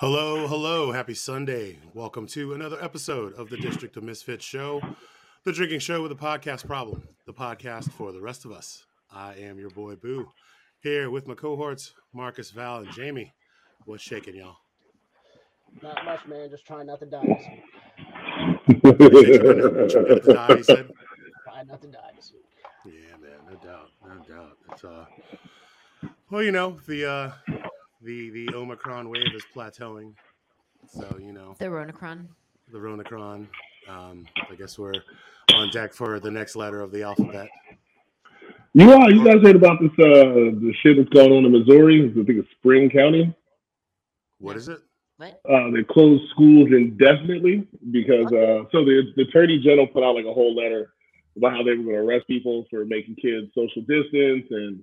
Hello, hello, happy Sunday. Welcome to another episode of the District of Misfits show, the drinking show with a podcast problem, the podcast for the rest of us. I am your boy Boo, here with my cohorts, Marcus, Val, and Jamie. What's shaking, y'all? Not much, man. Just trying not to die. This. Trying not to die, he said. Trying not to die this week. Yeah, man, no doubt, no doubt. It's uh, well, you know, the uh, the the Omicron wave is plateauing, so you know, The Ronacron. the Ronacron. Um, I guess we're on deck for the next letter of the alphabet. You are. You guys heard about this? Uh, the shit that's going on in Missouri. I think it's Spring County. What is it? What? Uh, they closed schools indefinitely because uh, so the, the attorney general put out like a whole letter about how they were going to arrest people for making kids social distance and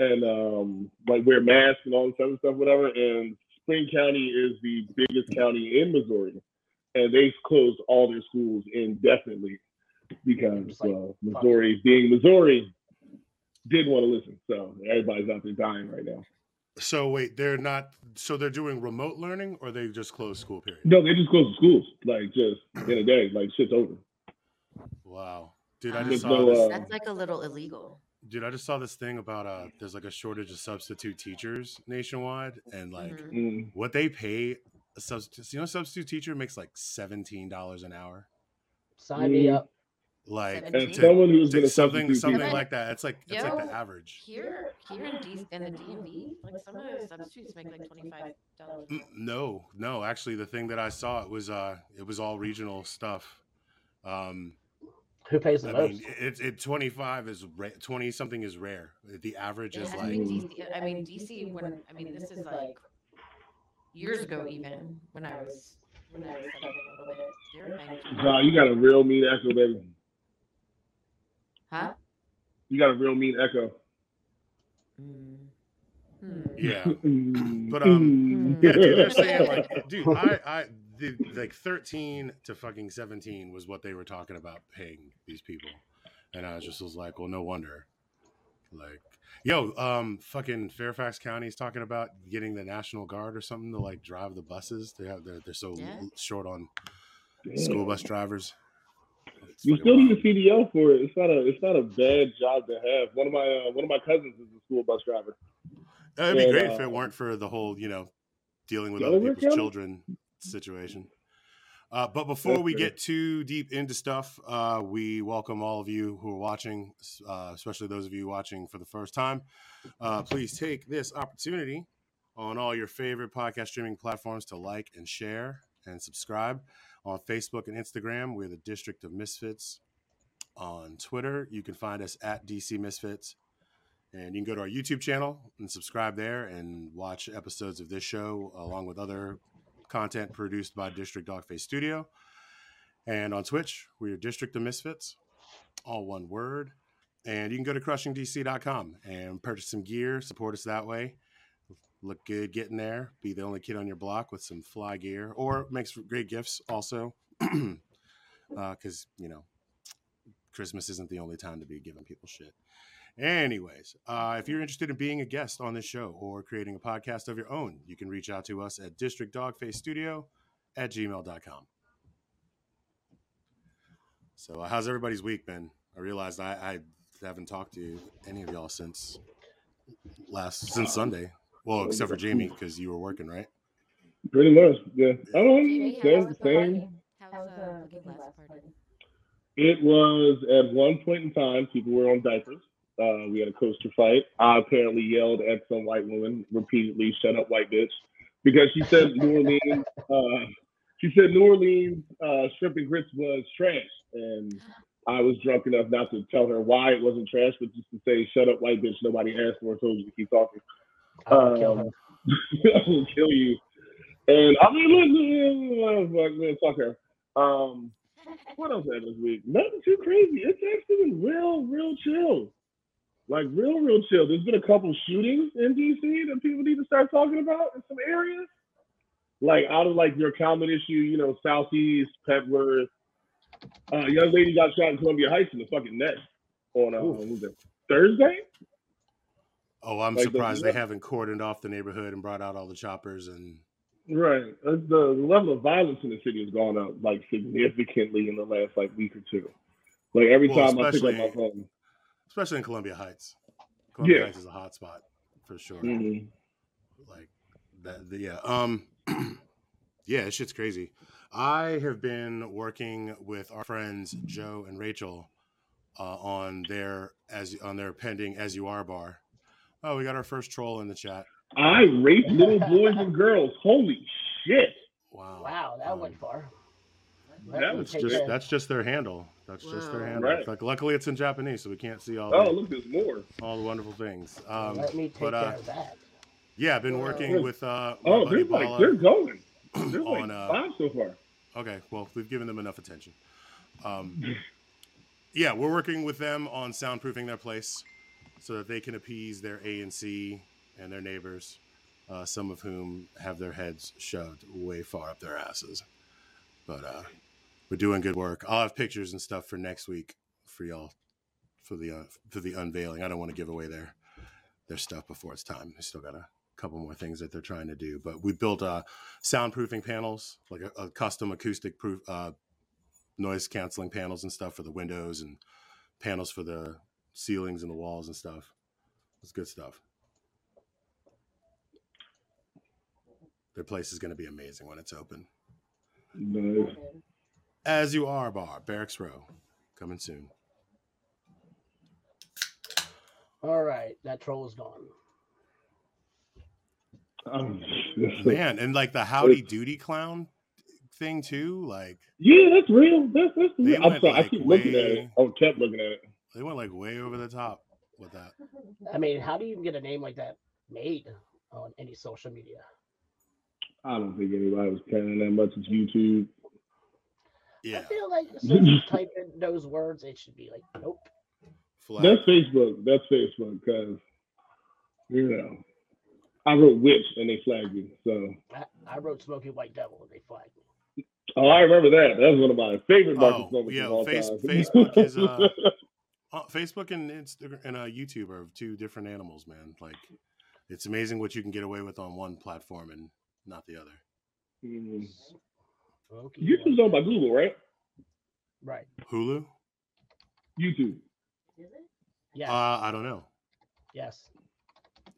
and um, like wear masks and all this other stuff, whatever. And Spring County is the biggest county in Missouri, and they closed all their schools indefinitely because like, uh, Missouri, being Missouri, didn't want to listen. So everybody's out there dying right now. So wait, they're not. So they're doing remote learning, or they just closed school period? No, they just closed the schools like just in a day. Like shit's over. Wow, dude, I just There's saw no, this. uh, That's like a little illegal. Dude, I just saw this thing about uh, there's like a shortage of substitute teachers nationwide, and like Mhm. Mm. what they pay a substitute. You know, a substitute teacher makes like seventeen dollars an hour. Sign me Mm. up. Like And And to- someone who's to been a something something teacher- like that. It's like it's like the average. Here, here in, D- in the DMV, like some of the substitutes make like twenty five dollars. Mm, No, no. Actually, the thing that I saw it was uh, it was all regional stuff. Um, Who pays the I most? mean, it, it twenty five is ra- twenty something is rare. The average It is has to like be DC. I mean, DC. When I mean, this is like years ago, even when I was when I was studying a little bit. They were paying Nah, you got a real mean echo, baby. Huh? You got a real mean echo. Mm. Hmm. yeah. But, um, Yeah, dude, they're saying like, dude, I, I, the, like thirteen to fucking seventeen was what they were talking about paying these people, and I just was like, well, no wonder. Like, yo, um, fucking Fairfax County is talking about getting the National Guard or something to like drive the buses. They have they're they're so Yeah. short on school bus drivers. It's You fucking still need a CDL for it. It's not a it's not a bad job to have. One of my uh, one of my cousins is a school bus driver. It'd be and, great if uh, it weren't for the whole, you know, dealing with Delaware other people's County? children situation. Uh, but before we get too deep into stuff, uh, we welcome all of you who are watching, uh, especially those of you watching for the first time. Uh, please take this opportunity on all your favorite podcast streaming platforms to like and share and subscribe. On Facebook and Instagram, we're the District of Misfits. On Twitter, you can find us at DC Misfits. And you can go to our YouTube channel and subscribe there and watch episodes of this show along with other content produced by District Dogface Studio. And on Twitch, we are District of Misfits, all one word. And you can go to crushingdc.com and purchase some gear, support us that way. Look good getting there, be the only kid on your block with some fly gear, or makes great gifts also. Uh, because, you know, Christmas isn't the only time to be giving people shit. Anyways, uh, if you're interested in being a guest on this show or creating a podcast of your own, you can reach out to us at districtdogfacestudio at gmail.com. So, uh, how's everybody's week been? I realized I, I haven't talked to any of y'all since last since Sunday. Well, except for Jamie because you were working, right? Pretty much, yeah. I don't know. Jamie, how was the same. party? How was the looking party? It was at one point in time, people were on diapers. Uh, we had a coaster fight. I apparently yelled at some white woman repeatedly, "Shut up, white bitch," because she said New Orleans. Uh, she said New Orleans uh, shrimp and grits was trash, and I was drunk enough not to tell her why it wasn't trash, but just to say, "Shut up, white bitch." Nobody asked for. Or told you to keep talking. I kill her. Um, I will kill you. And I mean, look, look, man, fuck her. Um, what else happened this week? Nothing too crazy. It's actually been real, real chill. Like real, real chill. There's been a couple shootings in DC that people need to start talking about in some areas. Like out of like your common issue, you know, Southeast, Petworth. Uh, young lady got shot in Columbia Heights in the fucking neck on uh, what was it, Thursday. Oh, I'm Like the- surprised they haven't cordoned off the neighborhood and brought out all the choppers and Right. Uh, The level of violence in the city has gone up like significantly in the last like week or two. Like every Well, time I pick up my phone. Especially in Columbia Heights. Columbia Yeah. Heights is a hot spot for sure. Mhm. Like that, the, yeah. Um, yeah, this shit's crazy. I have been working with our friends Joe and Rachel uh, on their as on their pending as you are bar. Oh, we got our first troll in the chat. I rape little boys and girls. Holy shit. Wow. wow, that Um, went far. that Let me That's just that. that's just their handle. That's just their Wow. handle. Right. Like, luckily, it's in Japanese, so we can't see all Oh, the, look, there's more. all the wonderful things. Um, Let me take but, uh, of that. yeah, I've been Wow. working with uh, my Oh, buddy there's like, Bala they're going. There's like on uh, five so far. Okay, well, we've given them enough attention. Um, yeah, we're working with them on soundproofing their place so that they can appease their ANC and their neighbors, uh, some of whom have their heads shoved way far up their asses. But uh, we're doing good work. I'll have pictures and stuff for next week for y'all for the uh, for the unveiling. I don't want to give away their their stuff before it's time. They still got a couple more things that they're trying to do. But we built uh, soundproofing panels, like a, a custom acoustic proof uh, noise canceling panels and stuff for the windows and panels for the ceilings and the walls and stuff. It's good stuff. Their place is going to be amazing when it's open. Nice. As you are, bar Barracks Row, coming soon. All right, that troll is gone. Um, Man, and like the Howdy Doody clown thing too. Like yeah, that's real. That's, that's real. I'm went, sorry. I like, keep looking at it. Oh, kept looking at it. they went like way over the top with that. I mean, how do you even get a name like that made on any social media? I don't think anybody was paying that much as YouTube. Yeah, I feel like as soon as you type in those words, it should be like, nope. flag. That's Facebook. That's Facebook because you know I wrote witch and they flagged me. So I, I wrote Smoky White Devil and they flagged me. oh, I remember that. That was one of my favorite Marcus Oh, moments yeah, of all face- time. Facebook is, uh, Uh, Facebook and Instagram and uh, YouTube are two different animals, man. Like it's amazing what you can get away with on one platform and not the other. Mhm. Smoky YouTube's owned by Google, right? Right. Hulu? YouTube. Is it? Yes. Uh, I don't know. yes.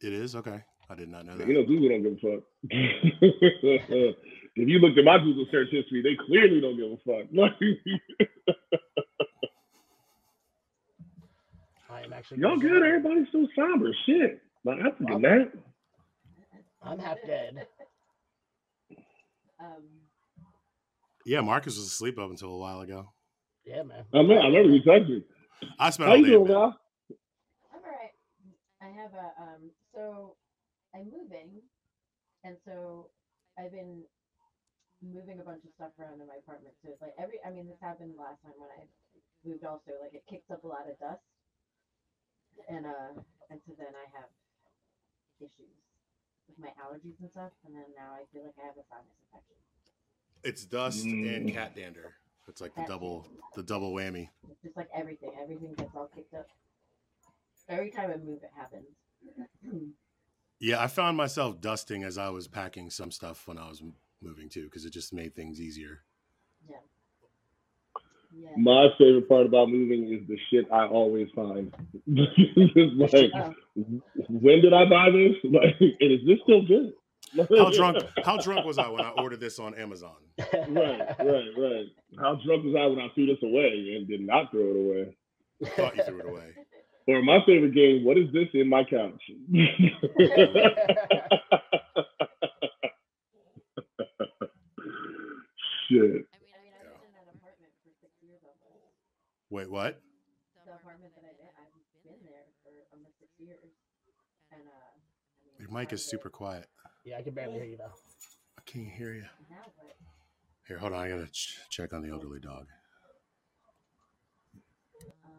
It is okay. I did not know that. You know Google don't give a fuck. if you looked at my Google search history, they clearly don't give a fuck. I am actually. Y'all good? Everybody's so somber. Shit. Like, I forget that. I'm half dead. Um, Yeah, Marcus was asleep up until a while ago. Yeah, man. I remember, I remember you texted me. I spent How all you day. in doing, bed. Val? I'm alright. I have a um. So I'm moving, and so I've been moving a bunch of stuff around in my apartment. So it's like every. I mean, this happened last time when I moved. Also, like it kicks up a lot of dust, and uh, and so then I have issues with my allergies and stuff, and then now I feel like I have a sinus infection. It's dust and Mm. cat dander. It's like the Cat double the double whammy. It's just like everything. Everything gets all kicked up. Every time I move, it happens. Yeah, I found myself dusting as I was packing some stuff when I was moving too, because it just made things easier. yeah. Yeah. My favorite part about moving is the shit I always find. like, Oh, when did I buy this? Like, and is this still good? How drunk? How drunk was I when I ordered this on Amazon? right, right, right. How drunk was I when I threw this away and did not throw it away? Thought you threw it away. Or my favorite game, what is this in my couch? Shit. I mean, I mean, I lived in that apartment for six years almost. Wait, what? The apartment that I did, I've been there for almost six years, and uh. Your mic is super quiet. Yeah, I can barely hear you now. I Can't hear you. Here, hold on. I gotta ch- check on the elderly dog. Um,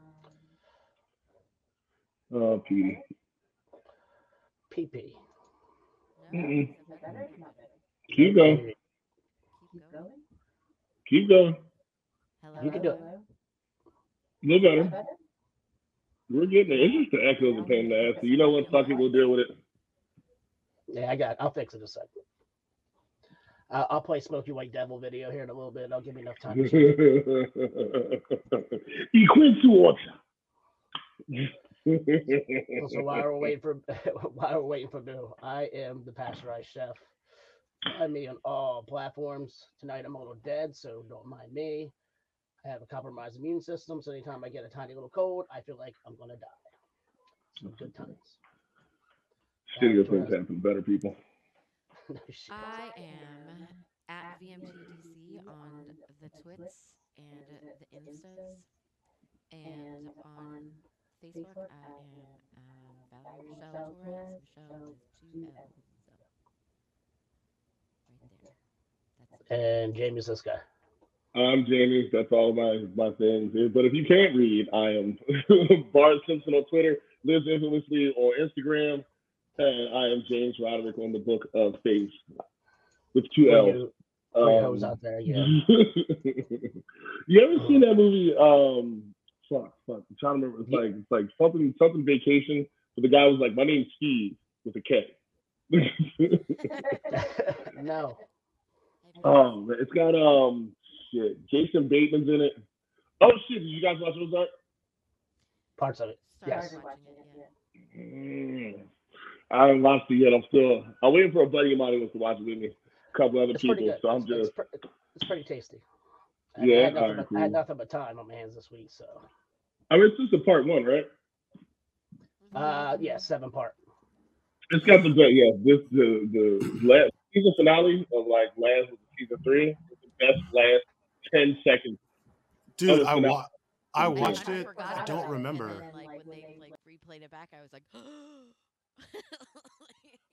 Oh, Petey. PP. no, Mm-mm. is it better? Not better. Keep going. Keep going. Keep going. Hello. You can do it. hello? A little Is better. better? We're getting it. It's just the echoes a pain in the ass. So you know what? Fuck it. We'll deal with it. Yeah, I got. It. I'll fix it in a second. Uh, I'll play Smoky White Devil video here in a little bit. I'll give me enough time. to- Equal to water. so while we're waiting for while we're waiting for Bill, I am the pasteurized chef. Find me on all platforms. Tonight I'm a little dead, so don't mind me. I have a compromised immune system, so anytime I get a tiny little cold, I feel like I'm gonna die. So good times. Shittier things happen to better people. I am at VMTDC on the Twits and the Instas, and on Facebook I am um, Valerie Michelle Torres. Michelle with two L's. So, right there. That's. And Jamie's this guy. I'm Jamie. That's all my my things. But if you can't read, I am Bart Simpson on Twitter, lives infamously on Instagram, and I am James Roderick on the Book of Faith with two For L's. you, for you hoes Um, out there, yeah. you ever seen that movie? Um, fuck, fuck. I'm trying to remember. It's Yeah. like it's like something something vacation. But the guy was like, "My name's Steve" with a K. no. oh, man, it's got um shit. Jason Bateman's in it. Oh shit! Did you guys watch Ozark? Parts of it. Started Yes. Started watching watching it, it, yeah. yeah. Mm. I haven't watched it yet. I'm still. I'm waiting for a buddy of mine who wants to watch it with me. A couple other It's people. pretty good. So I'm It's, it's, pre- it's pretty tasty. I, Yeah, I, had nothing alright, but, I had nothing but time on my hands this week, so I mean, it's just a part one, right? uh yeah, seven part. It's got the best. Yeah, this the the last season finale of like last season three. is The best last ten seconds. Dude, I it's wa- I I- watched I it. I don't remember. And then, like when they like replayed it back, I was like,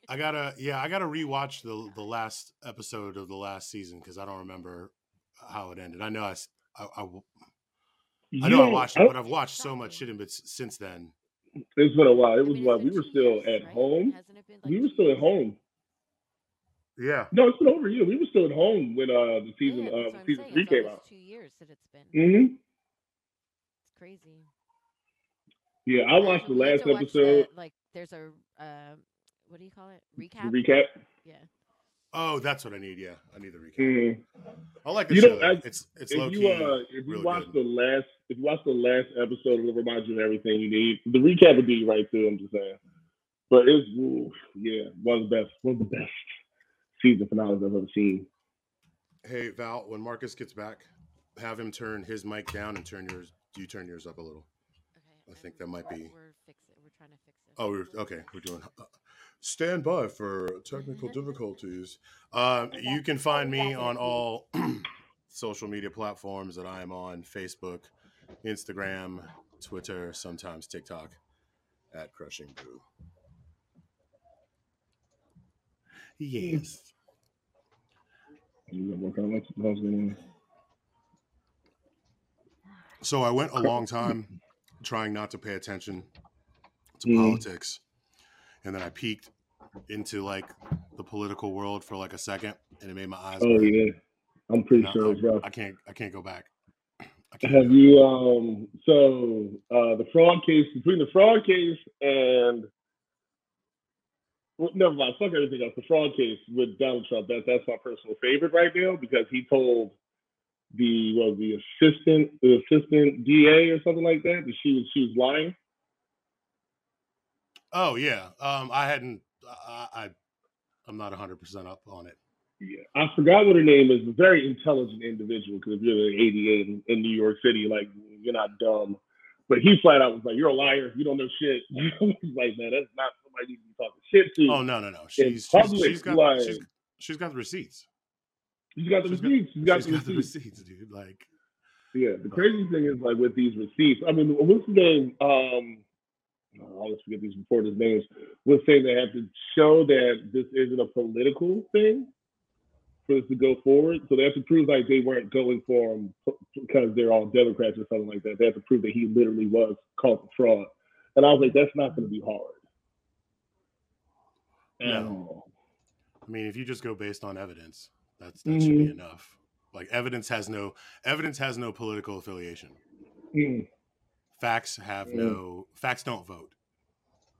I gotta, yeah, I gotta rewatch the the last episode of the last season because I don't remember how it ended. I know I, know I You- watched I it, but I've watched so much shit in bet- since then. It's been a while. It I was mean, while we were still years, at right? home. Hasn't it been like We were still at home. Yeah, No, it's been over a year. We were still at home when uh the season yeah, uh that's what I'm season saying. three It's came out. Two years that it's been. Mm-hmm. It's crazy. Yeah, I watched the last to watch episode. The, like, there's a uh, what do you call it? Recap. recap. yeah. Oh, that's what I need. Yeah, I need the recap. Mhm. I like the You show. know, though. as- it's it's low If key. you uh, if you really watch good. the last if you watch the last episode, it'll remind you of everything you need. The recap would be right too. I'm just saying, but it's ooh, yeah, one of the best, one of the best season finales I've ever seen. Hey Val, when Marcus gets back, have him turn his mic down and turn yours. Do You turn yours up a little. Okay. I think that might be- We're fixing. We're trying to fix it. Oh, we're, okay. We're doing. Uh, stand by for technical difficulties. Uh, you can find me on all social media platforms that I am on: Facebook, Instagram, Twitter, sometimes TikTok, at Crushing Boo. Yes. You know, what kind of what else going on? So I went a long time trying not to pay attention to Mhm. politics, and then I peeked into like the political world for like a second, and it made my eyes. Oh burn. yeah, I'm pretty sure it's rough. I can't. I can't go back. I Have you um so uh the fraud case between the fraud case and well, never mind, fuck everything else. The fraud case with Donald Trump, that that's my personal favorite right now because he told the well the assistant the assistant DA or something like that that she was she was lying. Oh yeah. Um, I hadn't. I. I I'm not 100 percent up on it. Yeah. I forgot what her name is, a very intelligent individual because if you're an ADA in, in New York City, like you're not dumb. But he flat out was like, You're a liar, you don't know shit. He's like, man, that's not somebody you can be talking shit to. Oh no, no, no. She's she's, public, she's got like- she's, she's got the receipts. She's got the She's got- receipts. She's got she's the got the receipts. receipts, dude. Like, Yeah, the crazy thing is like with these receipts. I mean, what's the name? Um, I always forget these reporters' names. Was saying they have to show that this isn't a political thing. for this to go forward. So they have to prove like they weren't going for him because they're all Democrats or something like that. They have to prove that he literally was caught fraud. And I was like, that's not going to be hard. At No. I mean, if you just go based on evidence, that's that should be Mhm. enough. Like evidence has no evidence has no political affiliation. Mm, Facts have Mm. no facts don't vote.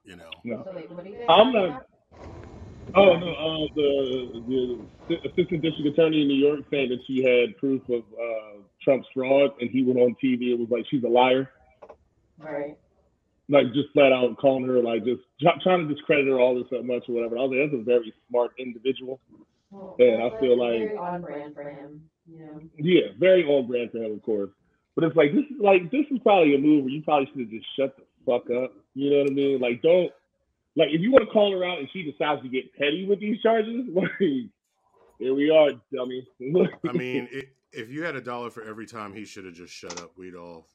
You know. no. So wait, what are you guys I'm not- Oh no, uh, the the assistant district attorney in New York saying that she had proof of uh, Trump's fraud, and he went on TV. It was like she's a liar. Right. like just flat out calling her like just try- trying to discredit her all this that much or whatever. I was like, that's a very smart individual. Well, Yeah, well, I feel that's like- very on brand for him. You know. Yeah, very on brand for him, of course. But it's like this is like this is probably a move where you probably should have just shut the fuck up. You know what I mean? Like don't like if you want to call her out and she decides to get petty with these charges, like here we are, dummy. I mean, it, if you had a dollar for every time he should have just shut up, we'd all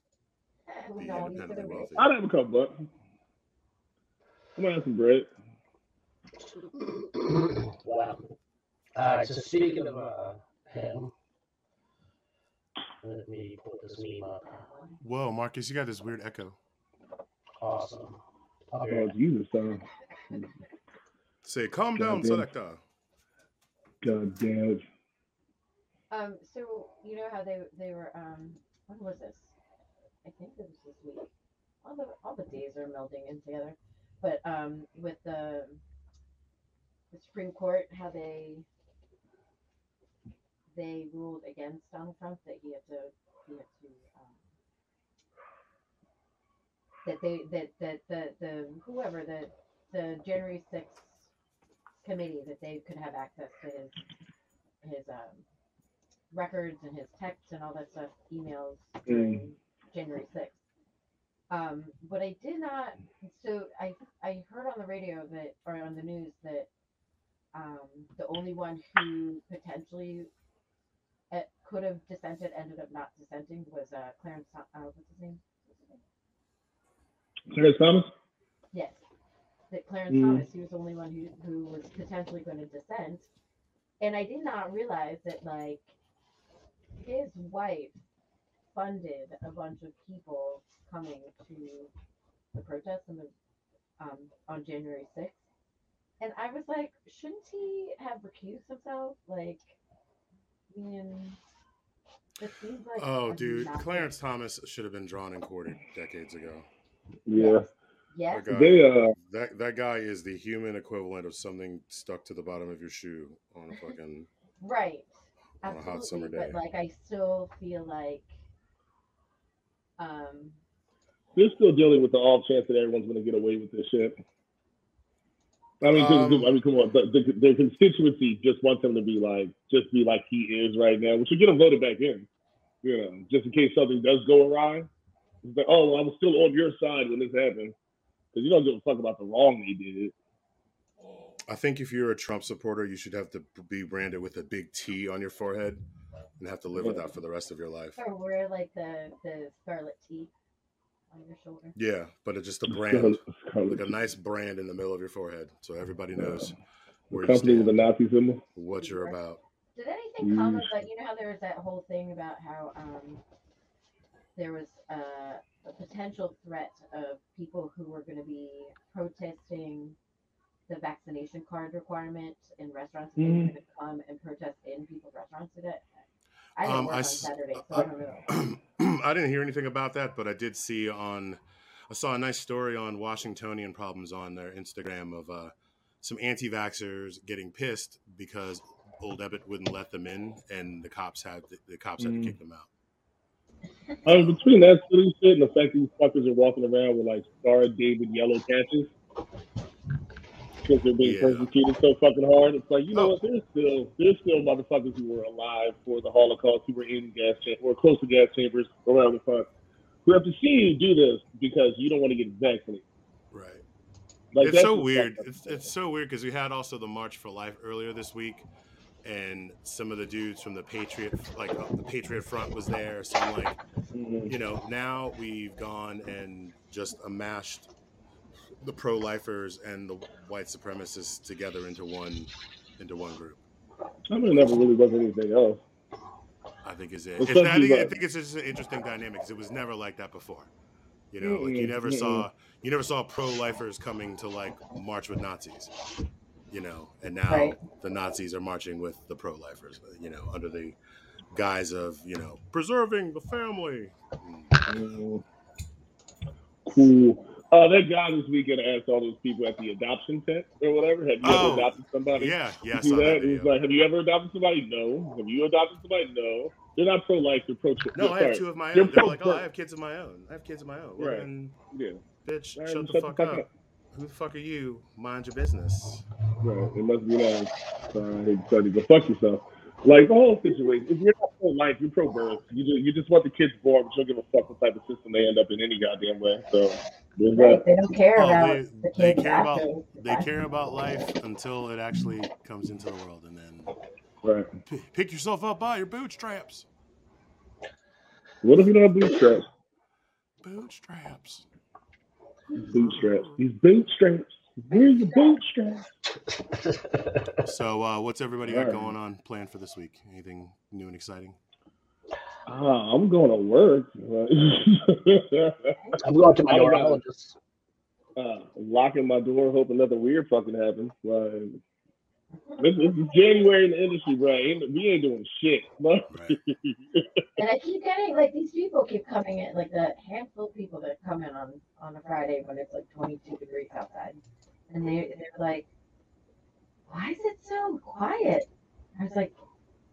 be No, he's independently gonna wealthy. I'd have a couple bucks. I'm gonna have some bread. wow. All right. So speaking of uh, him, let me put this meme up. Whoa, Marcus, you got this weird echo. Awesome. I'll be Oh right. Jesus, son. Say, calm down, Goddamn. selector. God damn. Um, so you know how they they were um when was this? I think it was this week. All the all the days are melding in together. But um with the the Supreme Court, how they they ruled against Donald Trump that he had to he had to um, that they that that the the whoever the the January sixth committee that they could have access to his his um records and his texts and all that stuff, emails during January sixth. Um, but I did not. So I I heard on the radio that or on the news that um, the only one who potentially could have dissented ended up not dissenting was uh, Clarence. Uh, what's his name? What's his name? Terrence Thomas? Yes, that Clarence Mm. Thomas. He was the only one who who was potentially going to dissent, and I did not realize that like his wife funded a bunch of people coming to the protests on the um, on January sixth, and I was like, shouldn't he have recused himself? Like, I mean, like Oh, dude, massive- Clarence Thomas should have been drawn and quartered decades ago. Yeah. Yeah. That guy, They uh that that guy is the human equivalent of something stuck to the bottom of your shoe on a fucking. Right. On a hot summer Absolutely. But day. like I still feel like um they're still dealing with the off chance that everyone's gonna get away with this shit. I mean, 'cause- Um, I mean, come on. The, the, the constituency just wants him to be like, just be like he is right now, which will get him voted back in. You know, just in case something does go awry. It's like, oh, well, I was still on your side when this happened, because you don't give a fuck about the wrong they did. I think if you're a Trump supporter, you should have to be branded with a big T on your forehead and have to live with that for the rest of your life. or wear like the the scarlet teeth on your shoulder. Yeah, but it's just a brand, like a nice brand in the middle of your forehead, so everybody knows where you company with a Nazi symbol. what you're about. Did anything come of Yeesh. that? You know how there was that whole thing about how um there was uh, a potential threat of people who were going to be protesting the vaccination card requirement in restaurants. and They were Mhm. going to come and protest in people's restaurants today. I didn't Um, work I on Saturday, so uh, I don't know. I didn't hear anything about that, but I did see on. I saw a nice story on Washingtonian problems on their Instagram of uh, some anti-vaxxers getting pissed because old Ebbitt wouldn't let them in, and the cops had the cops had Mm. to kick them out. I mean, between that silly shit and the fact these fuckers are walking around with like Star David yellow patches because they're being Yeah. persecuted so fucking hard. It's like you know Oh. what? There's still there's still motherfuckers who were alive for the Holocaust who were in gas chambers or close to gas chambers around the fuck who have to see you do this because you don't want to get vaccinated. Right. Like it's so weird. It's, it's so weird because we had also the March for Life earlier this week, and some of the dudes from the Patriot, like uh, the Patriot Front, was there. So I'm like, Mhm. you know, now we've gone and just amashed the pro-lifers and the white supremacists together into one into one group. I mean, there never really was anything else. I think is it. It's, Especially I, think, I think it's just an interesting dynamic because it was never like that before. You know, like you never saw you never saw pro lifers coming to like march with Nazis. You know, and now Right. the Nazis are marching with the pro lifers. You know, under the guise of you know preserving the family. Mm. Mm. Cool. Uh, that guy this weekend asked all those people at the adoption tent or whatever, have you Oh, ever adopted somebody? Yeah, yeah, I saw that? He's video. like, have you ever adopted somebody? No. Have you adopted somebody? No. They're not pro life, they're pro No, I sorry. have two of my They're own. They're pro- like, oh, I have kids of my own. I have kids of my own. Well, Right. then, Yeah. bitch, right, shut, the, shut fuck the fuck up. up. Who the fuck are you? Mind your business. Right. It must be nice. Uh, said, go fuck yourself. Like the whole situation. If you're not pro life, you're pro birth. You just, you just want the kids born, but you don't give a fuck what type of system they end up in any goddamn way. So there's Right, they don't care Oh, about they, the they kids care about they care about life until it actually comes into the world, and then Right. p- pick yourself up by your bootstraps. What if you don't have bootstraps? Bootstraps. Bootstraps. These bootstraps. Where's the bootstraps? So, uh, what's everybody got Alright. going on planned for this week? Anything new and exciting? Ah, I'm going to work. I'm going to my I don't neurologist. uh, locking my door, hoping nothing weird fucking happens. Like, this, this is January in the industry, bro. Ain't, we ain't doing shit. Right. And I keep getting like these people keep coming in, like the handful of people that come in on on a Friday when it's like 22 degrees outside, and they they're like, "Why is it so quiet?" I was like,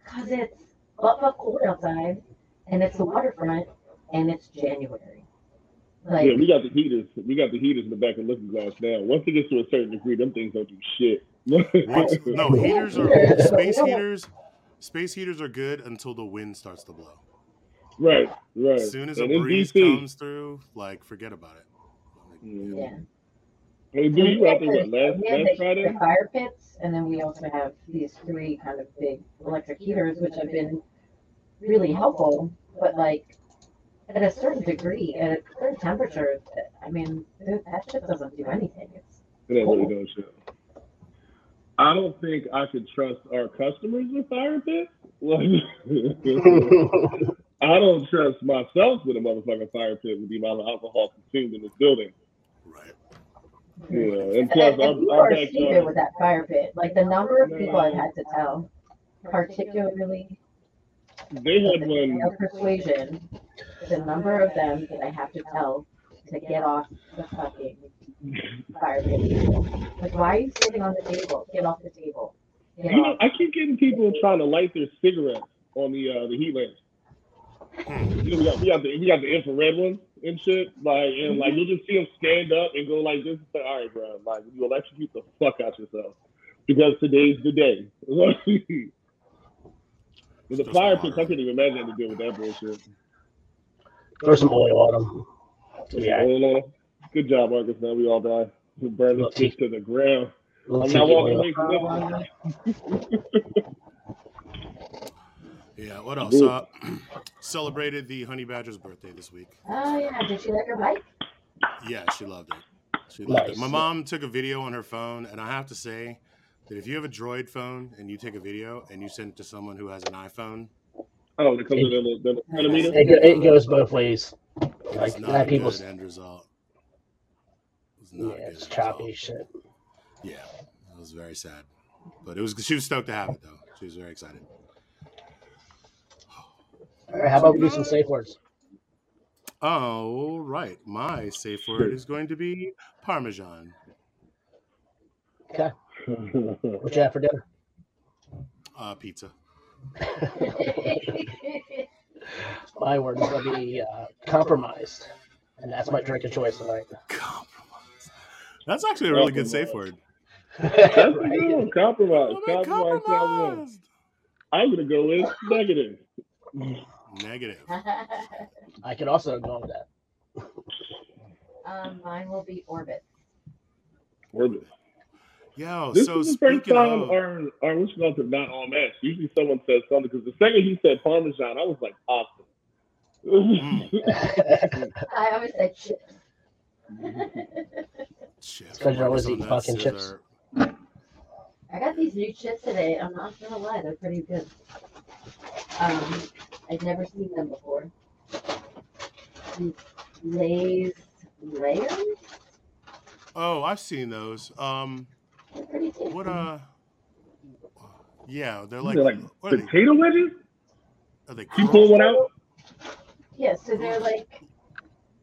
"Cause it's butt fuck cold outside, and it's the waterfront, and it's January." Like, yeah, we got the heaters. We got the heaters in the back of looking glass now. Once it gets to a certain degree, them things don't do shit. No, heaters are space heaters. Space heaters are good until the wind starts to blow. right, right. As soon as a and in breeze DC, comes through, like forget about it. Like, Mm. yeah. Hey, dude, you were out there what, last, We have last the, Friday? the fire pits, and then we also have these three kind of big electric heaters, which have been really helpful. But like at a certain degree, at a certain temperature, I mean, that shit doesn't do anything. It's It ain't really doing shit. I don't think I could trust our customers with fire pits. Like, I don't trust myself with a motherfucking fire pit with the amount of alcohol consumed in this building. right. Yeah, and plus, and, our, and people our are stupid uh, backyard. with that fire pit. Like the number of people I've had to tell, particularly They had one. male persuasion, the number of them that I have to tell to get off the fucking fire pit. Like, why are you sitting on the table? Get off the table. Get You know. I keep getting people trying to light their cigarettes on the uh, the heat lamps. Hmm. You know, we got we got the we got the infrared ones and shit. Like and like you'll just see them stand up and go like this. And say, All right, bro. Like you electrocute the fuck out yourself because today's the day. With the Still fire some pits, I couldn't even imagine having to deal with that bullshit. Throw some oil on them. Yeah, Hold on. Good job, Marcus. Now we all die. We burn this Lucky. bitch to the ground. little I'm not walking away from this. Yeah. What else? Uh, celebrated the honey badger's birthday this week. Oh yeah, did she like her bike? Yeah, she loved it. She loved it. My mom took a video on her phone, and I have to say that if you have a Droid phone and you take a video and you send it to someone who has an iPhone, Oh, because of the, the, the centimeter? It, go- it goes both ways. it's Like not that a people. good end result. It's Yeah, not a good it's choppy result. shit. Yeah, it was very sad, but it was. She was stoked to have it though. She was very excited. All right, how about we do some safe words? Oh, right. My safe word is going to be Parmesan. What you have for dinner? Uh, pizza. My word is going to be uh, compromised, and that's my drink of choice tonight. Compromise. That's actually a really good safe word. That's Right? good. Compromise. I'm Compromise. Compromise. compromised. I'm gonna go with negative. Negative. I could also go with that. um, mine will be orbit. Orbit. Yo, This so is the first time of, our our what's called to not all match. Usually someone says something because the second he said Parmesan, I was like awesome. Mm. I always said chips. chips, 'cause you're always Parmesan eating fucking nuts chips. are- I got these new chips today. I'm not gonna lie, they're pretty good. Um, I've never seen them before. These Lay's layers. Oh, I've seen those. Um, They're pretty tasty. What uh? Yeah, they're like, They're like what are they? potato wedges. Are they You curled, pull one out. Yeah, so they're like,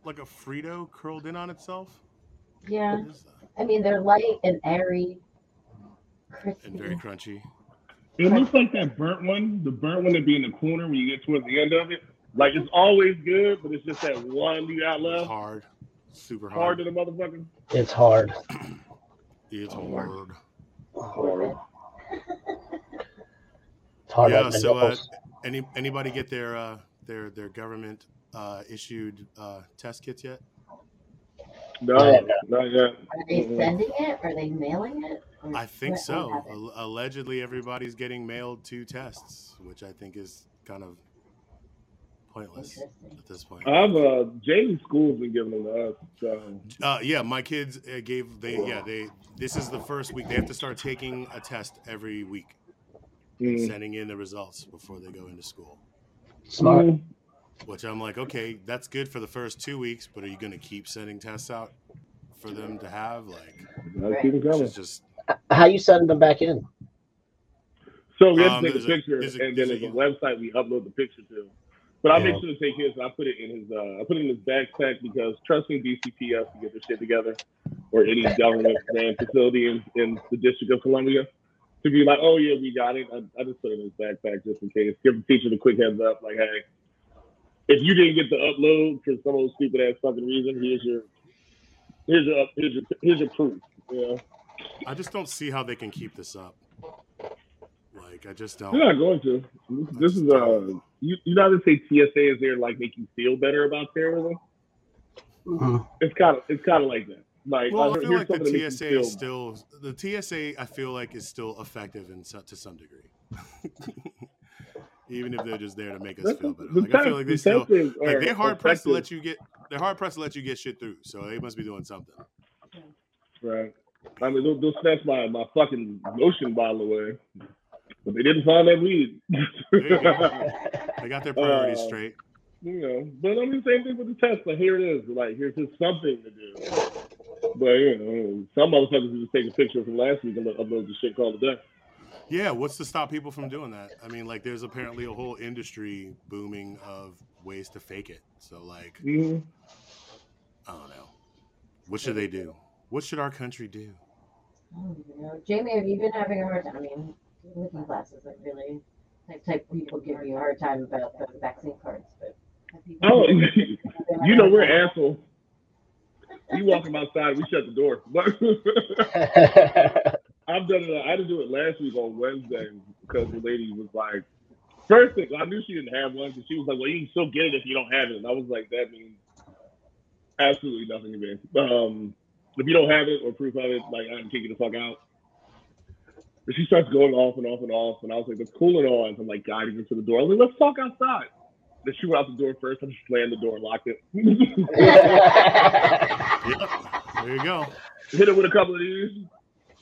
like a Frito curled in on itself? yeah. What is that? I mean, they're light and airy, crispy. And very crunchy. It looks like that burnt one, the burnt one that be in the corner when you get towards the end of it. Like it's always good, but it's just that one you got It's left. hard, super Hard hard. to the motherfucker. It's hard. It's hard. Hard. It's hard. Yeah. So, uh, any anybody get their uh their their government uh issued uh test kits yet? No, Yeah. not yet. Are they sending it? Are they mailing it? Or I think so. what happened? Al- allegedly, everybody's getting mailed two tests, which I think is kind of pointless at this point. I've uh Jamie's school's been giving them to us. So Uh, yeah, my kids uh, gave they yeah they this is the first week they have to start taking a test every week, mm. sending in the results before they go into school. Smart. Mm. Which I'm like, okay, that's good for the first two weeks, but are you going to keep sending tests out for them to have? Like, I'll keep it coming. just, just How you sending them back in? So we have Um, to take a there's a- picture, a- and then there's there's a- a website we upload the picture to. But I make sure to take his. and I put it in his. Uh, I put it in his backpack because trusting DCPS to get their shit together, or any government ran facility in, in the District of Columbia, to be like, oh yeah, we got it. I, I just put it in his backpack just in case. Give the teacher the quick heads up, like, hey, if you didn't get the upload for some old stupid ass fucking reason, here's your, here's your, here's your, here's your proof. You know, I just don't see how they can keep this up. Like, I just don't. They're not going to. This is uh, you, you know how they say TSA is there to, like make you feel better about terrorism. Mhm. It's kind of it's kind of like that. Like Well, I heard- feel like the something that makes TSA you feel- is still the TSA. I feel like is still effective in to some degree, even if they're just there to make us feel better. Like, I feel like the they still like they're hard pressed to let you get they're hard pressed to let you get shit through. So they must be doing something. Right. I mean, they'll, they'll snatch my, my fucking lotion bottle away, but they didn't find that weed. There. They got their priorities Uh, straight. you know, but I mean, same thing with the test. Like here it is. Like here's just something to do. But you know, some motherfuckers just take a picture from last week and upload the shit called a day. Yeah, what's to stop people from doing that? I mean, like, there's apparently a whole industry booming of ways to fake it. So, like, Mm-hmm. I don't know. What should they do? What should our country do? I don't even know. Jamie, have you been having a hard time? I mean, looking glasses like really type type people give you a hard time about the vaccine cards, but Oh, you know we're assholes. You walk them outside, we shut the door. But I've done it. I had to do it last week on Wednesday because the lady was like, first thing I knew she didn't have one because she was like, "Well, you can still get it if you don't have it." And I was like, "That means absolutely nothing to me." Um, if you don't have it or proof of it, like I can kick you the fuck out. But she starts going off and off and off, and I was like, "Let's cool it on." I'm like guiding her to the door. I was like, "Let's talk outside." Then she went out the door first. I just slammed the door and locked it. Yep. There you go. hit her with a couple of these.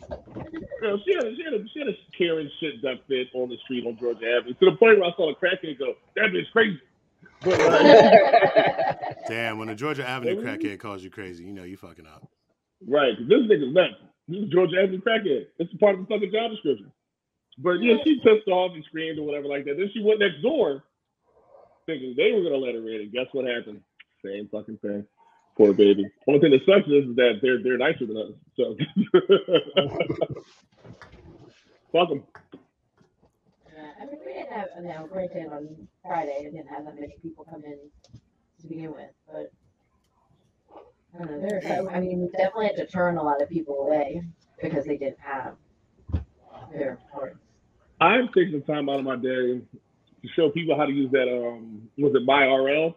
You know, she had a, she had a, she had a Karen shit duck fit on the street on Georgia Avenue to the point where I saw a crackhead go, "That bitch crazy." But like, Damn, when a Georgia Avenue crackhead calls you crazy, you know you fucking up. right, 'cause this nigga's nuts. This is Georgia Avenue crackhead. It's a part of the fucking job description. But yeah, she pissed off and screamed or whatever like that. Then she went next door, thinking they were gonna let her in, and guess what happened? Same fucking thing. Poor baby. Only thing that sucks is that they're they're nicer than us. So fuck them. Yeah, I mean, we didn't have, now granted on Friday, it didn't have that many people come in to begin with, but I don't know, there, I mean, we definitely had to turn a lot of people away because they didn't have their cards. I'm taking the time out of my day to show people how to use that. Um, was it MyIR?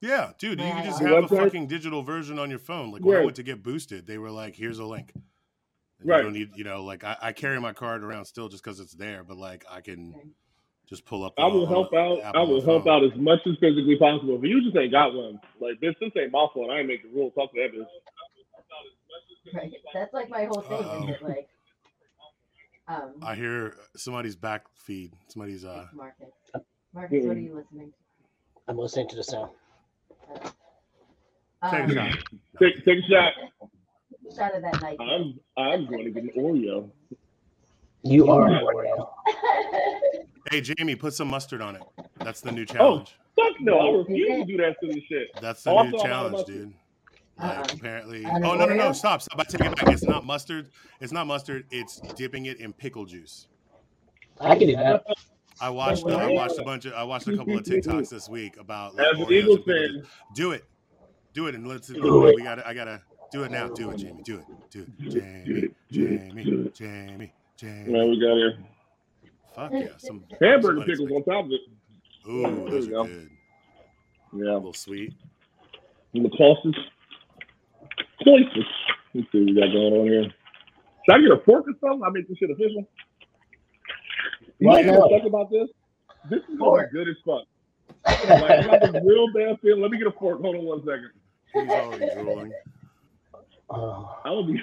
Yeah, dude, you can just Yeah. have a fucking digital version on your phone. Like when I went to get boosted, they were like, "Here's a link." And Right. You don't need, you know, like I, I carry my card around still just because it's there, but like I can Okay. Just pull up. I will help out. app I will help out as much as physically possible. If you just ain't got one, like this, this ain't my fault. I ain't make the rule. Talk to that bitch. Right, that's like my whole thing, Uh-oh. is like, Um, I hear somebody's back feed. Somebody's uh. it's Marcus. Marcus, what are Mm. you listening to? I'm listening to the sound. Take a Um, shot. Take, take a shot. shot of that night. I'm I'm going to get an Oreo. You are an Oreo. Hey Jamie, put some mustard on it. That's the Oh. new challenge. Oh, Fuck no, I refuse to do that silly shit. That's the oh, Also, new challenge, about- dude. Uh-uh. Like apparently. Oh no no no! Oreo? Stop stop! I take it back. It's not mustard. It's not mustard. It's dipping it in pickle juice. I can do that. I watched. I watched a bunch of. I watched a couple of TikToks this week about like, As an Eagles fan. Do it. Do it and let's. Do it. We got. to I gotta do it now. Do it, Jamie. Do it. Do it, Jamie. Jamie. Jamie. what Jamie. we got here? Fuck yeah! Some Hamburger somebody's pickles on top of it. Ooh, There those you are go. good. A little sweet. And the pulses. Choices. Let's see what we got going on here. Should I get a fork or something? I make this shit official. You Right know now. what's about this? This is going good as fuck. Like, I got this real bad feeling. Let me get a fork. Hold on one second. He's already drooling. Oh, I'll be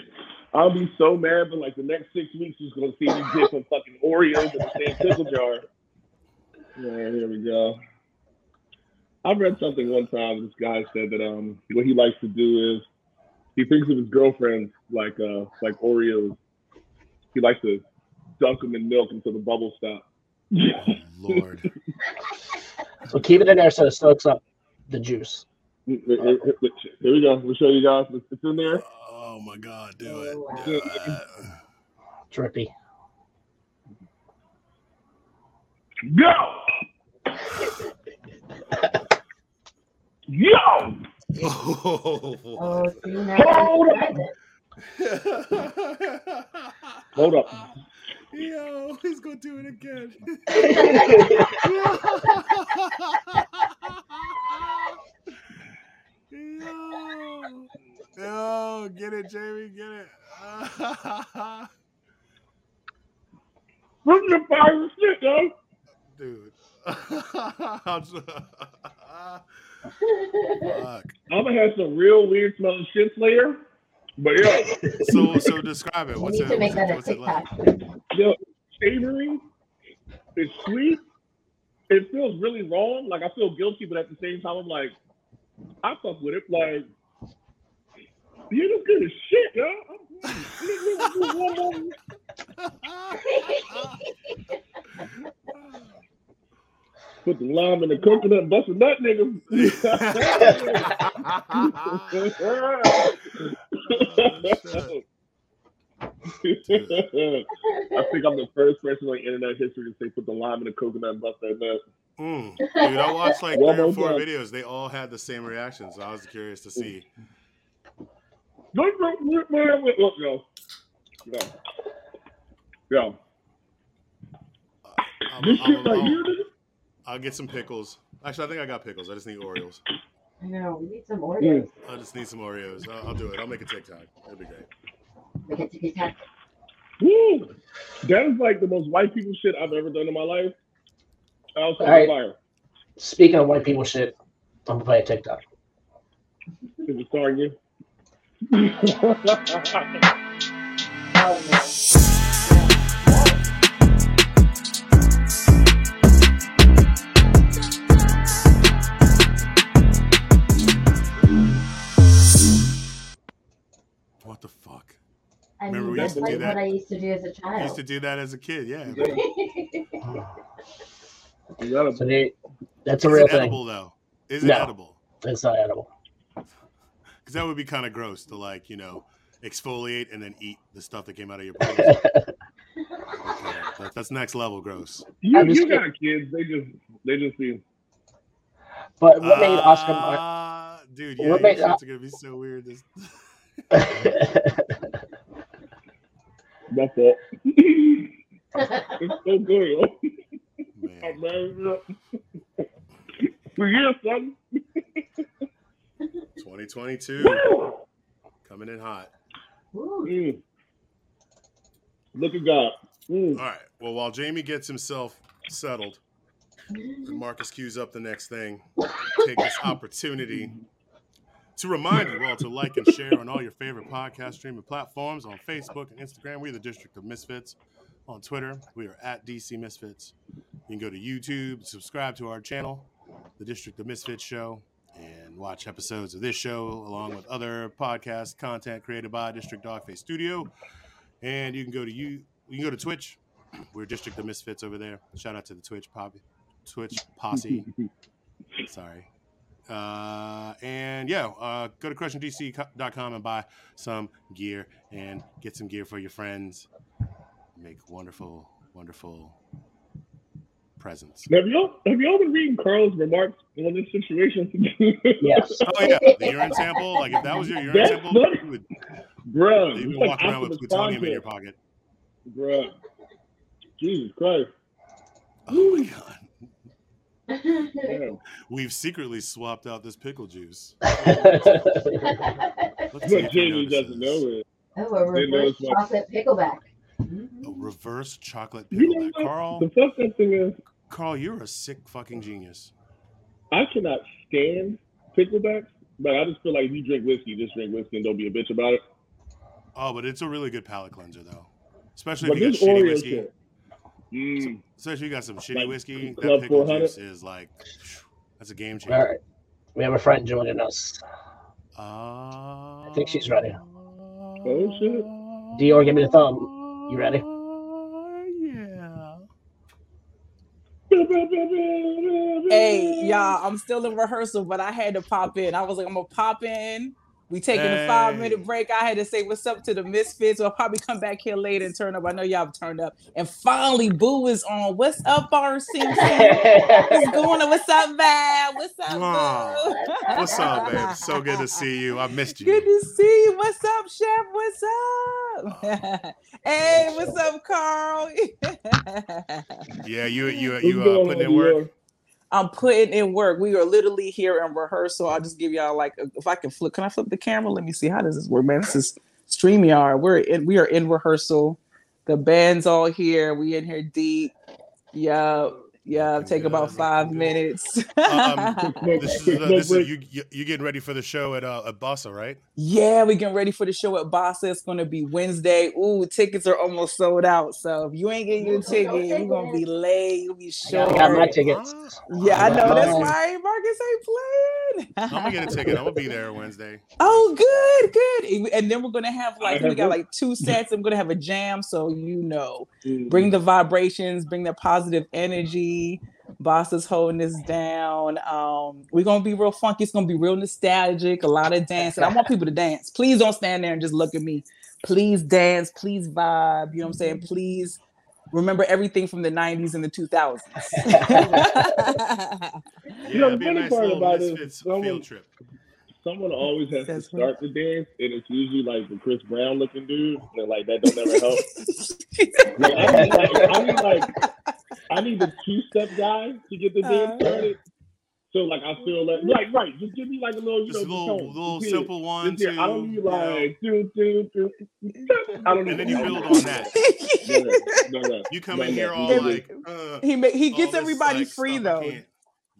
I'll be so mad, but like the next six weeks is gonna see me dip some fucking Oreos in the same pickle jar. Yeah, here we go. I read something one time. This guy said that um what he likes to do is he thinks of his girlfriends like uh like Oreos. He likes to dunk them in milk until the bubbles stop. Oh, Lord. so keep it in there so it soaks up the juice. Here we go. We'll show you guys. It's in there. Oh my God! Do it. Wow. Do it. Drippy. Uh, Go! Yo! Oh, Oh, Hold you on. tried it. Hold up. Yo, he's gonna do it again. Yo, yo, get it, Jamie, get it. Look at the fire and shit, yo. Dude. Fuck. I'm gonna have some real weird smelling shit later. But yeah, So, so describe it. You What's need it? to make What's that it, a what's it like? TikTok. yo, savory. It's sweet. It feels really wrong. Like I feel guilty, but at the same time, I'm like, I fuck with it. Like, you look good as shit, yo. I'm- Put the lime in the coconut, and bust a nut, nigga. I think I'm the first person on internet history to say put the lime in the coconut and bust that nut. Mm. Dude, I watched like three or four videos. They all had the same reaction, so I was curious to see. Yo. Yo. Yo. I'm- This I'm- shit right I'll- here, nigga. I'll get some pickles. Actually, I think I got pickles. I just need Oreos. I know, we need some Oreos. Mm. I just need some Oreos. I'll, I'll do it. I'll make a TikTok. It'll be great. Make it TikTok. Woo! That is like the most white people shit I've ever done in my life. I Outside All right. fire. Speaking of white people shit, I'm gonna play a TikTok. Is it starring you? Oh, no. What the fuck? I Remember mean, we that's used to do that? what I used to do as a child. I used to do that as a kid. Yeah. Is that a- So they, that's a Is real it thing. edible though? Is it No. edible? It's not edible. Because that would be kind of gross to like you know exfoliate and then eat the stuff that came out of your pores. That- that's next level gross. you, you got kids. They just they just see. But what made Oscar? Ah, dude, yeah, what your made- shit's gonna be so weird. This, That's it. it's so good. yo. man. Man, For years, son. 2022 coming in hot. Mm. Look at God. Mm. All right. Well, while Jamie gets himself settled and Marcus cues up the next thing, take this opportunity to remind you all to like and share on all your favorite podcast streaming platforms on Facebook and Instagram. We're the District of Misfits on Twitter. We are at DC Misfits. You can go to YouTube, subscribe to our channel, The District of Misfits Show, and watch episodes of this show along with other podcast content created by District Dogface Studio. And you can go to you you can go to Twitch. We're District of Misfits over there. Shout out to the Twitch pop Twitch posse. Sorry. Uh, and yeah, uh, go to crushingdc.com and buy some gear and get some gear for your friends. Make wonderful, wonderful presents. Have y'all have y'all been reading Carl's remarks on this situation? Yes. Oh yeah, the urine sample. Like if that was your urine That's sample, funny. you would Bruh, you'd it's be like walking around with plutonium in your pocket. bro. Jesus Christ. Oh my god. Damn. We've secretly swapped out this pickle juice. oh, Let's see What if he Jamie doesn't notices. know is oh, a Didn't know reverse it's my- chocolate pickleback. A mm-hmm. reverse chocolate you know Carl, The fucked up thing is Carl, you're a sick fucking genius. I cannot stand picklebacks, but I just feel like if you drink whiskey, just drink whiskey and don't be a bitch about it. Oh, but it's a really good palate cleanser though. Especially But if you this got shitty Oreo whiskey. shit. Mm, Especially if you got some shitty Like whiskey. That Club pickle juice is like that's a game changer. All right. We have a friend joining us. Uh, I think she's ready. Oh, shit. Dior, give me the thumb. You ready? Yeah. Hey, y'all, I'm still in rehearsal, but I had to pop in. I was like, I'm gonna pop in. We taking a five minute break. I had to say what's up to the misfits. I'll probably come back here later and turn up. I know y'all have turned up. And finally, Boo is on. What's up, RC? What's going on? What's up, man? What's up, Aw. Boo? What's up, babe? So good to see you. I missed you. Good to see you. What's up, Chef? What's up? hey, what's up, Carl? Yeah, you you what's you uh, going putting on, in work. I'm putting in work. We are literally here in rehearsal. I'll just give y'all like if I can flip. Can I flip the camera? Let me see. How does this work, man? This is StreamYard. We're in we are in rehearsal. The band's all here. We in here deep. Yeah. Yeah. Looking Take about five minutes. Um, This is, uh, this is break. you, you you getting ready for the show at uh, at Bossa, right? yeah, we getting ready for the show at Bossa. It's gonna be Wednesday. Ooh, tickets are almost sold out. So if you ain't getting your ticket, you're gonna be late. You'll be I short. got my tickets. Yeah, I know. That's why Marcus ain't playing. I'm gonna get a ticket. I'm gonna be there Wednesday. Oh, good, good. And then we're gonna have like we got like two sets. I'm gonna have a jam, so you know, Mm. bring the vibrations, bring the positive energy. Boss is holding this down. Um, we're gonna be real funky. It's gonna be real nostalgic. A lot of dancing. I want people to dance. Please don't stand there and just look at me. Please dance. Please vibe. You know what I'm saying? Please remember everything from the 90s and the 2000s. Yeah, know, the funny nice part about it, Misfits field trip. Someone always has That's to right. start the dance, and it's usually like the Chris Brown looking dude, and like that don't ever help. Like, I, need, like, I need like I need the two step guy to get the dance Uh. started. So like I feel like like right, just give me like a little you Just a know little tone. little Just simple one, Just two. I don't need you know, like do do do. I don't need and then you build on that. No, no, no, You come no, in no, here all no, like uh, he ma- he gets everybody like, free stuff though.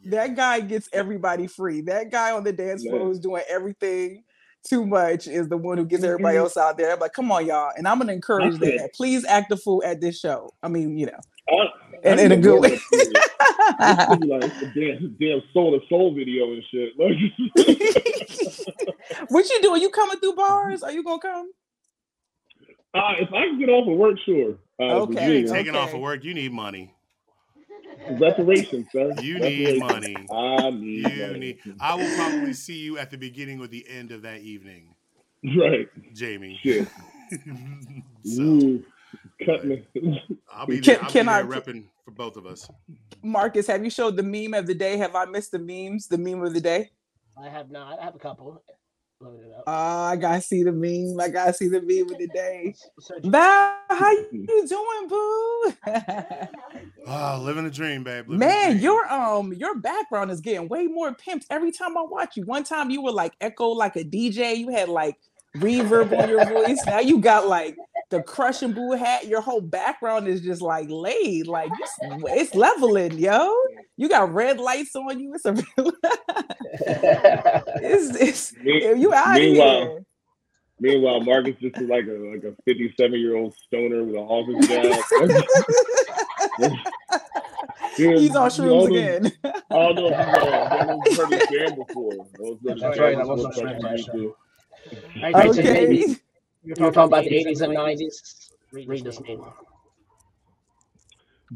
Can't- That guy gets everybody free. That guy on the dance floor Yeah. who's doing everything too much is the one who gets everybody Mhm. else out there. I'm like, come on, y'all. And I'm gonna encourage That's that. Please act a fool at this show. I mean, you know, I- I in, in a good way. of that shit. This is like a damn, damn soul to soul video and shit. Like, what you doing? You coming through bars? Are you gonna come? uh, if I can get off of work, sure. Uh, Okay, Virginia. Taking off of work, you need money. Reparations, bro. You need money. I need You money. need. I will probably see you at the beginning or the end of that evening, Right. Jamie. Shit. so Ooh. Cut me. I'll be Can- there. I'll can be I there put- repping for both of us. Marcus, have you showed the meme of the day? Have I missed the memes? The meme of the day? I have not. I have a couple. Loaded up. Uh, I gotta see the meme. I gotta see the meme of the day. Val, how you doing, boo? Oh, living a dream, babe. living Man, dream. your um your background is getting way more pimped every time I watch you. One time you were like echo like a DJ. You had like reverb on your voice. Now you got like the crushing and boo hat. Your whole background is just like laid. Like you it's leveling, yo. You got red lights on you. It's a real it's it's Me- you out Meanwhile, here. Meanwhile, Marcus just is like a like a 57 year old stoner with an office job. Yeah, He's on all shrooms those- again. I don't know if you never heard of Jam before. Those were the That's Jam right, I before was on stuff Shrooms you used to- All right, so Okay. maybe You're talking about the 80s and 90s. Read this meme.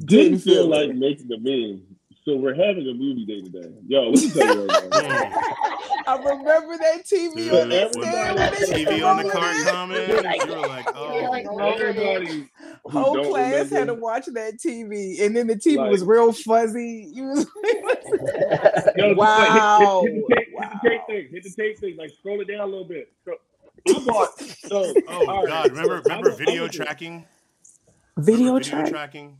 Didn't feel like making the meme. So we're having a movie day today. Yo, let me tell you right now. I remember that TV Dude, on when that stand. when they used to TV on the car it comment, you were like, oh, You're like, oh, Everybody Whole don't class had to watch that TV, and then the TV Like- was real fuzzy. You was Yo, Wow. Like, hit, hit, hit, the tape, hit the tape thing. Hit the tape thing. Like scroll it down a little bit. So, I bought. So, oh all right, God! Remember, remember video tracking? video Remember track. tracking.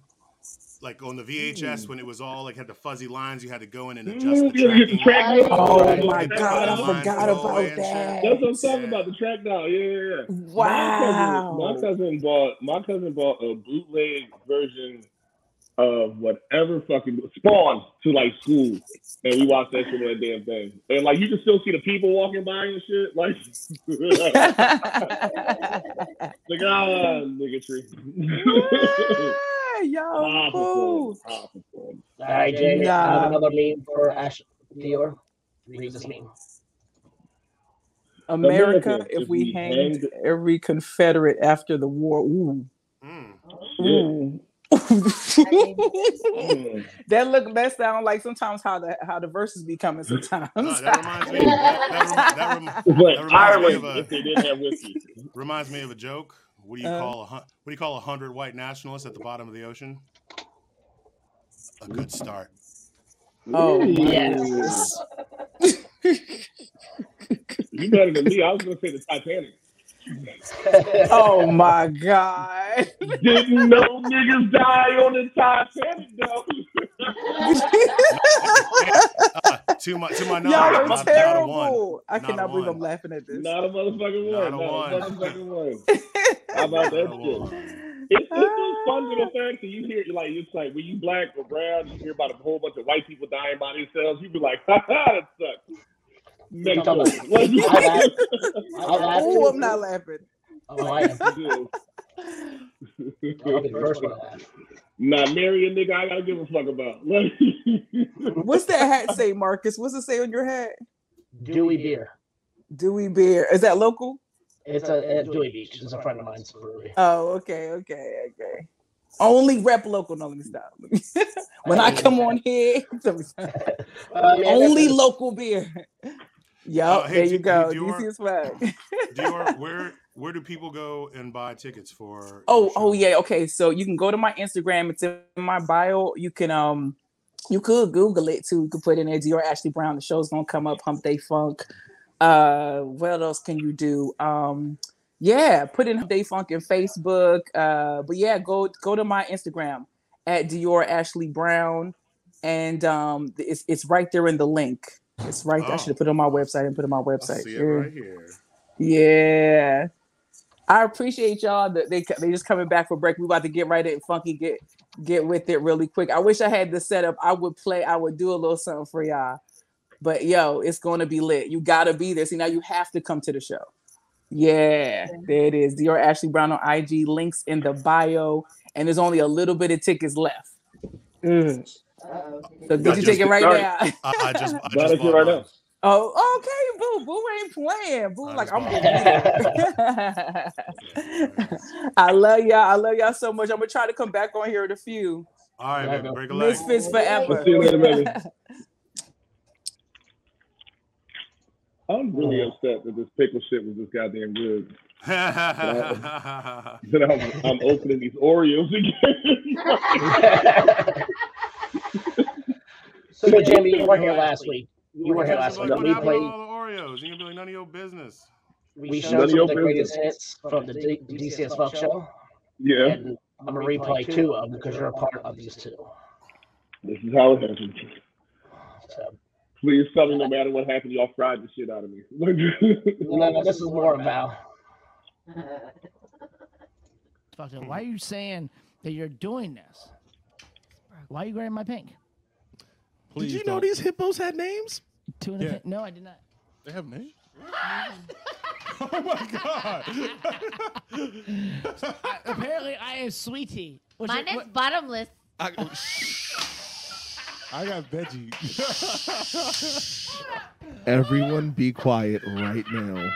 Like on the VHS when it was all like had the fuzzy lines, you had to go in and adjust Mm, the the track Oh dial. my Hit the god, I forgot all the way about and shit. that. That's what I'm talking Yeah. about. The track dial. Yeah, yeah, yeah. Wow. My cousin, my cousin bought my cousin bought a bootleg version of whatever fucking Spawn to like school, and we watched that shit on that damn thing. And like you can still see the people walking by and shit. Like, like ah, nigga tree. Yo, Powerful fool. performance, powerful performance. All right, Jamie. I have another meme for Ash Dior. Read this meme. America, America, if if we we hanged hanged- every Confederate after the war. Ooh. Mm. Ooh. Mm. that look that sound like sometimes how the how the verses be coming sometimes. No, that reminds me. That, that, rem- that, rem- That reminds me of a- if they didn't have whiskey. reminds me of a joke. What do you Uh. call a hun- what do you call a hundred white nationalists at the bottom of the ocean? A good start. Oh, yes. You better than me. I was gonna say the Titanic. oh my god. Didn't know niggas die on the Titanic though. Uh, to my to my knowledge, Y'all not, are not a one. terrible. I Not a cannot believe one. I'm laughing at this. Not a motherfucking Not one. a Not a one. motherfucking one. How about that shit? It's, it's those fun little facts that you hear. Like it's like when you black or brown, you hear about a whole bunch of white people dying by themselves. You be like, ha ha, that sucks. You Next talking one. about- Like, I laugh. I laugh Oh. I'm not laughing. Oh, I am. I'll be the first one to laugh. Not marry a nigga I gotta give a fuck about. What's that hat say, Marcus? What's it say on your hat? Dewey Beer. Dewey Beer. Is that local? It's a at Dewey Beach. It's a friend of mine's brewery. Oh, okay, okay, okay. Only rep local. No, let me stop. when I come on here, let me stop. Uh, man, only local beer. Yup, Uh, hey, there you go. D- Dior- DC is swag. Dior, where where do people go and buy tickets for? Oh, oh yeah. Okay, so you can go to my Instagram. It's in my bio. You can um, you could Google it too. You could put in there Dior Ashley Brown. The show's gonna come up. Hump Day Funk. Uh, what else can you do? Um, yeah, put in Hump Day Funk in Facebook. Uh, but yeah, go go to my Instagram at Dior Ashley Brown, and um, it's it's right there in the link. It's right. I Oh. should have put it on my website and put it on my I website. see it Yeah. right here. Yeah. I appreciate y'all that they they just coming back for break. We about to get right in funky, get get with it really quick. I wish I had the setup. I would play, I would do a little something for y'all. But yo, it's gonna be lit. You gotta be there. See, now you have to come to the show. Yeah, there it is. Dior Ashley Brown on IG, links in the bio, and there's only a little bit of tickets left. Mm. Uh-oh. So I get your just ticket right started. now. I, I just I Buy just that shit bought right now. Oh, okay, boo. Boo ain't playing. Boo, I like I'm bought gonna be there. I love y'all. I love y'all so much. I'm gonna try to come back on here in a few. All right, Yeah, baby, go. break a leg. Misfits forever. See you later, baby. I'm really upset that this pickle shit was this goddamn good. That I'm, I'm opening these Oreos again. So, Jamie, you were here last week. You were here last week. what We happened played. all the Oreos? You gonna be like none of your business. We None showed of some of the greatest business. hits from the D- DCS Fuck Show, yeah, and I'm gonna replay two of them because you're a part of these two. this is how it happens. So, Please tell me no matter what happened, y'all fried the shit out of me. no, no, this is more about. Fuck it. Why are you saying that you're doing this? Why are you grabbing my pink? Please Did you know don't. these hippos had names? Two and a pink? No, I did not. They have names. Oh my god. Apparently, I am sweetie. Which Mine is- is what- bottomless. I, oh, I got veggie. Everyone be quiet right now.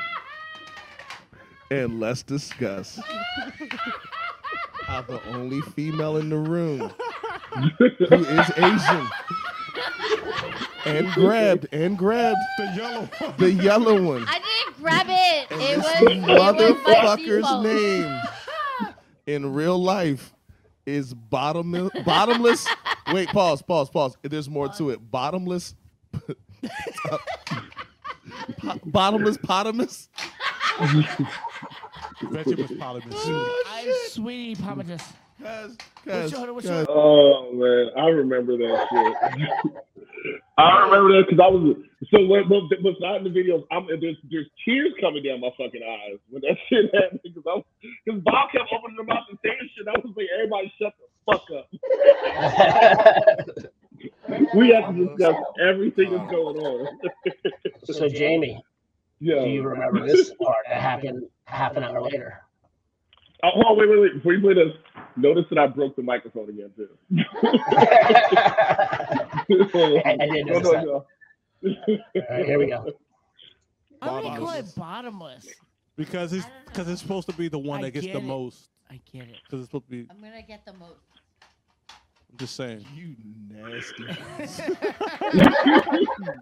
And let's discuss how the only female in the room who is Asian and grabbed and grabbed the yellow one. the yellow one. I didn't grab it. And It was, it was motherfucker's name in real life is bottom bottomless. Wait, pause, pause, pause. There's more to it. Bottomless. bottomless potamus. Vegetables oh, I'm sweetie pomatus. Guys, What's guys, your, what's guys. your, Oh man, I remember that shit. I remember that because I was so what, what, what's not in the video. I'm there's there's tears coming down my fucking eyes when that shit happened because I because Bob kept opening their mouth and saying shit. I was like, everybody shut the fuck up. we have to discuss everything that's going on. So Jamie, yeah. do you remember this part that happened half an hour later? Oh, hold on, wait, wait, wait. Before you play this, notice that I broke the microphone again too. I- I did No, notice no, that. no. All right, here we go. Why do they call it bottomless? because it's because it's supposed to be the one I that gets get the it. most. I get it. Because it's supposed to be. I'm gonna get the most. I'm just saying. You nasty.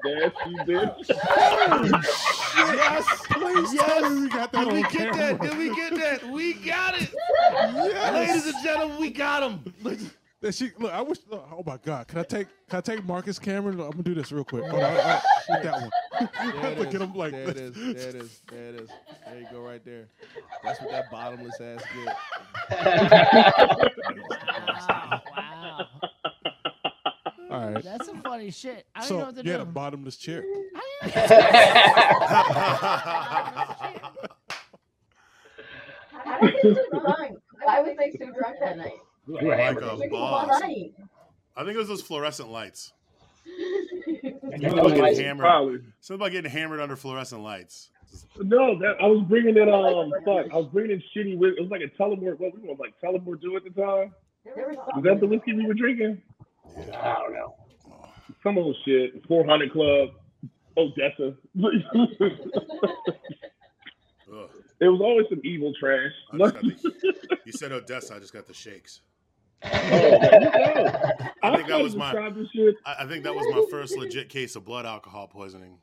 Nasty bitch. yes, please tell me we got that Did we get camera. that? Did we get that? We got it. Yes. Ladies and gentlemen, we got him. That she look. I wish. Look, oh my God! Can I take? Can I take Marcus Cameron? I'm gonna do this real quick. Hold on. I, I, shoot that one. There it Look at him like there it is. There it is. There it is. There you go, right there. That's what that bottomless ass get. Wow, wow. All right. That's some funny shit. I don't So know what to you had a bottomless chair. How did I get drunk? Why was I so drunk that night? You were like a Drinking boss. I think it was those fluorescent lights. You Something about getting hammered. Probably. Something about getting hammered under fluorescent lights. No, that I was bringing in um fuck. I was bringing in shitty. It was like a Tullamore. What we were like Tullamore Dew at the time. Was Was that the whiskey we were drinking? I don't know. Some old shit. Four hundred Club. Odessa. Ugh. it was always some evil trash. I just got the, you said Odessa. I just got the shakes. Oh, man. I think that was my. describe this shit. I I think that was my first legit case of blood alcohol poisoning.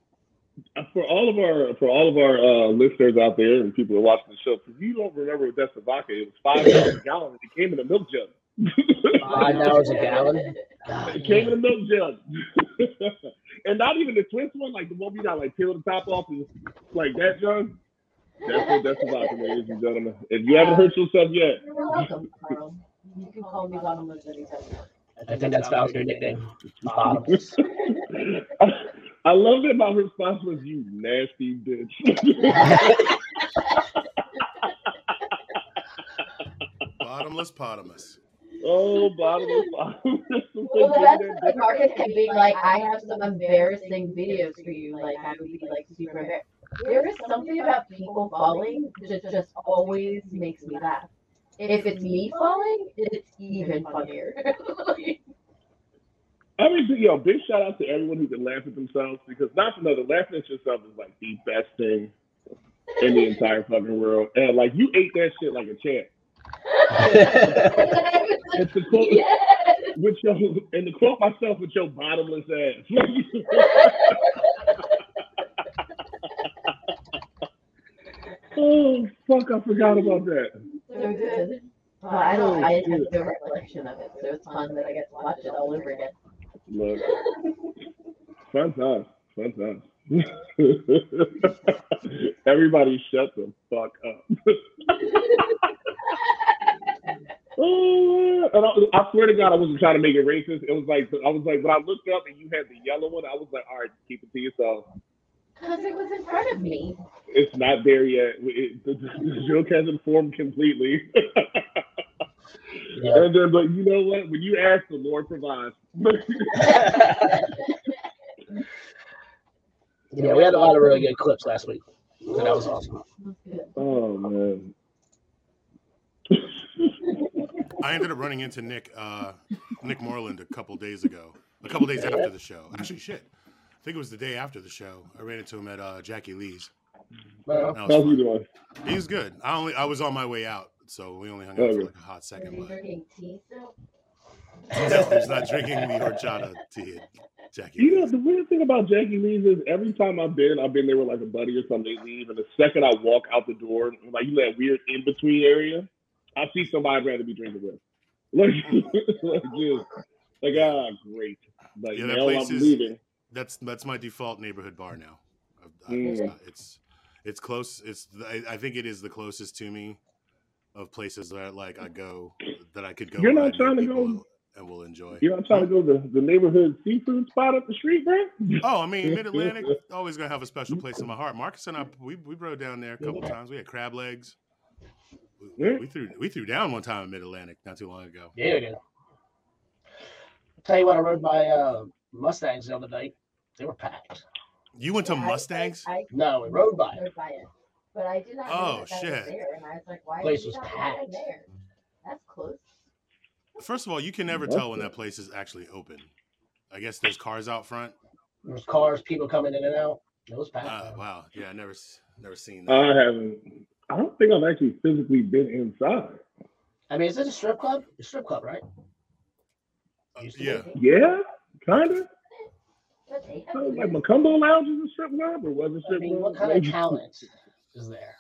for all of our for all of our uh, listeners out there and people who are watching the show, if you don't remember Odessa vodka, it was five dollars a gallon. and It came in a milk jug. Five dollars a gallon. It came in a milk jug, and not even the twist one, like the one we got like peel the top off, and like that jug. That's what that's about, ladies and gentlemen. If you haven't hurt yourself yet, You're welcome, Carl. You can call me bottomless anytime. I think that's about your nickname. Bottomless. I love that my response was "you nasty bitch." Bottomless potamus. Oh, bottomless, bottomless. Well, the best is like Marcus kept being like, I have some embarrassing videos for you. Like, I would be like super embarrassed. There is something about people falling that just always makes me laugh. If it's me falling, it's even funnier. I mean, yo, big shout out to everyone who can laugh at themselves because not for nothing, laughing at yourself is like the best thing in the entire fucking world. And like, you ate that shit like a champ. It's the quote yes. with your and to quote myself with your bottomless ass. oh fuck! I forgot about that. So good. Well, I don't. I have no recollection of it, so it's fun that I get to watch it all over again. Look, fun times, fun times. Everybody, shut the fuck up. Oh, and I, I swear to God, I wasn't trying to make it racist. It was like I was like when I looked up and you had the yellow one, I was like, all right, keep it to yourself. Because it was in front of me. It's not there yet. It, the, the joke hasn't formed completely. Yeah. And then, but you know what? When you ask, the Lord provides. Yeah, we had a lot of really good clips last week. Uh, So that was awesome. Oh man. I ended up running into Nick uh, Nick Moreland a couple days ago. A couple days after the show. Actually, shit. I think it was the day after the show. I ran into him at uh, Jackie Lee's. Well, That was he doing? He was good. I only I was on my way out, so we only hung out for like a hot Are second. you But drinking tea still? no, he's not drinking the horchata tea Jackie. You know, the weird thing about Jackie Lee's is every time I've been, I've been there with like a buddy or something. They leave, and the second I walk out the door, like you know that weird in between area, I see somebody I'd rather be drinking with. Like, like just like ah, great. Like Yeah, that now place I'm is- leaving. That's that's my default neighborhood bar now. I- I-. It's, it's close. It's I, I think it is the closest to me of places that like I go that I could go. You're not trying to go- and- we'll enjoy. You're not trying to go to the neighborhood seafood spot up the street, bro? Oh, I mean, Mid Atlantic always gonna have a special place in my heart. Marcus and I, we we rode down there a couple times. We had crab legs. We, we threw we threw down one time in Mid Atlantic not too long ago. Yeah, dude. Tell you what, I rode my uh, Mustangs the other night. They were packed. You went to Yeah, I- I- Mustangs? I, No, we rode by rode by it, but I did not Oh, that that shit. was there, and I was like, why Place is was not packed. there? That's close. First of all, you can never tell when that place is actually open. I guess there's cars out front. There's cars, people coming in and out. It was packed. Uh, wow, yeah, I never never seen that. I haven't. I don't think I've actually physically been inside. I mean, is it a strip club? A strip club, right? Uh, yeah, Yeah, kind of. But they have Like weird- Macombo Lounge is a strip club, or was it a I strip mean, club? what kind of talent is there?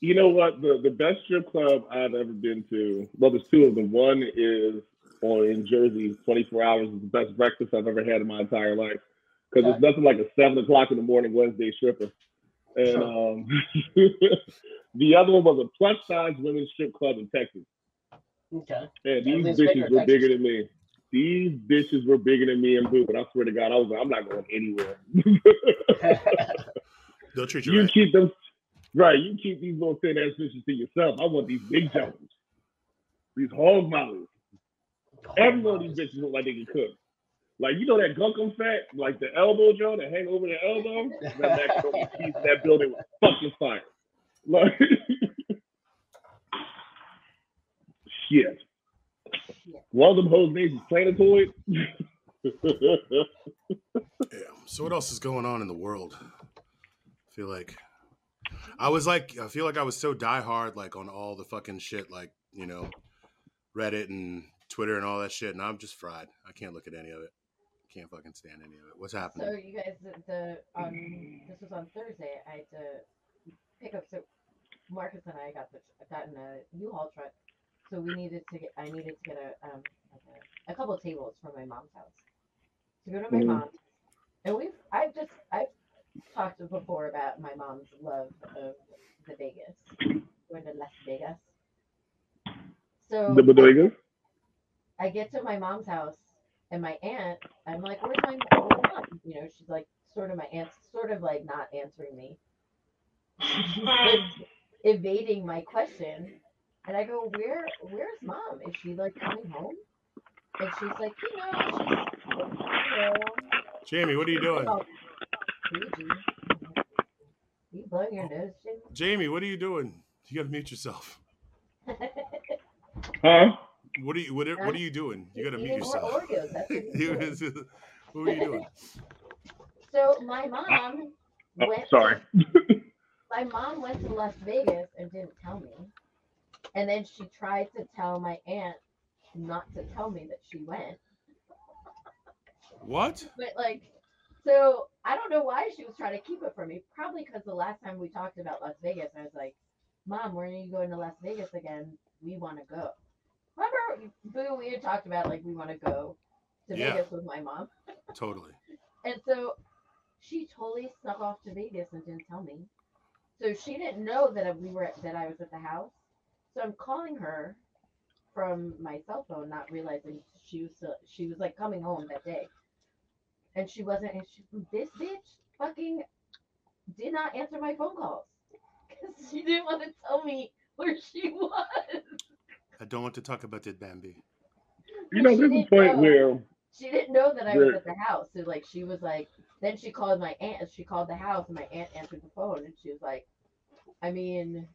You know what? The the best strip club I've ever been to. Well, there's two of them. One is on in Jersey, 24 hours. is the best breakfast I've ever had in my entire life. Because it's nothing like a seven o'clock in the morning Wednesday stripper. And um, the other one was a plus size women's strip club in Texas. Okay. And these bitches bigger were Texas. bigger than me. These bitches were bigger than me and Boo. but I swear to God, I was like, I'm not going anywhere. they'll treat you You right. keep them right. You keep these little thin ass bitches to yourself. I want these big jumpers, these hog mollies. Every one of these bitches look like they can cook. Like you know that gunkum fat, like the elbow joint that hang over the elbow. Man, that, those pieces that building was fucking fire. Like shit. One of them hoes names is Planetoid. Yeah. So what else is going on in the world? I feel like I was like I feel like I was so diehard like on all the fucking shit like you know Reddit and Twitter and all that shit, and I'm just fried. I can't look at any of it. Can't fucking stand any of it. What's happening? So you guys, the, the um, this was on Thursday. I had to pick up. So Marcus and I got the got in a U-Haul truck. So we needed to get. I needed to get a um like a, a couple of tables from my mom's house to go to my Mhm. mom's. And we've I've just I've talked before about my mom's love of the Vegas, going to Las Vegas. So The bodegas. I get to my mom's house and my aunt, I'm like, where's my mom? You know, she's like, sort of my aunt's sort of like not answering me. Evading my question. And I go, where where's mom? Is she like coming home? And she's like, you know, she's you know, Jamie, what are you doing? Oh, about Fiji. You blowing your nose, Jim? Jamie, what are you doing? You gotta mute yourself. Huh? What are you what are, what are you doing? You gotta mute Eating more yourself. Oreos. That's what he's doing. what are you doing? So my mom ah, Oh, went. sorry. my mom went to Las Vegas and didn't tell me, and then she tried to tell my aunt not to tell me that she went. What? But like, so I don't know why she was trying to keep it from me. Probably because the last time we talked about Las Vegas, I was like, "Mom, when are you going to Las Vegas again? We want to go." Remember, Boo, we had talked about like we want to go to Yeah. Vegas with my mom. Totally. And so she totally snuck off to Vegas and didn't tell me. So she didn't know that we were that I was at the house. So I'm calling her from my cell phone, not realizing she was still, she was like coming home that day, and she wasn't. And she, this bitch fucking did not answer my phone calls because she didn't want to tell me where she was. I don't want to talk about it, Bambi. You know, there's a point know. where she didn't know that I was at the house. So like she was like, then she called my aunt. She called the house, and my aunt answered the phone, and she was like, I mean,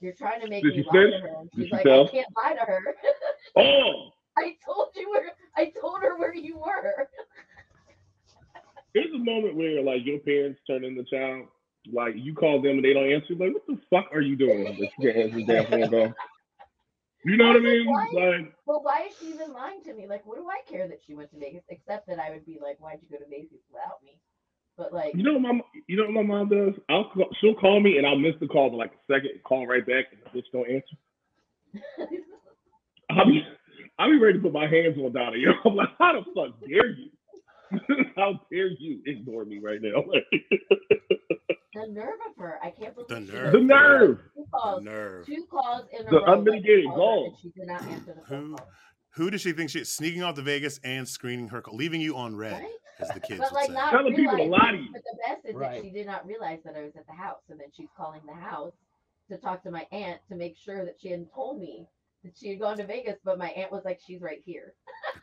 you're trying to make Did me lie say- to her. And she's like, tell? I can't lie to her. Oh, I told you where. I told her where you were. there's a moment where like your parents turn in the child, like you call them and they don't answer. Like, what the fuck are you doing? That you can't answer the damn phone call. You know what I mean? Why? Like, Well, why is she even lying to me? Like, what do I care that she went to Vegas? Except that I would be like, why'd you go to Vegas without me? But like, you know what my you know what my mom does? I'll call, she'll call me and I'll miss the call for like a second, call right back, and the bitch don't answer. I'll be I'll be ready to put my hands on Donna. You know, I'm like, how the fuck dare you? how dare you ignore me right now? the nerve of her! I can't believe The nerve. the nerve. Two The calls, nerve. two calls in a The row. unmitigated called her, and She did not answer the Who- call. Who does she think she is? Sneaking off to Vegas and screening her, leaving you on red, Right? as the kids But would like say. not Telling people to realizing- lie to you. But the best is Right. that she did not realize that I was at the house, and then she's calling the house to talk to my aunt to make sure that she hadn't told me that she had gone to Vegas. But my aunt was like, "She's right here."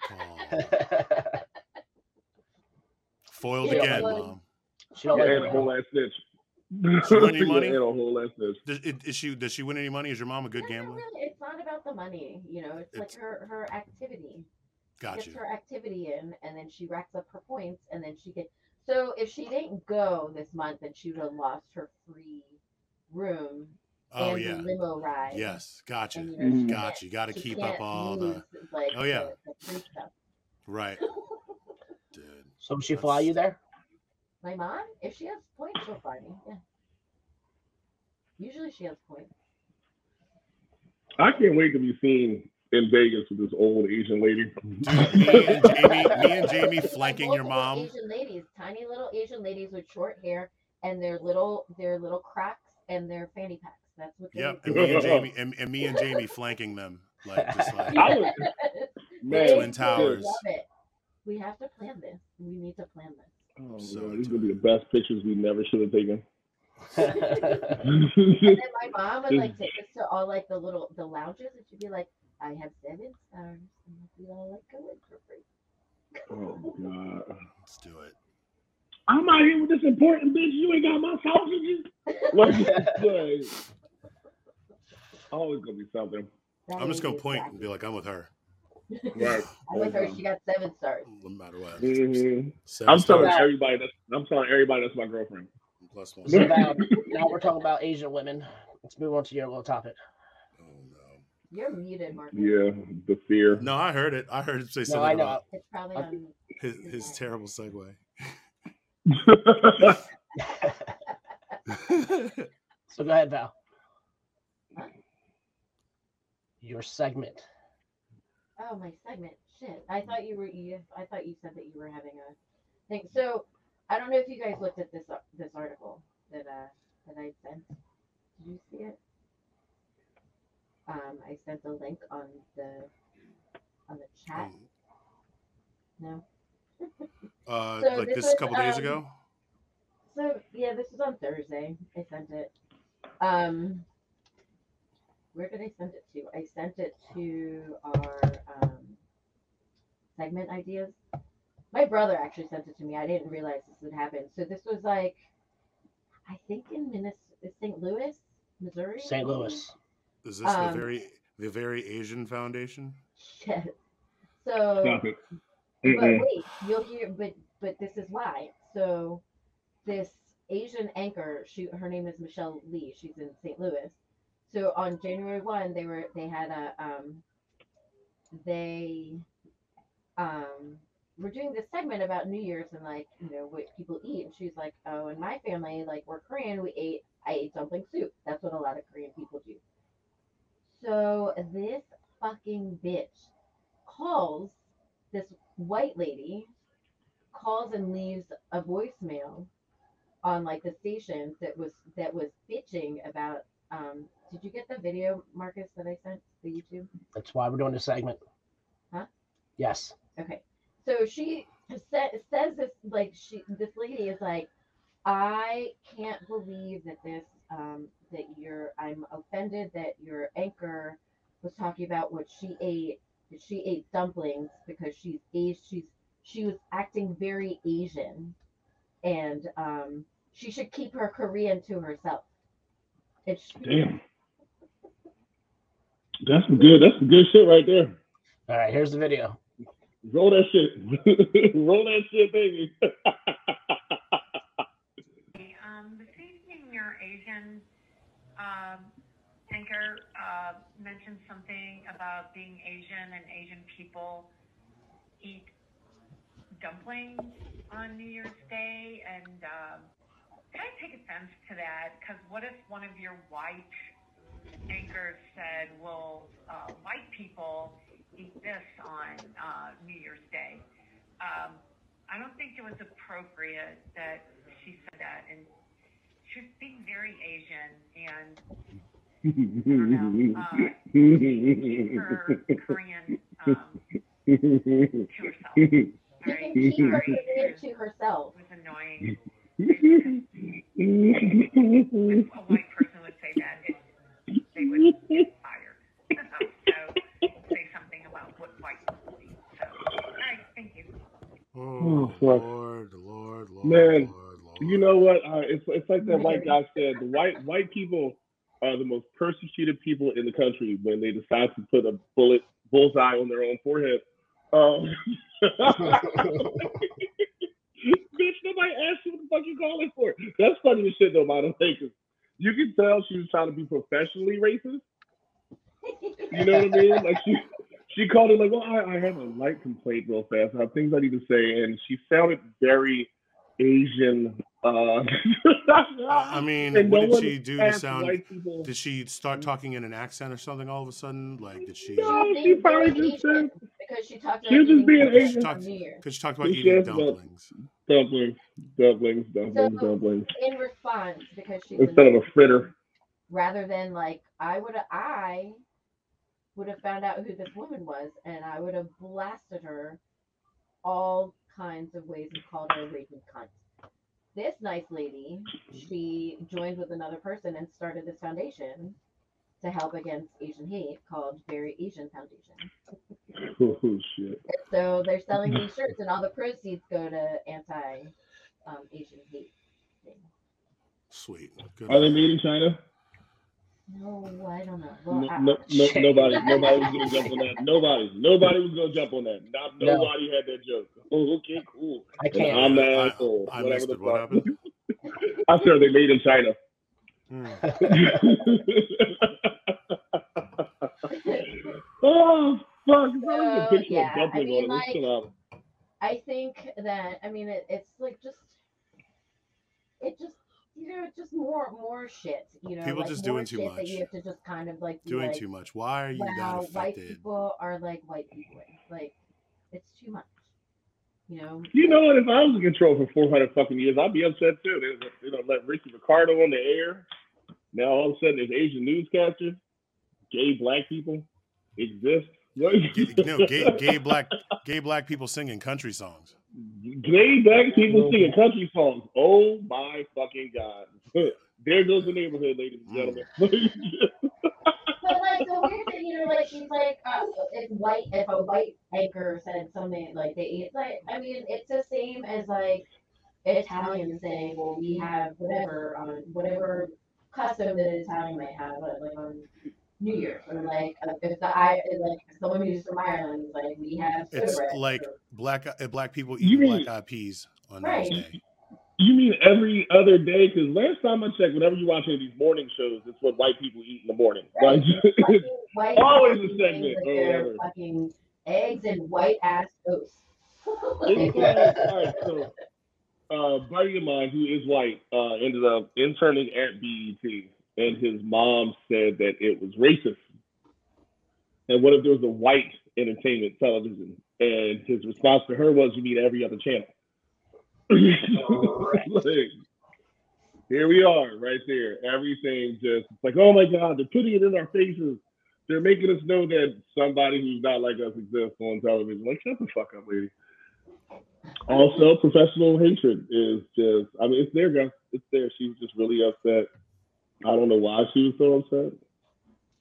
Good call. Foiled Yeah, again, well, mom. she don't Yeah, like and a her. whole ass snitch. Any money? and a whole ass snitch. Does, it- is she? Does she win any money? Is your mom a good No, not gambler? really. It's not about the money, you know. It's, It's- like her her activity. Got gets her activity in, and then she racks up her points, and then she gets. So if she didn't go this month, then she would have lost her free room Oh and yeah. limo ride. Yes. Got And, you. you know, she Mhm. Got you. Got to keep up can't all the like, Oh, yeah. the, the free stuff. right. Dude. So she fly you there? My mom, if she has points, she'll fly me. Yeah. Usually she has points. I can't wait to be seen in Vegas with this old Asian lady. Dude, me and Jamie, me and Jamie flanking your mom. Asian ladies, tiny little Asian ladies with short hair and their little their little cracks and their fanny packs. That's what they Yep, and me and Jamie and, and me and Jamie flanking them like just like I was, man, Twin Towers. Love it. We have to plan this. We need to plan this. Oh, So man, these into gonna be the best pictures we never should have taken. And then my mom would like take us to all like the little the lounges and she'd be like, I have seven stars and we all like go in for free. oh god. let's do it. I'm out here with this important bitch. You ain't got my sausages. like, like, always gonna be something. That I'm just gonna point and exactly- be like, I'm with her, Right. I'm with her. She got seven stars. no matter what. Mm-hmm. Seven I'm telling stars everybody that's I'm telling everybody that's my girlfriend. plus one. So now, now we're talking about Asian women. Let's move on to your little topic. Oh no. You're muted, Mark. Yeah, the fear. No, I heard it. I heard him say No, something I know. about It's probably on. his, his terrible segue. So go ahead, Val. Your segment. Oh, my segment. Shit. I thought you were. You, I thought you said that you were having a thing. So I don't know if you guys looked at this uh, this article that uh that I sent. Did you see it? Um, I sent the link on the on the chat. Um, No. uh, So like this this was, a couple days um, ago. So yeah, this was on Thursday. I sent it. Um, where did I send it to? I sent it to our um, segment ideas. My brother actually sent it to me. I didn't realize this would happen. So this was like, I think in Minnesota, St. Louis, Missouri. St. Louis. Is this um, the very the very Asian Foundation? Shit. So Stop it. But Mm-mm. wait, you'll hear. But but this is why. So this Asian anchor, she her name is Michelle Li. She's in St. Louis. So on January one, they were they had a um they um were doing this segment about New Year's and like you know what people eat, and she's like, oh, in my family, like we're Korean, we ate I ate dumpling soup. That's what a lot of Korean people do. So this fucking bitch calls this white lady calls and leaves a voicemail on like the station that was that was bitching about um did you get the video marcus that i sent the youtube That's why we're doing this segment. Huh? Yes. okay so she sa- says this like she this lady is like i can't believe that this um that you're i'm offended that your anchor was talking about what she ate that she ate dumplings because she's. She's she was acting very Asian, and um, she should keep her Korean to herself. It's Damn. That's some good. That's some good shit right there. All right, here's the video. Roll that shit. Roll that shit, baby. Um, this evening, your Asian um, anchor uh, mentioned something about being Asian and Asian people eat dumplings on New Year's Day, and um, can I take offense to that? Because what if one of your white anchors said, "Well, uh, white people eat this on uh, New Year's Day"? Um, I don't think it was appropriate that she said that, and she was being very Asian, and uh, keep her Korean um, to herself. she right, keep her sorry, Korean it to herself. was annoying. If a white person would say that, it, they would get fired. so say something about what white people eat. So, all right, thank you. Oh, fuck. Lord, Lord, Lord, Man, Lord, Lord. You know what? Uh, it's it's like that white guy said. The white white people are the most persecuted people in the country when they decide to put a bullet bullseye on their own forehead. Um, bitch, nobody asked you what the fuck you calling for. That's funny as shit though, by the way, 'cause you can tell she was trying to be professionally racist. You know what I mean? Like she she called it like, well, I, I have a light complaint real fast. I have things I need to say, and she sounded very Asian. Uh, I mean, and what no did she do to sound? Did she start talking in an accent or something all of a sudden? Like, did she? No, she probably just said because she talked about just eating being dumplings Asian. on New Because she talked about She eating says dumplings. dumplings, dumplings, dumplings, So dumplings. in response, because she Instead of a annoyed, fritter. rather than like I would have I would have found out who this woman was and I would have blasted her all kinds of ways and called her a raging cunt. This nice lady, she joined with another person and started this foundation to help against Asian hate called Very Asian Foundation. Oh shit. So they're selling these shirts and all the proceeds go to anti um, Asian hate thing. Sweet. Good. Are they made in China? No, I don't know. Well, No, no, no, nobody, nobody was gonna jump on that. Nobody, nobody was gonna jump on that. Not, No. nobody had that joke. Oh, okay, cool. I And can't. I'm the I- asshole. I whatever missed the it. What happened? I'm sure they made in China. Hmm. oh fuck! It's always a yeah, of I mean, on it. Like- chill out. I think that I mean it, it's like just it just you know it's just more more shit you know People like just doing too much. that you have to just kind of like Doing like, too much. Why are you wow that white people are like white people like it's too much you know You know what? If I was in control for 400 fucking years, I'd be upset too. They, they don't let Ricky Ricardo on the air. Now all of a sudden, there's Asian newscasters, gay black people exist. What? Gay, no, gay, gay black, gay black people singing country songs. Gay black people singing country songs. Oh my fucking god! there goes the neighborhood, ladies and gentlemen. but like the weird thing you know like she's like uh, if white if a white anchor said something like they eat like I mean it's the same as like Italians saying well we have whatever on whatever custom that an Italian might have but like on New Year's or like uh, if the I like someone who's from Ireland is like we have It's like or- black uh, black people eat mean- black eyed peas on Right. New Day. you mean every other day? Because last time I checked, whenever you watch any of these morning shows, it's what white people eat in the morning. Right. Like, fucking white Always a segment with or their fucking eggs and white ass oats. It's like, all right, so uh, a buddy of mine who is white uh, ended up interning at BET, and his mom said that it was racist. And what if there was a white entertainment television? And his response to her was, "You need every other channel." Like, here we are, right there. Everything just it's like, oh my God, they're putting it in our faces. They're making us know that somebody who's not like us exists on television. Like, shut the fuck up, lady. Also, professional hatred is just, I mean, it's there, guys. It's there. She was just really upset. I don't know why she was so upset.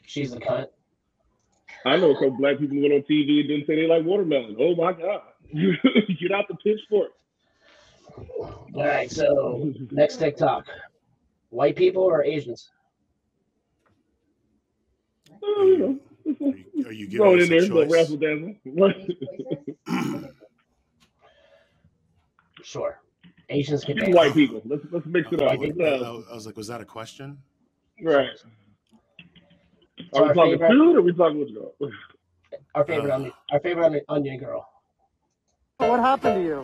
She's a cunt. I know some black people went on TV and didn't say they like watermelon. Oh my god! You get out the pitchfork. All right, so next TikTok. White people or Asians? Oh, you Are you, are you throw giving it us in a there, little choice? razzle dazzle. Sure. Asians can Just dance. white people. Let's let's mix it I, up. was- Let's, uh, I was like, was that a question? Right. So Are we talking favorite, food or are we talking what's going? our favorite, Uh. onion, our favorite onion, onion girl. What happened to you?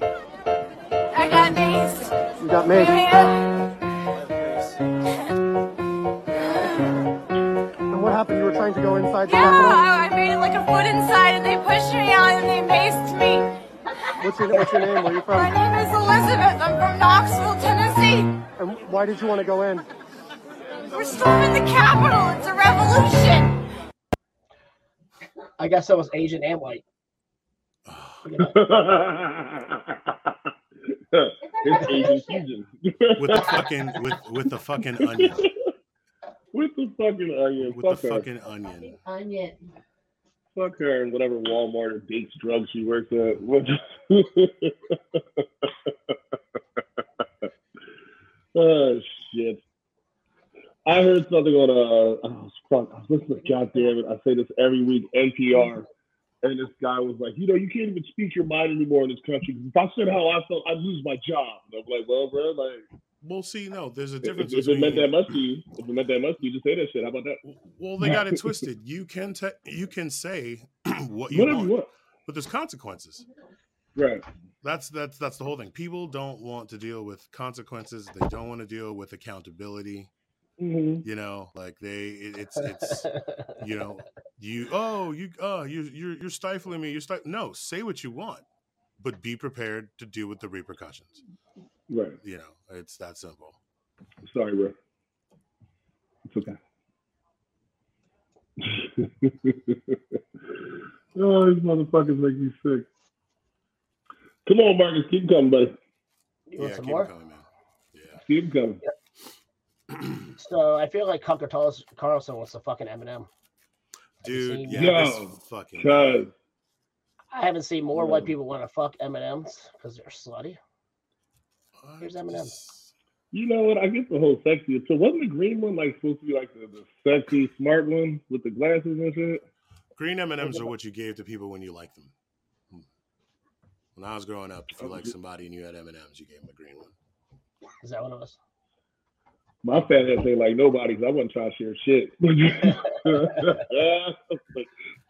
I got these. You got made. And what happened? You were trying to go inside the Yeah, I I made like a foot inside and they pushed me out and they maced me. What's your, what's your name? Where are you from? My name is Elizabeth. I'm from Knoxville, Tennessee. And why did you want to go in? We're storming the Capitol. It's a revolution. I guess I was Asian and white. it's Asian fusion. With the fucking with with the fucking onion. With the fucking onion. With Fuck the her. fucking onion. Onion. Fuck her and whatever Walmart or Dates Drug she works at. What- oh shit. I heard something on uh oh fuck, I was listening to goddamn it. I say this every week, NPR. And this guy was like, you know, you can't even speak your mind anymore in this country. If I said how I felt, I'd lose my job. And I'm like, well, bro, like Well, see, no, there's a difference if it meant that much to you, if it meant that much to you, just say that shit. How about that? Well, they got it twisted. You can te- you can say what you Whatever want, you want. but there's consequences. Right. That's that's that's the whole thing. People don't want to deal with consequences. They don't want to deal with accountability. Mm-hmm. You know, like they it, it's it's you know you oh you oh you you're you're stifling me. You're stif- no say what you want, but be prepared to deal with the repercussions. Right. You know, it's that simple. Sorry, bro. It's okay. oh, these motherfuckers make me sick. Come on, Marcus, keep coming, buddy. You want Yeah, some keep more? coming, man. Yeah. Keep coming. So I feel like Tucker Carlson Carlson was the fucking Eminem. Dude, seen- yeah, Yo, fucking Cuz I haven't seen more white people want to fuck M&Ms because they're slutty. uh, Here's Eminem. just- you know what? I get the whole sexy. So wasn't the green one like supposed to be like the, the sexy, smart one with the glasses and shit? Green M and M's are what you gave to people when you liked them. Hmm. When I was growing up, if you liked somebody and you had M and M's, you gave them a green one. Is that what it was? My fat ass ain't like nobody 'cause I wasn't trying to share shit.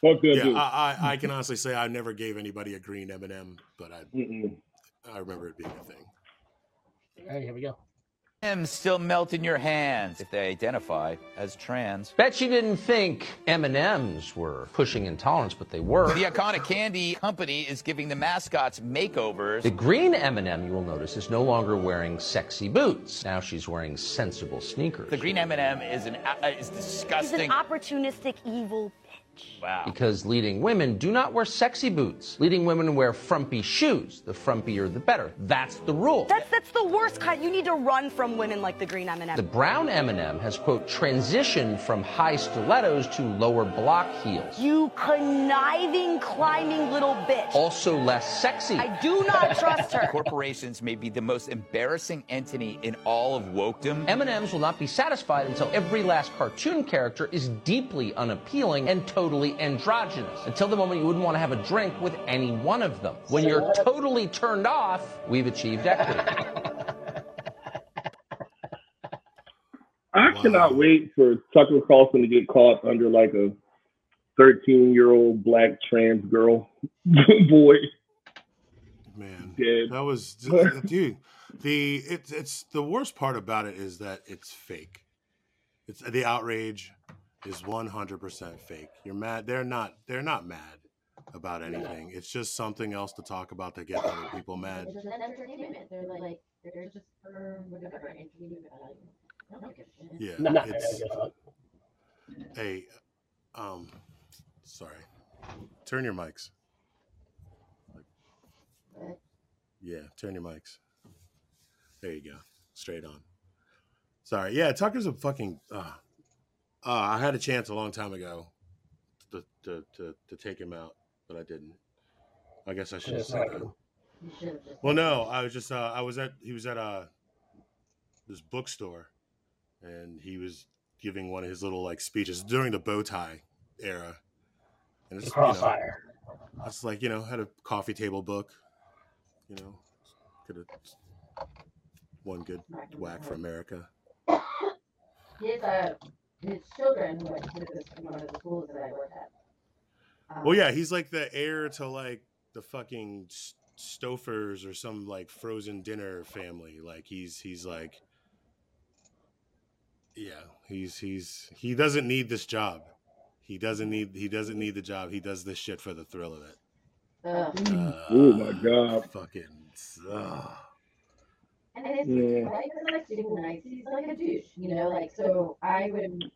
Fuck that Yeah, dude. I, I, I can honestly say I never gave anybody a green M and M, but I Mm-mm. I remember it being a thing. All right, here we go. M still melt in your hands if they identify as trans. Bet you didn't think M&Ms were pushing intolerance, but they were. The iconic candy company is giving the mascots makeovers. The green M&M, you will notice, is no longer wearing sexy boots. Now she's wearing sensible sneakers. The green M&M is an uh, is He's disgusting. an opportunistic evil bitch. Wow. Because leading women do not wear sexy boots. Leading women wear frumpy shoes. The frumpier, the better. That's the rule. That's that's the worst kind. You need to run from women like the green M&M. The brown M&M has, quote, transitioned from high stilettos to lower block heels. You conniving, climbing little bitch. Also less sexy. I do not trust her. Corporations may be the most embarrassing entity in all of wokedom. M&Ms will not be satisfied until every last cartoon character is deeply unappealing and totally androgynous. Until the moment you wouldn't want to have a drink with any one of them. When you're totally turned off, we've achieved equity. I cannot wait for Tucker Carlson to get caught under like a 13 year old black trans girl boy. Man, Dead. that was dude. The it's it's the worst part about it is that it's fake. It's the outrage is one hundred percent fake. You're mad. They're not. They're not mad about anything. It's just something else to talk about to get other people mad. It's just entertainment. They're like, they're just for whatever entertainment value. I don't give a shit. Yeah, No, it's hey, um, sorry. Turn your mics. Yeah, turn your mics. There you go. Straight on. Sorry. Yeah, Tucker's a fucking. Uh, uh, I had a chance a long time ago to to to, to take him out, but I didn't. I guess I should have said I that. do. You should have just. Well, no, I was just uh, I was at he was at uh this bookstore, and he was giving one of his little like speeches during the bow tie era, and it's you know, Crossfire. it's like you know had a coffee table book, you know, could have one good whack for America. His uh, his children went to this one of the schools that I work at. Um, Well, yeah, he's like the heir to like the fucking Stouffers or some like frozen dinner family. Like he's he's like, yeah, he's he's he doesn't need this job. He doesn't need he doesn't need the job. He does this shit for the thrill of it. Ugh. oh my god. Fucking. ugh. And it's Yeah. like it's like super nice. He's like a douche, you know. Like so, I would.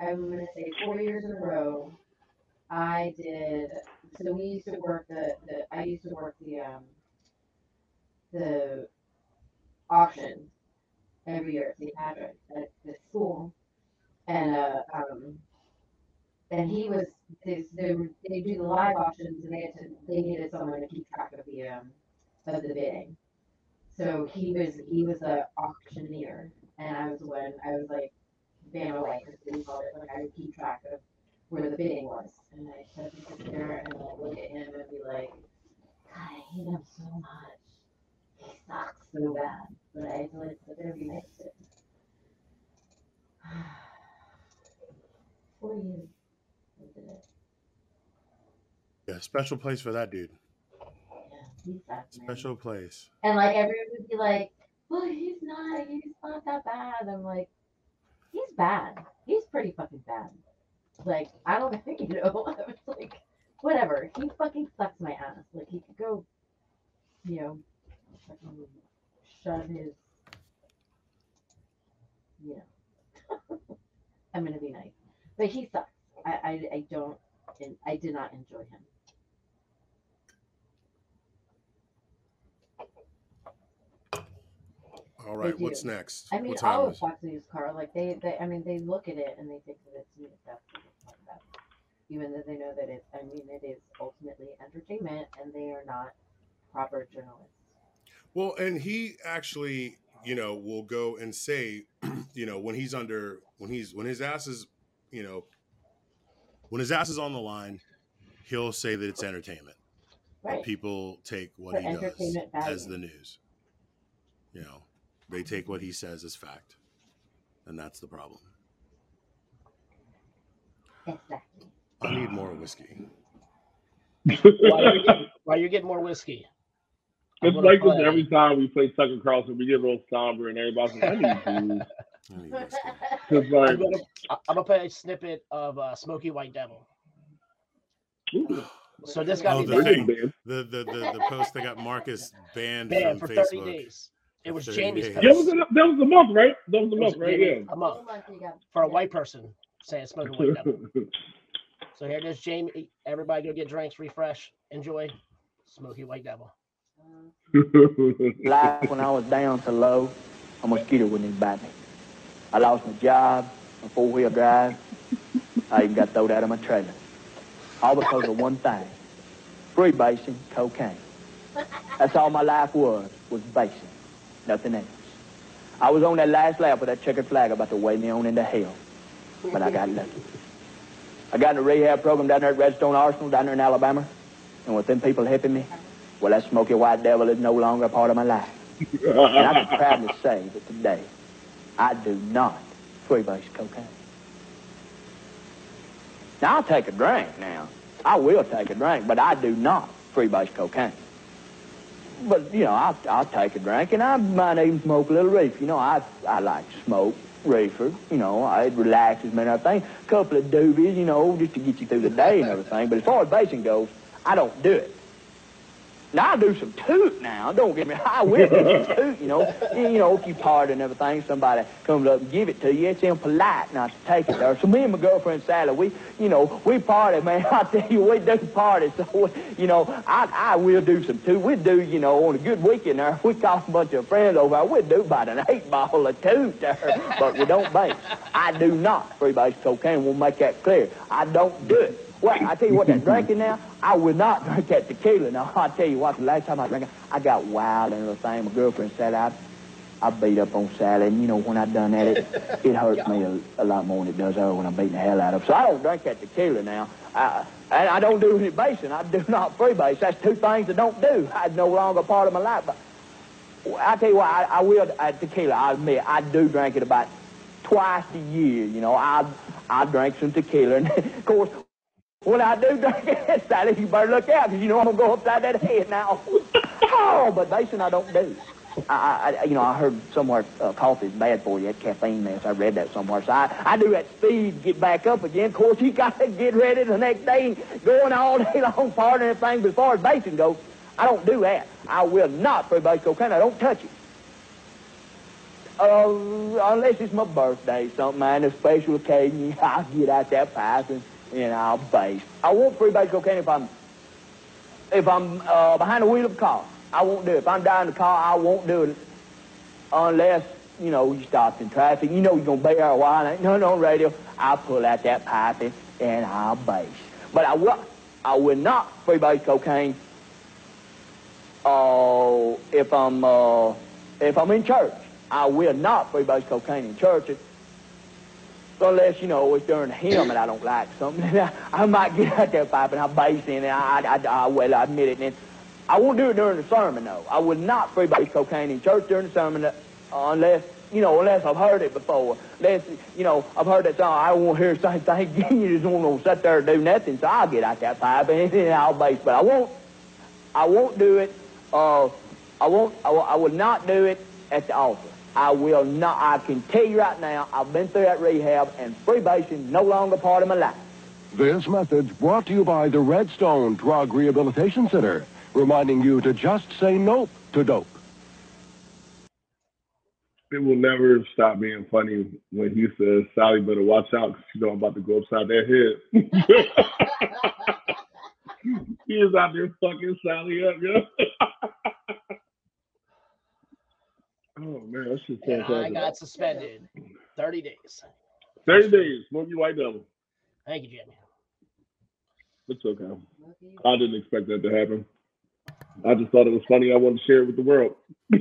I'm gonna say four years in a row. I did. So we used to work the the. I used to work the um. The auction every year at St. Patrick's at the school, and uh um. And he was this. They, they do the live auctions, and they had to. They needed someone to keep track of the um of the bidding. So he was he was the auctioneer, and I was when I was like Vanna White, we called it. Like I would keep track of where the bidding was, and I to sit there and like look at him and be like, God, I hate him so much. He sucks so bad, but I had to like sit there and be nice. Four years. Yeah, special place for that dude. Yeah, he sucks, man. Special place. And like everyone would be like, "Well, he's not. He's not that bad." I'm like, "He's bad. He's pretty fucking bad." Like I don't think you know. I was like, whatever. He fucking sucks my ass. Like he could go, you know, fucking shove his, you know. I'm gonna be nice, but he sucks. I I, I don't. And I did not enjoy him. All right, what's next? I mean, all of? Fox News car, like they, they, I mean, they look at it and they think that it's news. That's what it's talking about. Even though they know that it's, I mean, it is ultimately entertainment, and they are not proper journalists. Well, and he actually, you know, will go and say, you know, when he's under, when he's, when his ass is, you know, when his ass is on the line, he'll say that it's entertainment. But Right. people take what For he does entertainment as the news. You know, they take what he says as fact, and that's the problem. Exactly. I need more whiskey. While you're getting, while you're getting more whiskey, I'm It's like this every time we play Tucker Carlson. We get real somber, and everybody's like, "I need booze." I need whiskey. It's like, I'm gonna, I- I'm gonna play a snippet of uh, Smoky White Devil. So this got Oh, me the thing, the, the the the post that got Marcus banned, banned from for 30 days. It was Jamie's days. post. that was a, that was a month, right? That was a It month, right? Yeah. a month for a white person saying Smoky White Devil. So here it is, Jamie. Everybody go get drinks, refresh, enjoy. Smoky White Devil. Life when I was down to low, a mosquito wouldn't even bite me. I lost my job, my four-wheel drive. I even got thrown out of my trailer. All because of one thing. Free basing cocaine. That's all my life was, was basing. Nothing else. I was on that last lap with that checkered flag about to weigh me on into hell. But I got lucky. I got in a rehab program down there at Redstone Arsenal down there in Alabama. And with them people helping me, well, that smoky white devil is no longer a part of my life. And I can proudly say that today, I do not freebase cocaine. Now, I'll take a drink now. I will take a drink, but I do not freebase cocaine. But, you know, I'll, I'll take a drink, and I might even smoke a little reefer. You know, I, I like to smoke reefer. You know, it relaxes me and everything. A couple of doobies, you know, just to get you through the day and everything. But as far as basing goes, I don't do it. Now I do some toot now. Don't get me. I will do some toot. You know, you know, if you party and everything, somebody comes up and give it to you. It's impolite not to take it there. So me and my girlfriend Sally, we, you know, we party, man. I tell you, we do party. So you know, I I will do some toot. We do, you know, on a good weekend there. We call a bunch of friends over. We do about an eight ball of toot there, but we don't base. I do not freebase cocaine. We'll make that clear. I don't do it. Well, I tell you what, that drinking now, I will not drink that tequila. Now, I tell you what, the last time I drank it, I got wild and everything. My girlfriend said I, I beat up on Sally, and you know, when I done that, it, it hurts me a, a lot more than it does her when I'm beating the hell out of her. So I don't drink that tequila now. I, and I don't do any basing. I do not freebase. That's two things I don't do. It's no longer part of my life. But I tell you what, I, I will, uh, tequila, I admit, I do drink it about twice a year. You know, I, I drink some tequila. And, of course, when I do drink it, Sally, you better look out, because you know I'm going to go upside that head now. oh, but basing I don't do. I, I, you know, I heard somewhere uh, coffee is bad for you. That caffeine mess. I read that somewhere. So I, I do that speed, get back up again. Of course, you got to get ready the next day, going all day long, partying and everything. But as far as basing goes, I don't do that. I will not free base cocaine. I don't touch it. Uh, unless it's my birthday, something, man, a special occasion, I'll get out that pipe and, and I'll base. I won't free base cocaine if I'm if I'm uh, behind the wheel of a car. I won't do it. If I'm driving the car, I won't do it unless, you know, you stopped in traffic. You know you're going to be there a while. Ain't nothing on radio. I'll pull out that pipe and, and I'll base. But I will, I will not free base cocaine uh, if I'm uh, if I'm in church. I will not free base cocaine in churches. Unless, you know, it's during hymn and I don't like something. I might get out there pipe and I'll base in and I, I, I, I well, I admit it. And I won't do it during the sermon, though. I would not free cocaine in church during the sermon uh, unless, you know, unless I've heard it before. Unless, you know, I've heard that song. I won't hear the same thing again. You just won't sit there and do nothing. So I'll get out that pipe and I'll base. But I won't, I won't do it. Uh, I won't, I, I will not do it at the altar. I will not. I can tell you right now, I've been through that rehab and free basing no longer part of my life. This message brought to you by the Redstone Drug Rehabilitation Center, reminding you to just say nope to dope. It will never stop being funny when he says, Sally better watch out because you know I'm about to go upside that head. he is out there fucking Sally up, yo. oh, man, that shit And I got suspended 30 days. 30 days, Smokey White Devil. Thank you, Jimmy. It's okay. I didn't expect that to happen. I just thought it was funny. I wanted to share it with the world.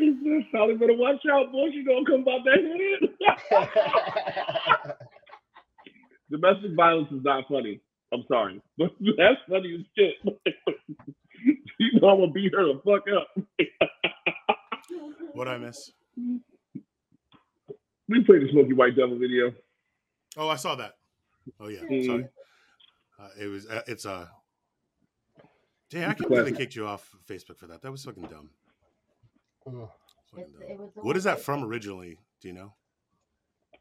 He Sally better watch out, boy. She gonna come about that head. Domestic violence is not funny. I'm sorry. But that's funny as shit. you know I'm gonna beat her the fuck up. What I miss? we played the Smoky White Devil video. Oh, I saw that. Oh yeah, Mhm. sorry. Uh, it was. Uh, it's a. Uh... Damn, I It's a can't believe they kicked you off Facebook for that. That was fucking dumb. It's, it was What is that from originally? Do you know?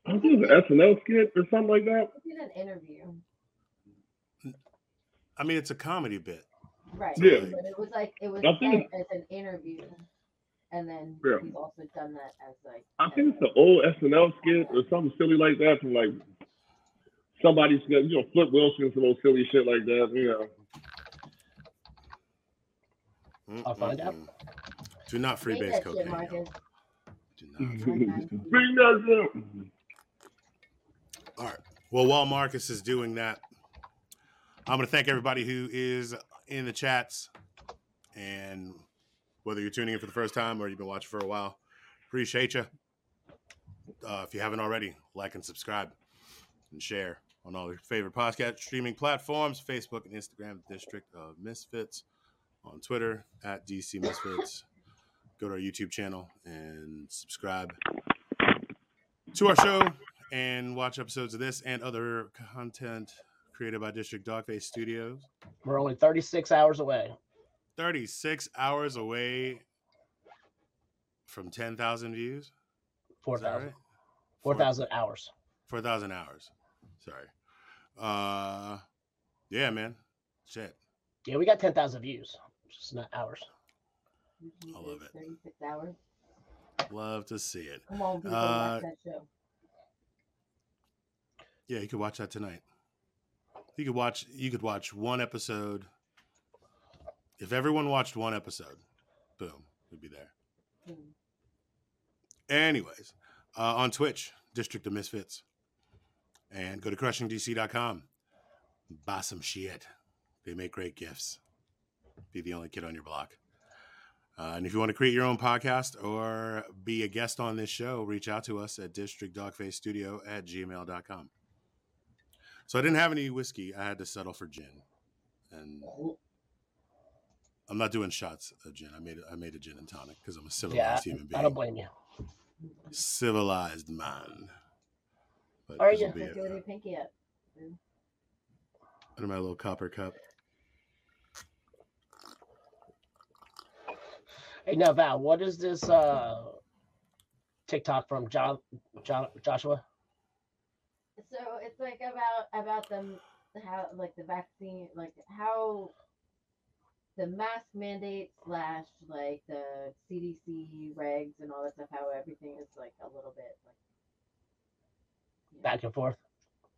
I think it was an SNL skit or something like that. It's in an interview. I mean, it's a comedy bit. Right. Yeah. But it was like it was I think as, as an interview. And then Yeah. he's also done that as like I think it's an old SNL skit or something silly like that from like somebody's you know Flip Wilson some old silly shit like that. You know. I'll find out. Do not Bring freebase that shit, cocaine. Marcus. Mm-hmm. Bring that shit. All right. Well, while Marcus is doing that, I'm going to thank everybody who is in the chats. And whether you're tuning in for the first time or you've been watching for a while, appreciate you. Uh, if you haven't already, like and subscribe and share on all your favorite podcast streaming platforms Facebook and Instagram, District of Misfits, on Twitter at DC Misfits. Go to our YouTube channel and subscribe to our show and watch episodes of this and other content created by District Dogface Studios. We're only 36 hours away. 36 hours away from 10,000 views. Is that 4,000. right? 4,000 hours. 4,000 hours. Sorry. Uh, yeah, man. Shit. Yeah, we got 10,000 views. Just not hours. I love it. 36 hours. Love to see it. Come on, people, Uh, watch that show. Yeah, you can watch that tonight. You could watch. You could watch one episode. If everyone watched one episode, boom, we'd be there. Hmm. Anyways, uh, on Twitch, District of Misfits. And go to crushingdc.com. Buy some shit. They make great gifts. Be the only kid on your block. Uh, and if you want to create your own podcast or be a guest on this show, reach out to us at districtdogfacestudio at gmail.com. So I didn't have any whiskey. I had to settle for gin. And I'm not doing shots of gin. I made I made a gin and tonic because I'm a civilized Yeah, human being. I don't blame you. Civilized man. But Are this you? Let's it. your pinky up. Under my little copper cup. Hey, now Val, what is this uh TikTok from John, John Joshua? So it's like about about them how like the vaccine like how the mask mandate slash like the CDC regs and all that stuff how everything is like a little bit like Back and forth.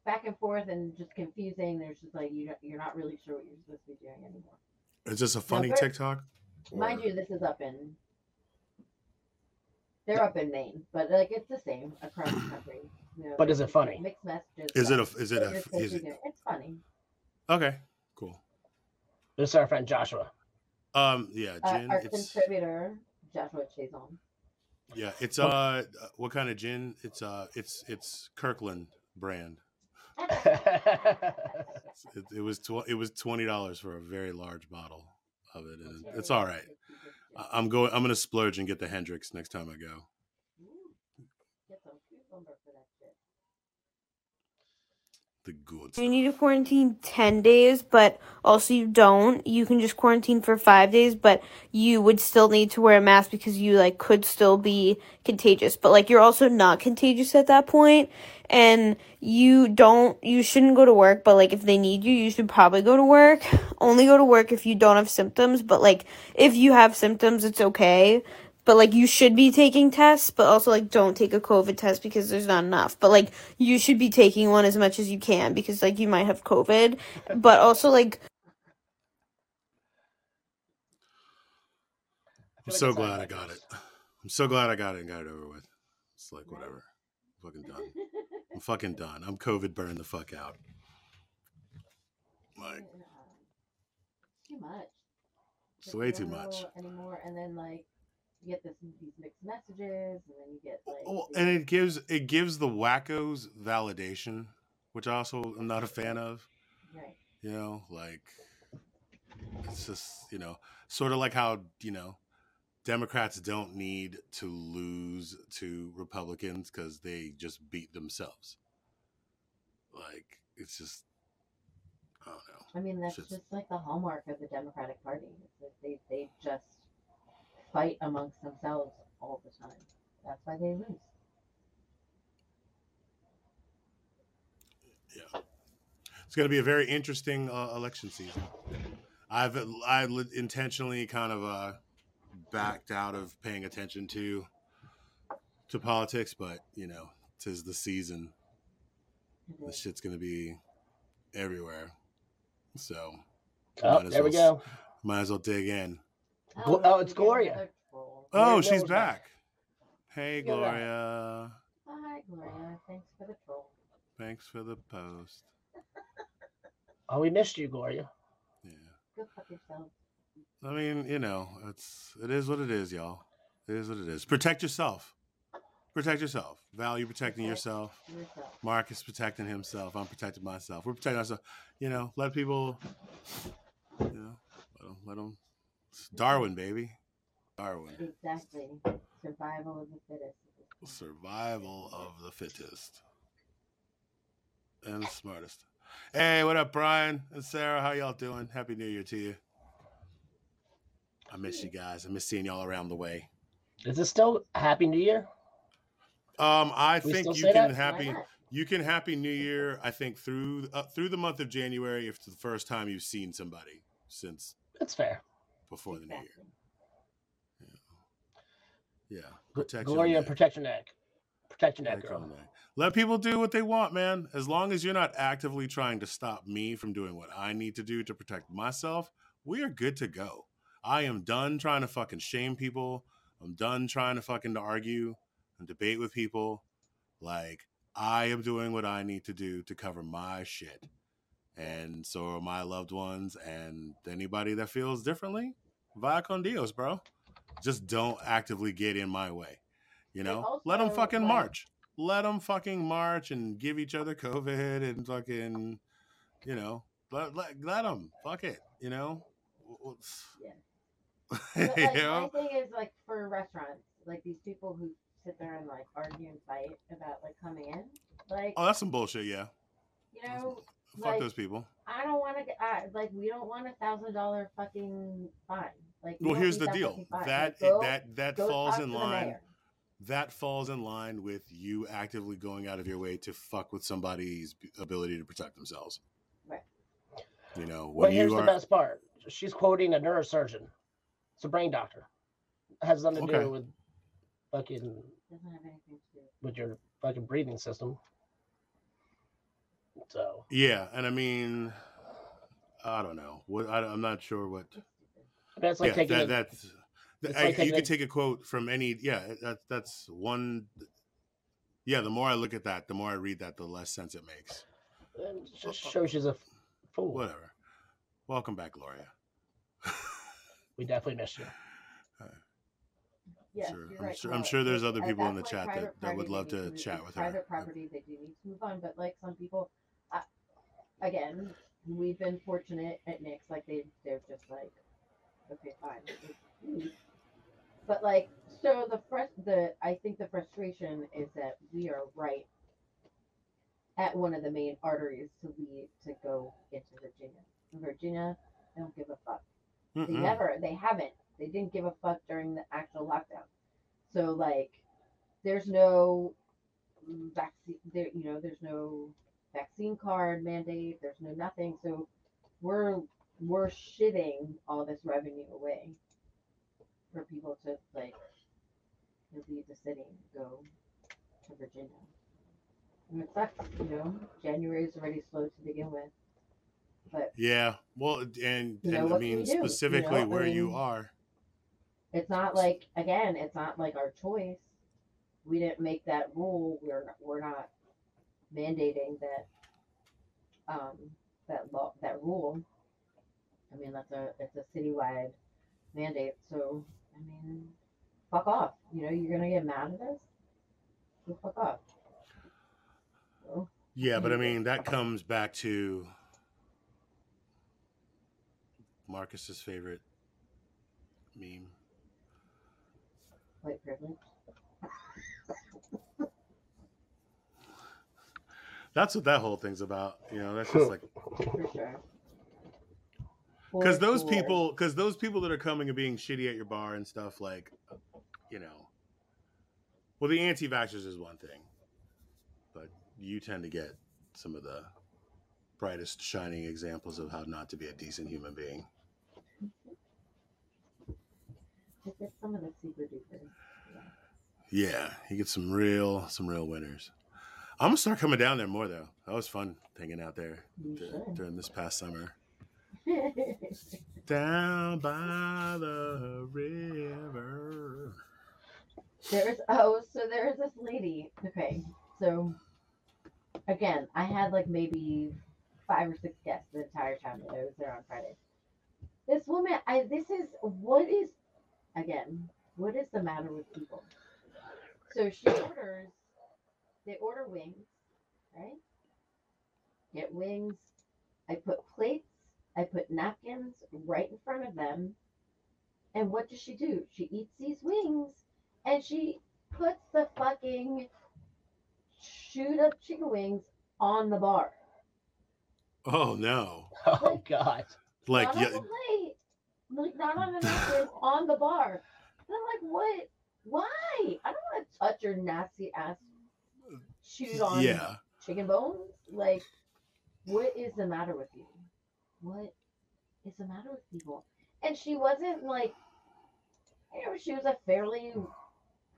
back and forth and just confusing. There's just like you don't- you're not really sure what you're supposed to be doing anymore. Is this a funny but- TikTok? Mind you, this is up in they're up in Maine, but like it's the same across the country. You know, But is it funny? Mixed messages. Is it a- is it a- you're is it- It's funny. Okay, cool. This is our friend Joshua. Um, yeah, Uh, gin. our it's contributor Joshua Chazon. yeah, it's uh, what kind of gin? It's uh, it's it's Kirkland brand. It, it was tw- it was twenty dollars for a very large bottle of it, and it's all right. I- I'm going. I'm gonna splurge and get the Hendrick's next time I go. Get some cucumber for that shit. The good. You need to quarantine 10 days, but also you don't. You can just quarantine for five days, but you would still need to wear a mask because you like could still be contagious. But like you're also not contagious at that point, and you don't, you shouldn't go to work. But like if they need you, you should probably go to work. Only go to work if you don't have symptoms. But like if you have symptoms, it's okay. But like you should be taking tests, but also like don't take a COVID test because there's not enough. But like you should be taking one as much as you can because like you might have COVID. But also like I'm so glad I got it. I'm so glad I got it and got it over with. It's like whatever. I'm fucking done. I'm fucking done. I'm COVID burned the fuck out. Like Too much. it's way too much. Anymore, and then like you get this these mixed messages, and then you get like oh, Well, and it gives it gives the wackos validation, which I also am not a fan of. right. You know, like it's just you know, sort of like how you know, Democrats don't need to lose to Republicans because they just beat themselves. Like it's just, I don't know. I mean, that's Shit's- just like the hallmark of the Democratic Party. It's like they they just fight amongst themselves all the time. That's why they lose. Yeah, it's going to be a very interesting uh, election season. I've I intentionally kind of uh, backed out of paying attention to to politics, but you know, tis the season. The shit's going to be everywhere, so Oh, there we well s- go. Might as well dig in. Oh, Gl- oh, it's Gloria. Oh, Gloria she's Miller's back. Hey, Yeah. Gloria. Hi, Gloria. Thanks for the troll. Thanks for the post. Oh, we missed you, Gloria. Yeah. Go fuck yourself. I mean, you know, it's it is what it is, y'all. It is what it is. Protect yourself. Protect yourself. Val, you protecting yourself. yourself. Marcus protecting himself. I'm protecting myself. We're protecting ourselves. You know, let people. You know, let them. Let them. Darwin, baby. Darwin. Exactly. Survival of the fittest. Survival of the fittest. And the smartest. Hey, what up, Brian and Sarah? How y'all doing? Happy New Year to you. I miss you guys. I miss seeing y'all around the way. Is it still Happy New Year? Um, I We think you can that? happy you can happy New Year. I think through uh, through the month of January, if it's the first time you've seen somebody since That's fair. Before the New Year. Yeah, yeah. Gl- Gloria, neck. protect your neck. Protect your neck, girl. neck. Let people do what they want, man. As long as you're not actively trying to stop me from doing what I need to do to protect myself, we are good to go. I am done trying to fucking shame people. I'm done trying to fucking argue and debate with people. Like, I am doing what I need to do to cover my shit. And so are my loved ones and anybody that feels differently. Via con Dios, bro. Just don't actively get in my way. You know? Let them fucking like- march. Let them fucking march and give each other COVID and fucking, you know, let, let, let them. Fuck it. You know? Yeah. you But, like, my know? thing is like for restaurants, like these people who sit there and like argue and fight about like coming in, like Oh, that's some bullshit, yeah. you know, Fuck like, those people. I don't want to get like we don't want a thousand dollar fucking fine. Like we Well, here's the deal. That Like, go- that that go falls in line. That falls in line with you actively going out of your way to fuck with somebody's ability to protect themselves. Right. You know, But when here's you the best part. She's quoting a neurosurgeon. It's a brain doctor. It has nothing to Okay. do with fucking Doesn't have anything to do. with your fucking breathing system. So yeah, and I mean, I don't know. What I, I'm not sure what. that's like yeah, taking that, a- that's. it's I, like you taking could a- take a quote from any. Yeah, that that's one. Yeah, the more I look at that, the more I read that, the less sense it makes. it just uh, uh, shows she's a fool. Whatever. Welcome back, Gloria. We definitely missed you. Uh, yes, Sure. I'm right, sure- I'm sure there's other people in the chat that- that would love they to chat it's with her. Private property, they do need to move on, but like some people, I, again, we've been fortunate at Nick's, like they they're just like, okay, fine, but like, so the frust the I think the frustration is that we are right at one of the main arteries to lead to go into Virginia. Virginia, they don't give a fuck. They Mm-mm. never, they haven't. They didn't give a fuck during the actual lockdown. So like, there's no vaccine. There, you know, there's no vaccine card mandate. There's no nothing. So we're we're shitting all this revenue away for people to like leave the city and go to Virginia. And it sucks, you know. January is already slow to begin with, but Yeah. Well, and, and I mean do? You specifically know, I where you are. it's not like again it's not like our choice we didn't make that rule we're we're not mandating that um that law that rule. I mean that's a it's a citywide mandate so i mean fuck off. You know you're gonna get mad at us? So fuck off. So, Yeah, but I mean that comes back to Marcus's favorite meme. white privilege That's what that whole thing's about. You know, that's just like because those people because those people that are coming and being shitty at your bar and stuff like you know well the anti-vaxxers is one thing but you tend to get some of the brightest shining examples of how not to be a decent human being. Some of the super duper. Yeah you get some real some real winners i'm gonna start coming down there more though that was fun hanging out there You during this past summer down by the river There's oh, so there's this lady. Okay, so again, I had like maybe five or six guests the entire time that I was there on Friday. This woman, I this is what is again, what is the matter with people? So she orders, they order wings, right? Get wings. I put plates. I put napkins right in front of them. And what does she do? She eats these wings and she puts the fucking shoot up chicken wings on the bar. oh no Oh God. like not yeah, on the plate, like not on the napkin, on the bar. And I'm like, what? Why? I don't want to touch your nasty ass shoot on Yeah. chicken bones. Like, what is the matter with you? What is the matter with people? And she wasn't like, you know, she was a fairly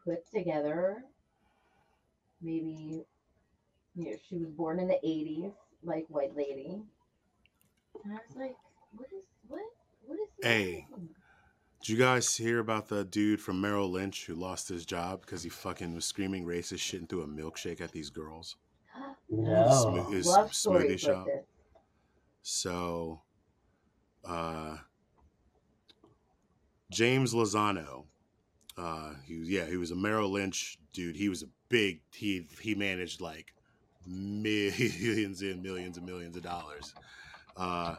put together, maybe, you know, she was born in the 80s, like white lady. And I was like, what is, what? What is this? Hey, did you guys hear about the dude from Merrill Lynch who lost his job because he fucking was screaming racist shit and threw a milkshake at these girls? Smo- his Love smoothie shop. So, uh, James Lozano, uh, he was yeah, he was a Merrill Lynch dude. He was a big he he managed like millions and millions and millions of dollars. Uh,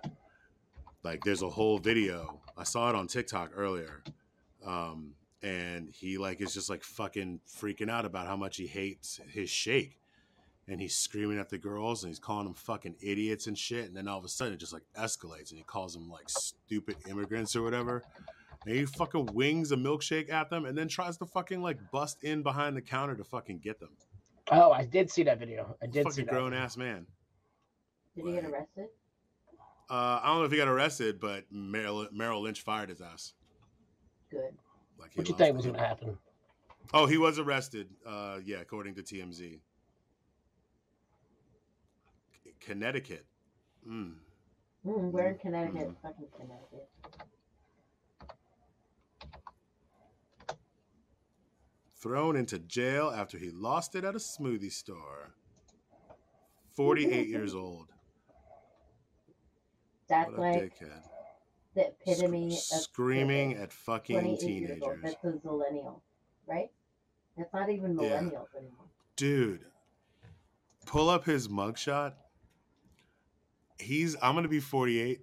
like there's a whole video. I saw it on TikTok earlier. Um, and he like is just like fucking freaking out about how much he hates his shake and he's screaming at the girls and he's calling them fucking idiots and shit. And then all of a sudden it just like escalates and he calls them like stupid immigrants or whatever. And he fucking wings a milkshake at them and then tries to fucking like bust in behind the counter to fucking get them. Oh, I did see that video. I did see fucking that. grown ass man. Did he get arrested? Uh, I don't know if he got arrested, but Merrill, Merrill Lynch fired his ass. Good. Like he What you think was going to happen? Oh, he was arrested. Uh, yeah, according to TMZ. Connecticut. Mm. Mm, we're in Connecticut. Fucking Connecticut. Thrown into jail after he lost it at a smoothie store. 48 years old. That's What a like dickhead. the epitome of Screaming privilege. at fucking 28 old. teenagers. That's a millennial, right? That's not even Yeah. anymore. Dude, pull up his mugshot. He's I'm gonna be 48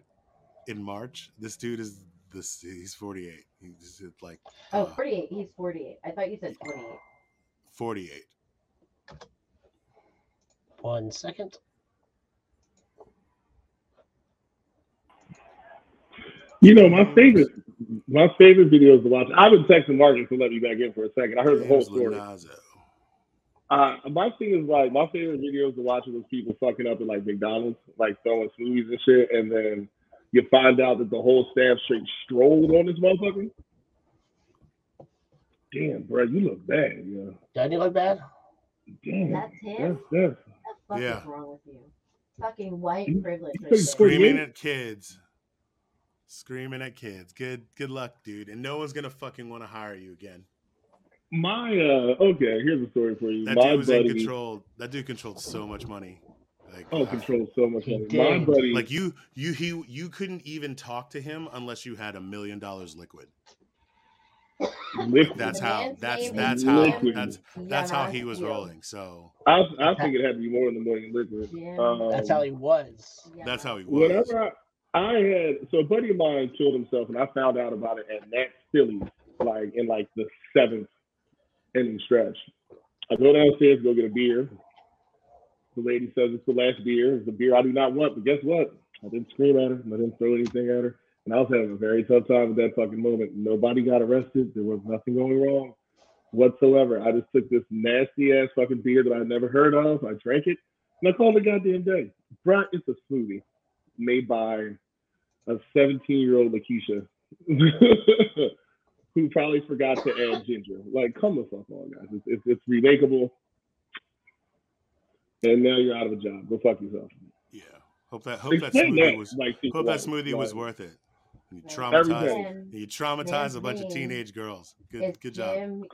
in March. This dude is this he's 48. He's like Oh, uh, 48. He's 48. I thought you said 28. 48. One second. You know, my favorite, my favorite videos to watch. I've been texting Marcus to let me back in for a second. I heard the whole story. Iannazzo. Uh, my thing is like my favorite videos to watch are those people fucking up at like McDonald's, like throwing smoothies and shit, and then you find out that the whole staff straight strolled on this motherfucker. Damn, bro, you look bad, yeah. Doesn't he look bad? Damn, That's him? that's that's What the fuck Yeah. is wrong with you? Fucking white privilege. you right say there. Screaming at kids. Screaming at kids. Good good luck, dude. And no one's gonna fucking want to hire you again. my uh. Okay, here's a story for you. That my dude was in buddy, control. That dude controlled so much money. Like oh, controlled so much money. My buddy, Like you, you, he, you couldn't even talk to him unless you had a million dollars liquid. liquid. That's how. That's that's how. Jim That's that's how he was rolling. So I, I think it had to be more than a million liquid. Um, That's how he was. that's how he was. Whenever I, I had, so a buddy of mine killed himself, and I found out about it at Nats Phillies, like in like the seventh inning stretch. I go downstairs, go get a beer. The lady says it's the last beer. It's the beer I do not want, but guess what? I didn't scream at her. I didn't throw anything at her. And I was having a very tough time at that fucking moment. Nobody got arrested. There was nothing going wrong whatsoever. I just took this nasty ass fucking beer that I'd never heard of. I drank it, and I called it a goddamn day. Bruh, it's a smoothie made by a 17 year old Lakeisha who probably forgot to add ginger. Like, come the fuck on, guys. It's, it's, it's remakeable. And now you're out of a job. Go fuck yourself. Yeah. Hope that hope that smoothie that, was like, think hope that about it. was worth it. You Everything. traumatized. You traumatized a bunch of teenage girls. Good good job. Jim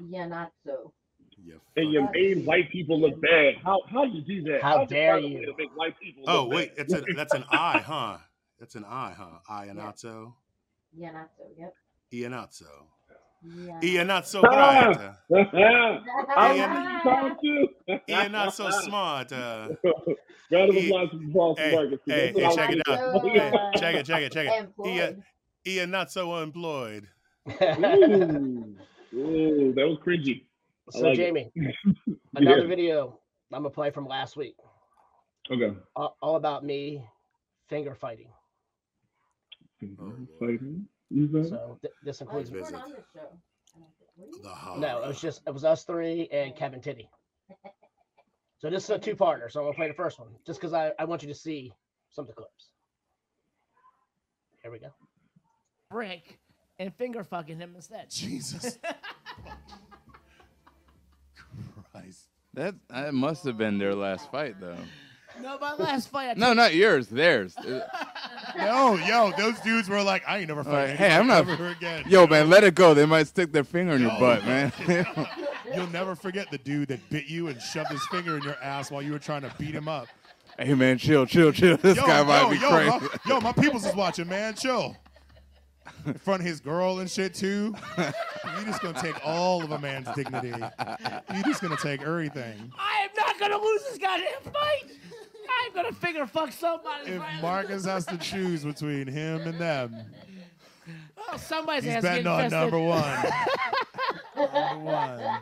Iannazzo. Yeah. And you made white people look bad. How how you do that? How How'd dare find a way you. to make white people Oh look wait, bad? it's a that's an I, huh? That's an I, huh? Iannazzo. Iannazzo, yep. Iannazzo. Yeah. Iannazzo Ah! bright. I was talking to. Smart. Uh, Round of He- applause for Boston hey, hey, hey, check it out. Hey, uh, check it, check it, check it. Ian, employed. Ian not so employed. Ooh, ooh, that was cringy. I So like. Jamie, another Yeah. video I'm gonna play from last week, Okay. all, all about me finger fighting. Finger fighting. You said? So th- this Oh, includes you on the show. I don't think- were you? The no, it was just it was us three and Kevin Titty. So this is a two-parter. So I'm gonna play the first one just because I, I want you to see some of the clips. Here we go. Brick and finger fucking him instead. Jesus. Christ. That that must have been their last fight, though. no, my last fight. I No, not yours. Theirs. Yo, yo, those dudes were like, I ain't never fighting right, Hey, I'm not. ever again. Yo, man, let it go. They might stick their finger in your butt, man. you'll never forget the dude that bit you and shoved his finger in your ass while you were trying to beat him up. Hey man, chill, chill, chill. This yo, guy might yo, be yo, crazy. My, yo, my people's is watching, man. Chill. In front of his girl and shit too. You just gonna take all of a man's dignity. You just gonna take everything. I am not gonna lose this goddamn fight. I'm gonna finger fuck somebody. If Marcus has to choose between him and them, oh, somebody's he's ass betting getting on fisted. number one. number one.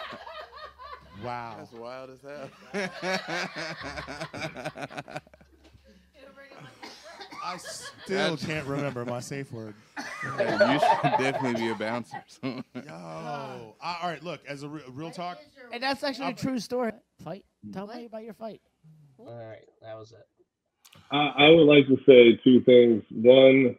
Wow. That's wild as hell. I still can't remember my safe word. Yeah, you should definitely be a bouncer. Yo, all right. Look, as a re- real talk, And that's actually a true story. Fight. Tell me about your fight. All right, that was it. I, I would like to say two things. One,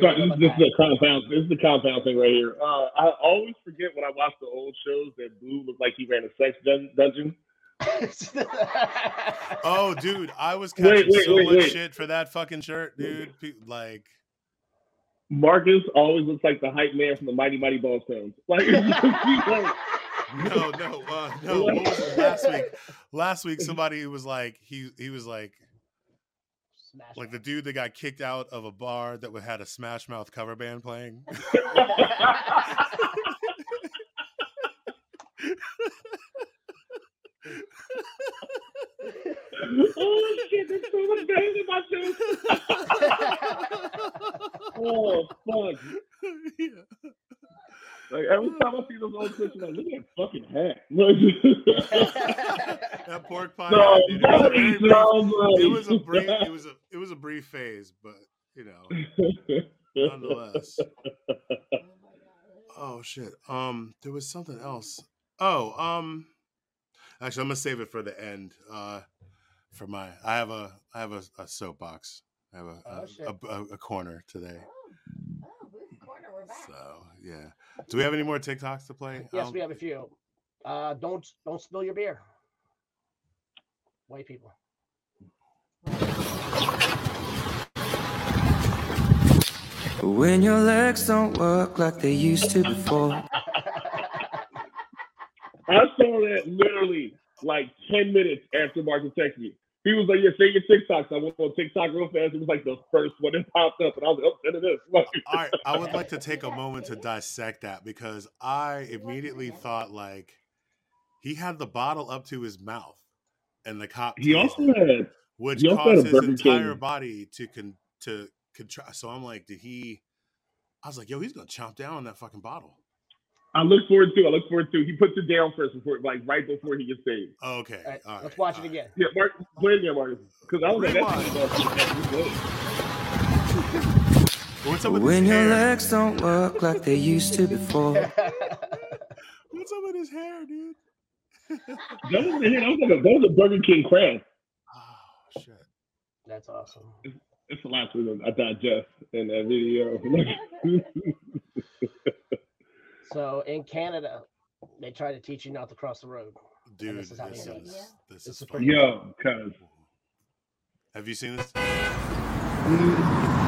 sorry, this, this is a compound. This is the compound thing right here. Uh, I always forget when I watch the old shows that Blue looked like he ran a sex dun- dungeon. Oh, dude, I was catching wait, so wait, much wait. shit for that fucking shirt, dude. Pe- Like, Marcus always looks like the hype man from the Mighty Mighty Bosstones. Like, like no, no, uh, no. What was it last week? Last week, somebody was like, he he was like, like the dude that got kicked out of a bar that had a Smash Mouth cover band playing. oh shit, there's so much better than my Oh fuck. Like every time I see those old clips, I'm like, look at that fucking hat. that pork pie. No, dude, it, was a that very so it was a brief. It was a it was a brief phase, but you know, nonetheless. Oh shit. Um, there was something else. Oh, um, actually, I'm gonna save it for the end. Uh, for my, I have a, I have a, a soapbox. I have a, Oh, a, a, a, a corner today. Oh, Blue's Corner, we're back. So yeah. Do we have any more TikToks to play? Yes, Um, we have a few. Uh, don't don't spill your beer. White people. When your legs don't work like they used to before. I saw that literally like 10 minutes after Marcus texted me. He was like, Yeah, say your TikToks. I went on TikTok real fast. It was like the first one that popped up. And I was like, Oh, send it this. All right, I would like to take a moment to dissect that because I immediately thought like he had the bottle up to his mouth, and the cop He also it, had- which he caused his entire King. body to con to contract. So I'm like, did he? I was like, yo, he's gonna chomp down on that fucking bottle. I look forward to. I look forward to. He puts it down first before, like right before he gets saved. Okay, All right, all right. let's watch it again. Yeah, Mark, play it again, Marcus. Because I was like, Rewind. that's What's up with When your hair? legs don't work like they used to before. What's up with his hair, dude? that was, the- that was like a, that was a Burger King craft. Oh shit. That's awesome. It's the last one I digest in that video. So in Canada, they try to teach you not to cross the road. And Dude, this is how this you do this This is is Yo, cuz. Have you seen this? Mm.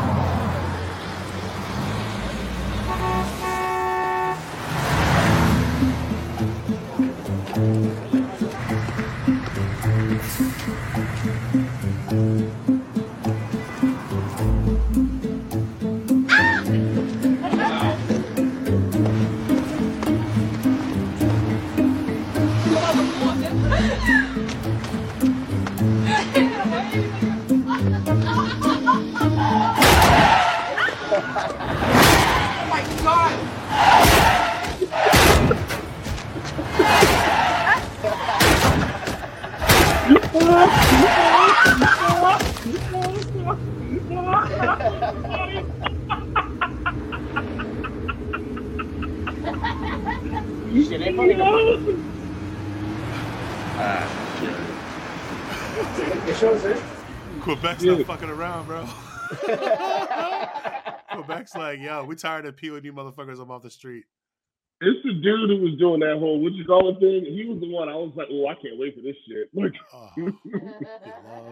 Oh my god! Shit ain't funny. no more. It shows it. Quebec's not fucking around, bro. Quebec's like, yo, we tired of peeling you motherfuckers up off the street. It's the dude who was doing that whole what you call it thing. He was the one I was like, oh, I can't wait for this shit. Like,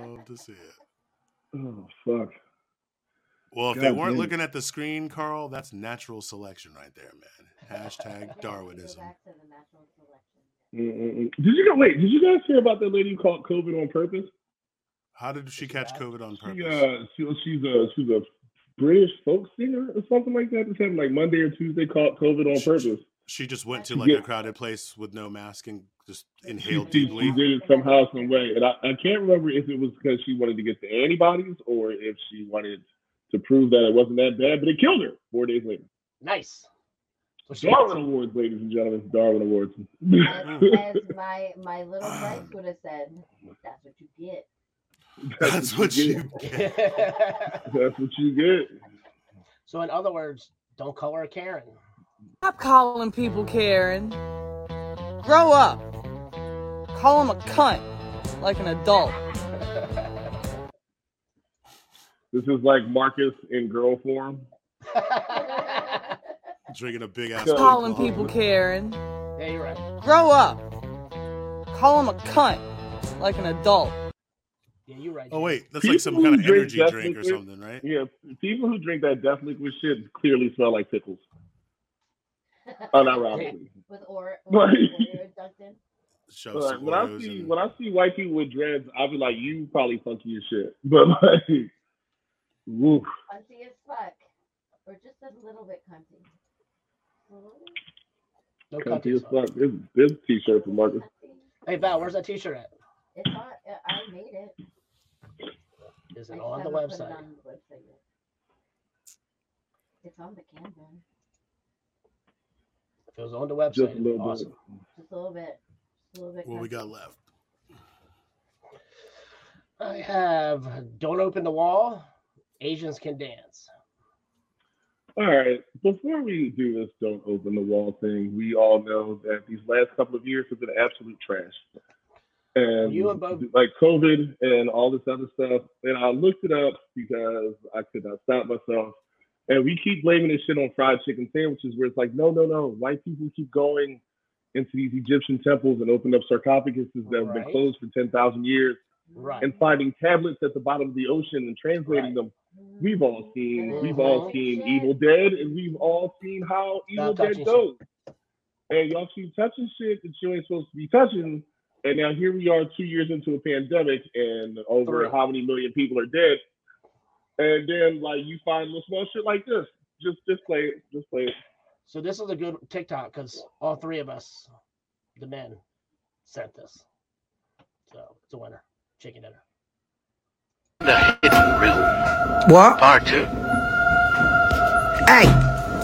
Love to see it. oh fuck. Well, if they weren't damn. looking at the screen, Carl, that's natural selection right there, man. Hashtag Darwinism. Mm-mm-mm. Did you go? Wait, did you guys hear about that lady who caught COVID on purpose? How did she catch COVID on purpose? She, uh, she, she's a she's a British folk singer or something like that. This happened like Monday or Tuesday. Caught COVID on purpose. She just went to She like a crowded place with no mask and just She, inhaled she, deeply. she did it somehow, some way, and I, I can't remember if it was because she wanted to get the antibodies or if she wanted to prove that it wasn't that bad. But it killed her four days later. Nice. Darwin Awards, ladies and gentlemen. Darwin Awards. As, as my my little Bryce would have said, that's what you get. That's what you get. That's what you get. So in other words, don't call her a Karen. Stop calling people Karen. Grow up. Call him a cunt, like an adult. This is like Marcus in girl form. Drinking a big ass. Stop Calling people Karen. Yeah, you're right. Grow up. Call him a cunt, like an adult. Yeah, you're right. Oh wait, that's People like some kind of energy Death drink or something, right? Yeah, people who drink that Death Liquid shit clearly smell like pickles. Unironically. With or, But- or Oreo dunked in. Shove Like, some when I see in. when I see white people with dreads, I'll be like, "You probably funky as shit," but like, woof. Cunty as fuck. Or just a little bit cunty. No cunty as fuck. This this t-shirt for Marcus. Hey Val, where's that T-shirt at? It's on, uh, I made it. Is it just on the haven't put it website? on the website yet. It's on the Canva. If it was on the website, Just a it'd little be bit. awesome. Just a little bit. Just a little bit. What we got left? I have Don't Open the Wall, Asians Can Dance. All right. Before we do this, don't open the wall thing. We all know that these last couple of years have been absolute trash. And You and Bo- like COVID and all this other stuff. And I looked it up because I could not stop myself. And we keep blaming this shit on fried chicken sandwiches, where it's like, no, no, no. White people keep going into these Egyptian temples and open up sarcophaguses that have been closed for 10,000 years Right. and finding tablets at the bottom of the ocean and translating them. We've all seen, mm-hmm. we've all seen Evil Dead, and we've all seen how Evil Dead touching goes. And y'all keep touching shit that you ain't supposed to be touching. And now here we are, two years into a pandemic, and over Three. how many million people are dead. And then like you find little small shit like this. Just, just play it. Just play it. So this is a good TikTok because all three of us, the men, sent this. So it's a winner. Chicken dinner. The hidden room. What? Part two. Hey,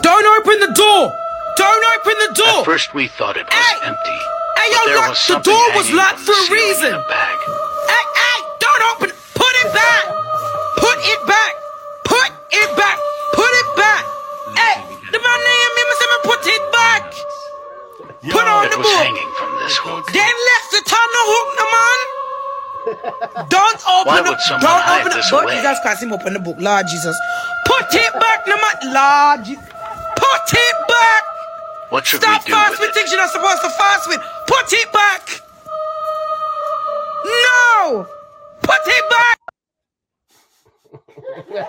don't open the door! Don't open the door! At first we thought it was empty. Hey, but yo, there lock, was the door was locked for a reason. In a bag. Hey, hey, don't open it. Put it back. Put it back. Put it back. Put it back. Hey, the man name me, me say put it back. Put on the book. hanging from this hook. Then left the tunnel hook, no man. Don't open Why the don't open the this but away? Jesus Christ, him open the book, Lord Jesus. Put it back, no man. Lord Jesus. Put it back. What should Stop we do fast with with things you're not supposed to fast with. Put it back. No. Put it back.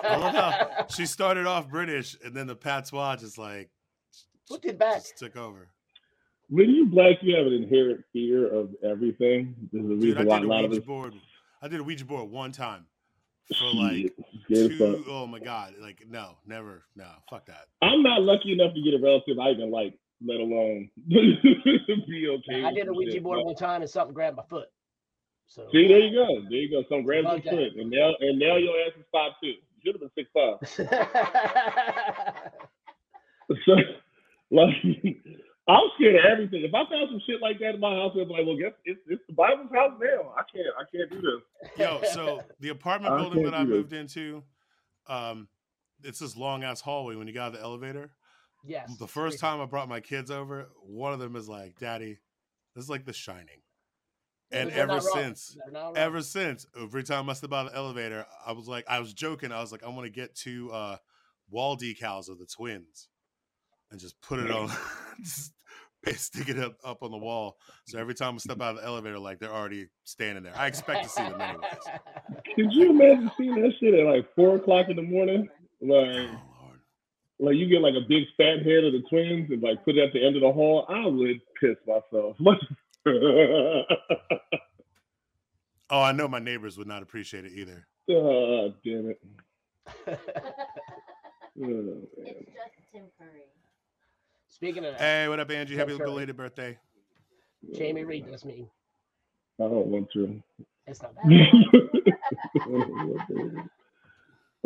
I love how she started off British and then the patois just like Put it back. just took over. When you black, you have an inherent fear of everything. There's a Dude, reason I why a lot of Ouija us. board. I did a Ouija board one time for like Scared as oh my god. Like no, never, no, fuck that. I'm not lucky enough to get a relative I even like, let alone be okay. I did a Ouija shit. board But- one time and something grabbed my foot. So See, there you go. There you go. Something grabbed Love your foot, and now and now your ass is five two. You should have been six five. so, like, I'm scared of everything. If I found some shit like that in my house, I'd be like, well, guess it's, it's the Bible's house now. I can't I can't do this. Yo, so the apartment building can't that I do this. moved into, um, it's this long ass hallway when you got out of the elevator. Yes. The first time I brought my kids over, one of them is like, Daddy, this is like the shining. And ever since, They're not wrong. ever since, every time I step out of the elevator, I was like, I was joking. I was like, I want to get two uh, wall decals of the twins and just put it on, just stick it up, up on the wall. So every time I step out of the elevator, like they're already standing there. I expect to see them anyways. Could you imagine seeing that shit at like four o'clock in the morning? Like, like you get like a big fat head of the twins and like put it at the end of the hall, I would piss myself. Oh, I know my neighbors would not appreciate it either. oh, damn it. Oh, It's just Tim Curry. Speaking of that, Hey, what up, Angie? Happy Curry. belated birthday. Jamie, Reed this me. I don't want to. It's not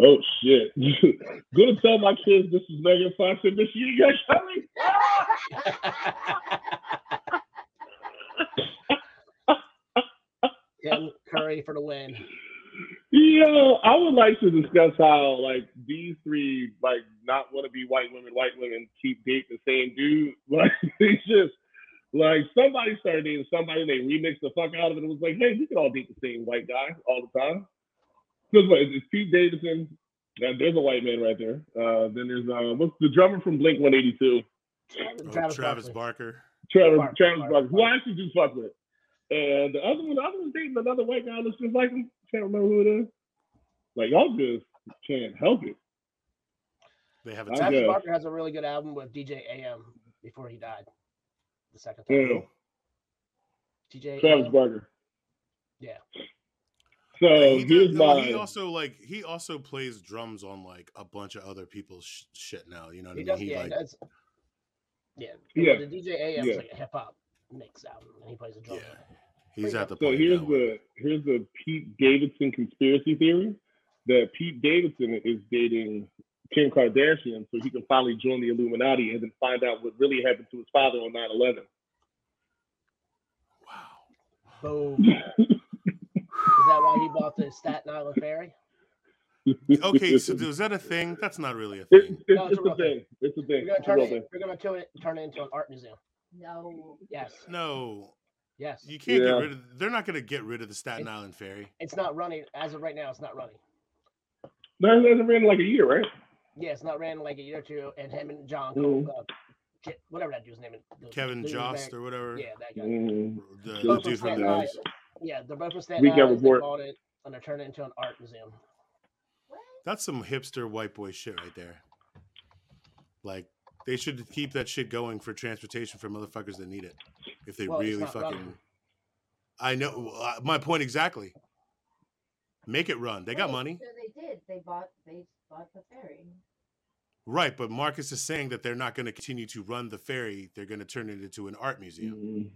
oh shit! Gonna tell my kids this is Megan Fox and Machine Gun Kelly. Tim Curry for the win. Yo, I would like to discuss how like these three like not want to be white women, white women keep dating the same dude. Like it's just like somebody started dating somebody, they remixed the fuck out of it. and was like, hey, we can all date the same white guy all the time. Because what? It's Pete Davidson. Uh, there's a white man right there. Uh, then there's uh, what's the drummer from Blink 182? Oh, Travis Travis, Barkley. Barker. Travis, Barker, Travis Barker, Barker, who I actually do fuck with. And the other one, the other one's dating another white guy that looks just like him. Can't remember who it is. Like y'all just can't help it. They have a I team. Travis. Barker has a really good album with DJ AM before he died. The second time. Yeah, DJ Travis AM. Barker. Yeah. So he, does, my he also like he also plays drums on like a bunch of other people's sh- shit now. You know what He I does, mean? He yeah, like that's yeah. Yeah. The DJ AM Yeah. is like a hip hop mix album, and he plays the drums. yeah, he's at the so here's now the here's the Pete Davidson conspiracy theory that Pete Davidson is dating Kim Kardashian so he can finally join the Illuminati and then find out what really happened to his father on 9/11. Boom. is that why he bought the Staten Island ferry? okay, so is that a thing? That's not really a It, thing. it's, No, it's it's a a real thing. It's a thing. We're gonna It's a turn it. thing. We're gonna turn it, turn it into an art museum. No. Yes. No, Yes. you can't Yeah. get rid of. They're not going to get rid of the Staten Island ferry. It's not running as of right now. It's not running. No, it hasn't been like a year, right? Yeah, it's not ran in like a year or two. And him and John. Cole, uh, whatever that dude's name is. Kevin the Jost or whatever. Yeah, that guy. Mm, The, the dude from the Island. news. Yeah, they're both from Staten Weekend Island. They Report. bought it and they're turning it into an art museum. That's some hipster white boy shit right there. Like they should keep that shit going for transportation for motherfuckers that need it. If they Well, really fucking. running. I know uh, my point exactly. Make it run. They got Wait, money, So they did. They bought. They bought the ferry. right? But Marcus is saying that they're not going to continue to run the ferry. They're going to turn it into an art museum. mm.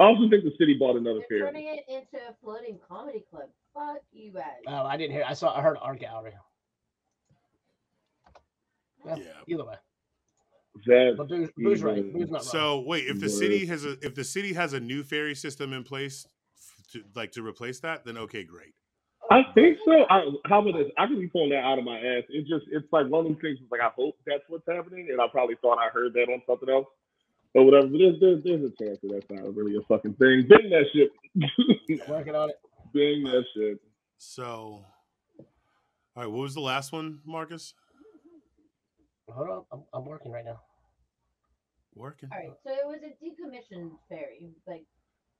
I also think the city bought another They're ferry. turning it into a floating comedy club. Fuck you guys. Oh, I didn't hear. I saw. I heard art gallery. Well, Yeah. Either way, That but Boo's, Boo's right. Boo's not So wait, if the city has a if the city has a new ferry system in place to like to replace that, then okay, great. I think so. I, how about this? I could be pulling that out of my ass. It's just, it's like one of those things. Like I hope that's what's happening, and I probably thought I heard that on something else or whatever. But there's, there's, there's a chance that that's not really a fucking thing. Bing that shit. wrong. Working on it. Bing that shit. So, all right, what was the last one, Marcus? Hold on. I'm, I'm working right now. Working. All right. So it was a decommissioned ferry. Like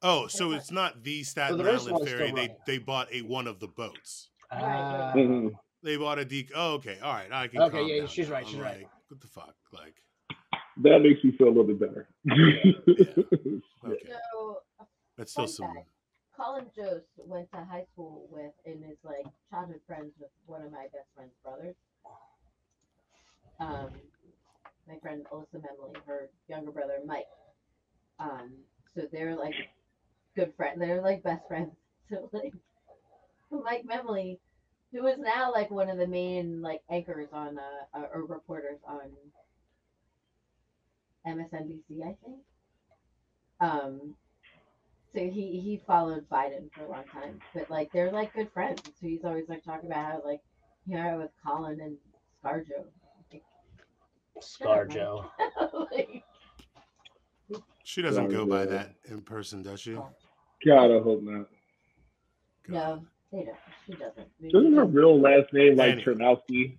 Oh, so it's not the Staten there is Island ferry. They they bought a one of the boats. Mhm. They bought a de. Oh, okay, all right. I can. Okay, calm yeah, down she's now. right, I'm she's right. like, What the fuck? Like, That makes me feel a little bit better. okay, so. a that's still some. fact, Colin Jost went to high school with and is like childhood friends with one of my best friend's brothers. Um, my friend Alyssa Memoli, her younger brother Mike. Um, so they're like good friends. They're like best friends. So like Mike Memoli, who is now like one of the main like anchors on uh, uh or reporters on MSNBC, I think. Um, so he he followed Biden for a long time, but like they're like good friends. So he's always like talking about how like you know with Colin and ScarJo. ScarJo. like, She doesn't go by that in person, does she? God, I hope not. no, they don't. She doesn't. Isn't her real last name like Annie. Chernowski?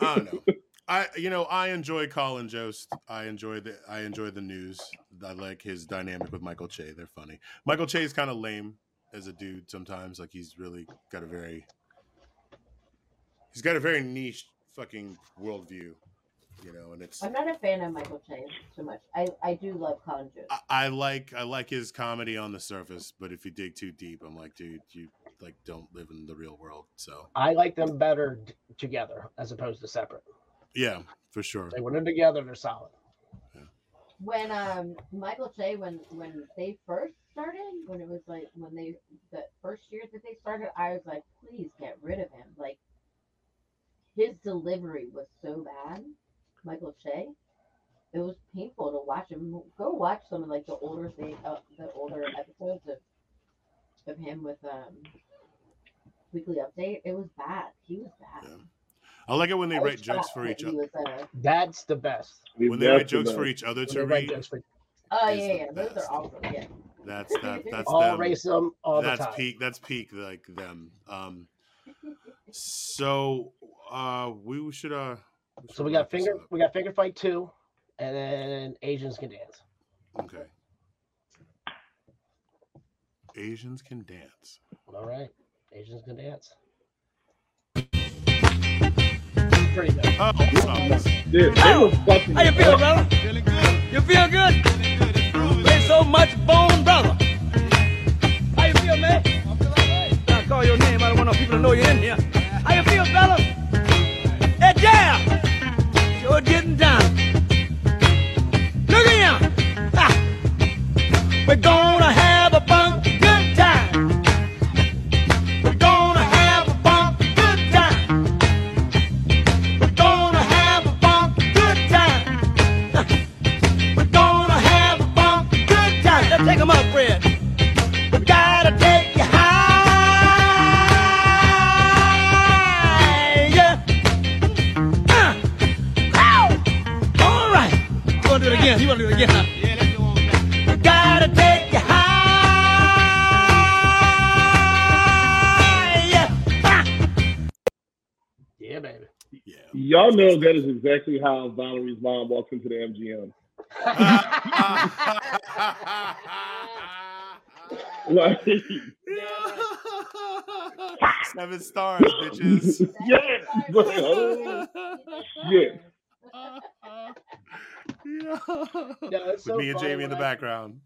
I don't know. I you know I enjoy Colin Jost. I enjoy the I enjoy the news. I like his dynamic with Michael Che. They're funny. Michael Che is kind of lame as a dude sometimes. Like he's really got a very he's got a very niche fucking worldview. you know, and it's I'm not a fan of Michael Che so much. I, I do love Colin Jost. I like I like his comedy on the surface, but if you dig too deep, I'm like, dude, you like don't live in the real world. So I like them better together as opposed to separate. Yeah, for sure. They went they're together, they're solid. when um Michael Che when when they first started, when it was like when they the first year that they started, I was like, please get rid of him. Like his delivery was so bad, Michael Che. It was painful to watch him. Go watch some of like the older thing, uh, the older episodes of of him with um Weekly Update. It was bad. He was bad. I like it when they write jokes for each other. That's the best. When they write jokes for each other When to read, jokes for- Oh yeah, the yeah, those are awesome. Yeah. that's that that's all them. racism all the that's time. peak. That's peak like them. Um, so uh, we should uh. we So we got finger we got finger fight two, and then Asians can dance. Okay. Asians can dance. All right, Asians can dance. Pretty good. Oh, How you feel, brother? Feeling good. You feel good? Play so much bone, brother. How you feel, man? I feel alright. I call your name. I don't want no people to know you're in here. How you feel, fella? Hey, yeah. Sure getting down. Look at him. Ha. We're gonna Y'all know that is exactly how Valerie's mom walks into the MGM. like, Seven stars, bitches. yes, like, oh, shit. No, it's With me and Jamie in the I- background.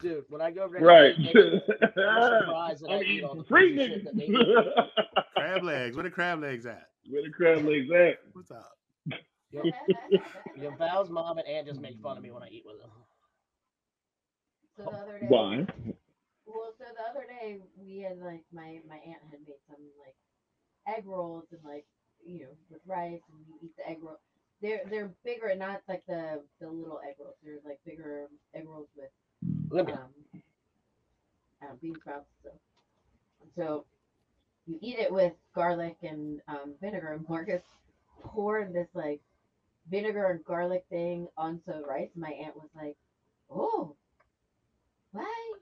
Dude, when I go over Right. I'm I eat eating all free crazy shit that they niggas. Crab legs. Where the crab legs at? Where the crab legs at? What's up? Your, yo, Val's mom and aunt just make fun of me when I eat with them. So the other day, Why? Well, so the other day we had like my my aunt had made some like egg rolls and like you know with rice and you eat the egg roll. They're they're bigger, and not like the the little egg rolls. They're like bigger egg rolls with Libya. um, uh, bean sprouts. So so you eat it with garlic and um, vinegar. And Marcus poured this like vinegar and garlic thing onto rice. My aunt was like, "Oh, why?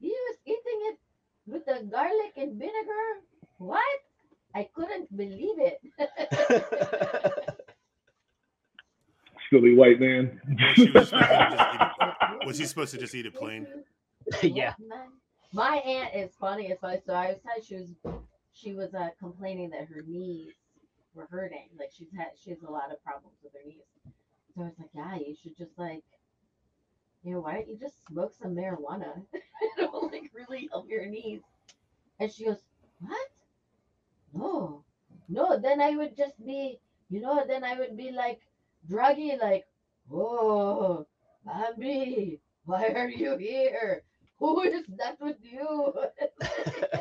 He was eating it with the garlic and vinegar. What? I couldn't believe it. Silly white man. Was he supposed to just eat it plain? yeah. My, my aunt is funny as fuck. So I was telling she was she was uh, complaining that her knees were hurting. Like she's had she has a lot of problems with her knees. So I was like, yeah, you should just like you know, why don't you just smoke some marijuana? it will like really help your knees. And she goes, What? No. No, then I would just be, you know, then I would be like druggy, like, oh, Bambi, why are you here? Who is that with you?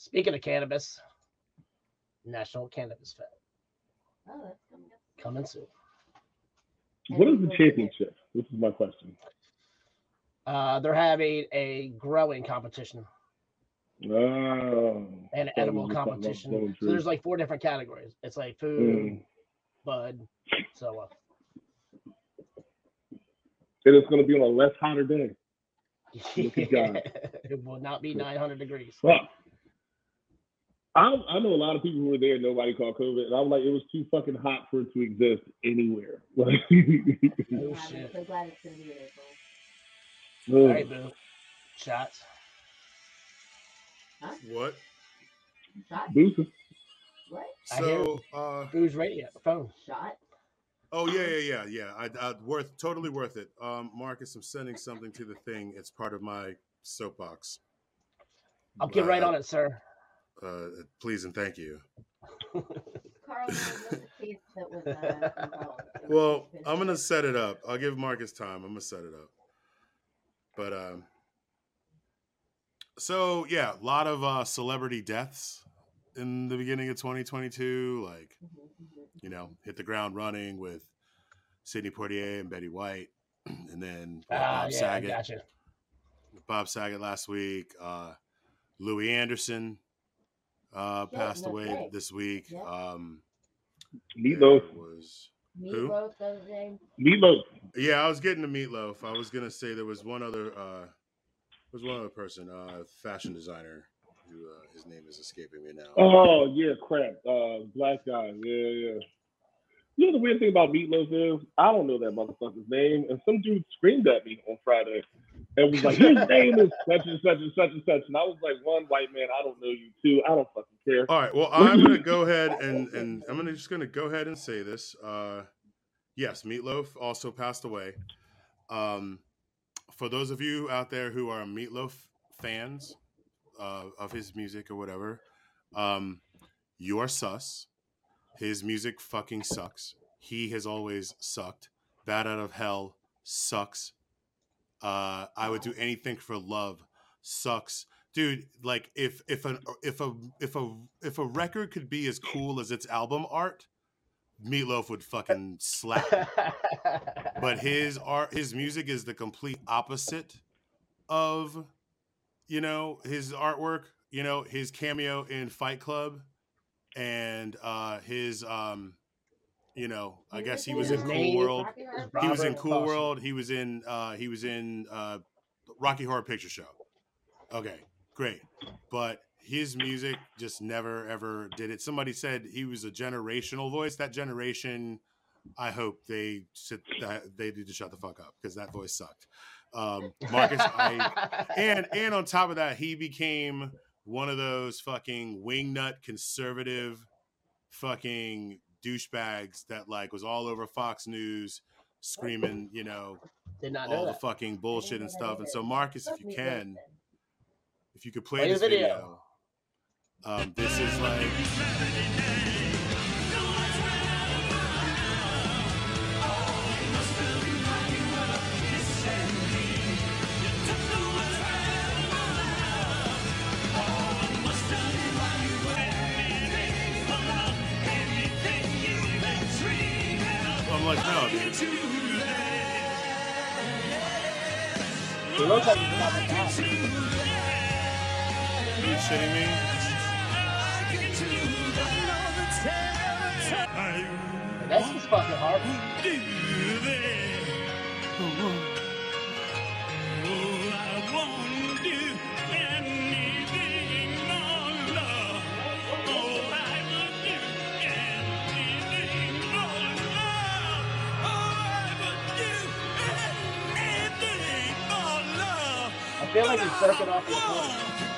Speaking of cannabis, National Cannabis Fest oh, that's coming up. coming soon. What is the championship? This is my question. Uh, they're having a growing competition Oh. an edible were talking about competition. So there's like four different categories. It's like food, Mm. bud, so on. And it's going to be on a less hotter day. Look at God. it will not be 900 degrees. Fuck. I, I know a lot of people who were there. Nobody called COVID, and I'm like, it was too fucking hot for it to exist anywhere. Like, Oh I'm shit! so glad it's gonna be in April. All ugh. right, boo. Shots. What? Shot? What? So, uh, Boo's radio phone. Shot? Oh yeah, yeah, yeah, yeah. I, I worth totally worth it. Um, Marcus, I'm sending something to the thing. It's part of my soapbox. I'll get right Uh, on it, sir. Uh, please and thank you. Carl, what's the case that was uh, involved? Well, I'm gonna set it up. I'll give Marcus time. I'm gonna set it up. But um, so yeah, a lot of uh, celebrity deaths in the beginning of 2022. Like, you know, hit the ground running with Sidney Poitier and Betty White, and then uh, Bob yeah, Saget. gotcha. Bob Saget last week. Uh, Louie Anderson uh, Yeah, passed that's away right. this week. Yeah. Um, Meatloaf. there was who? Meatloaf, that was name. Meatloaf. Yeah, I was getting to meatloaf. I was gonna say there was one other. uh there was one other person, uh fashion designer, who uh, his name is escaping me now. Oh yeah, crap. Uh, black guy. Yeah, yeah. You know the weird thing about Meatloaf is I don't know that motherfucker's name, and some dude screamed at me on Friday and was like, "His name is such and such and such and such," and I was like, "One white man, I don't know you. Two, I don't fucking care." All right. Well, I'm gonna go ahead and and I'm gonna just gonna go ahead and say this. Uh, yes, Meatloaf also passed away. Um, for those of you out there who are Meatloaf fans uh, of his music or whatever, um, you are sus. His music fucking sucks. He has always sucked. Bat out of hell sucks. Uh, I would do anything for love. Sucks, dude. Like if if an if a if a if a record could be as cool as its album art, Meatloaf would fucking slap. but his art, his music is the complete opposite of, you know, his artwork. You know, his cameo in Fight Club, and uh his um, you know, I guess he was in Cool World. He was in Cool World. He was in uh he was in uh Rocky Horror Picture Show. Okay, great. But his music just never ever did it. Somebody said he was a generational voice. That generation, I hope they sit that they need to shut the fuck up because that voice sucked. Um, Marcus, I and and on top of that, he became one of those fucking wingnut conservative fucking douchebags that like was all over Fox News screaming, you know, Did not know all the fucking bullshit and stuff. And so, Marcus, if you can, if you could play, Play this video. video, um, this is like. Shitting me? That's his fucking heart. I feel like he's jerking off in the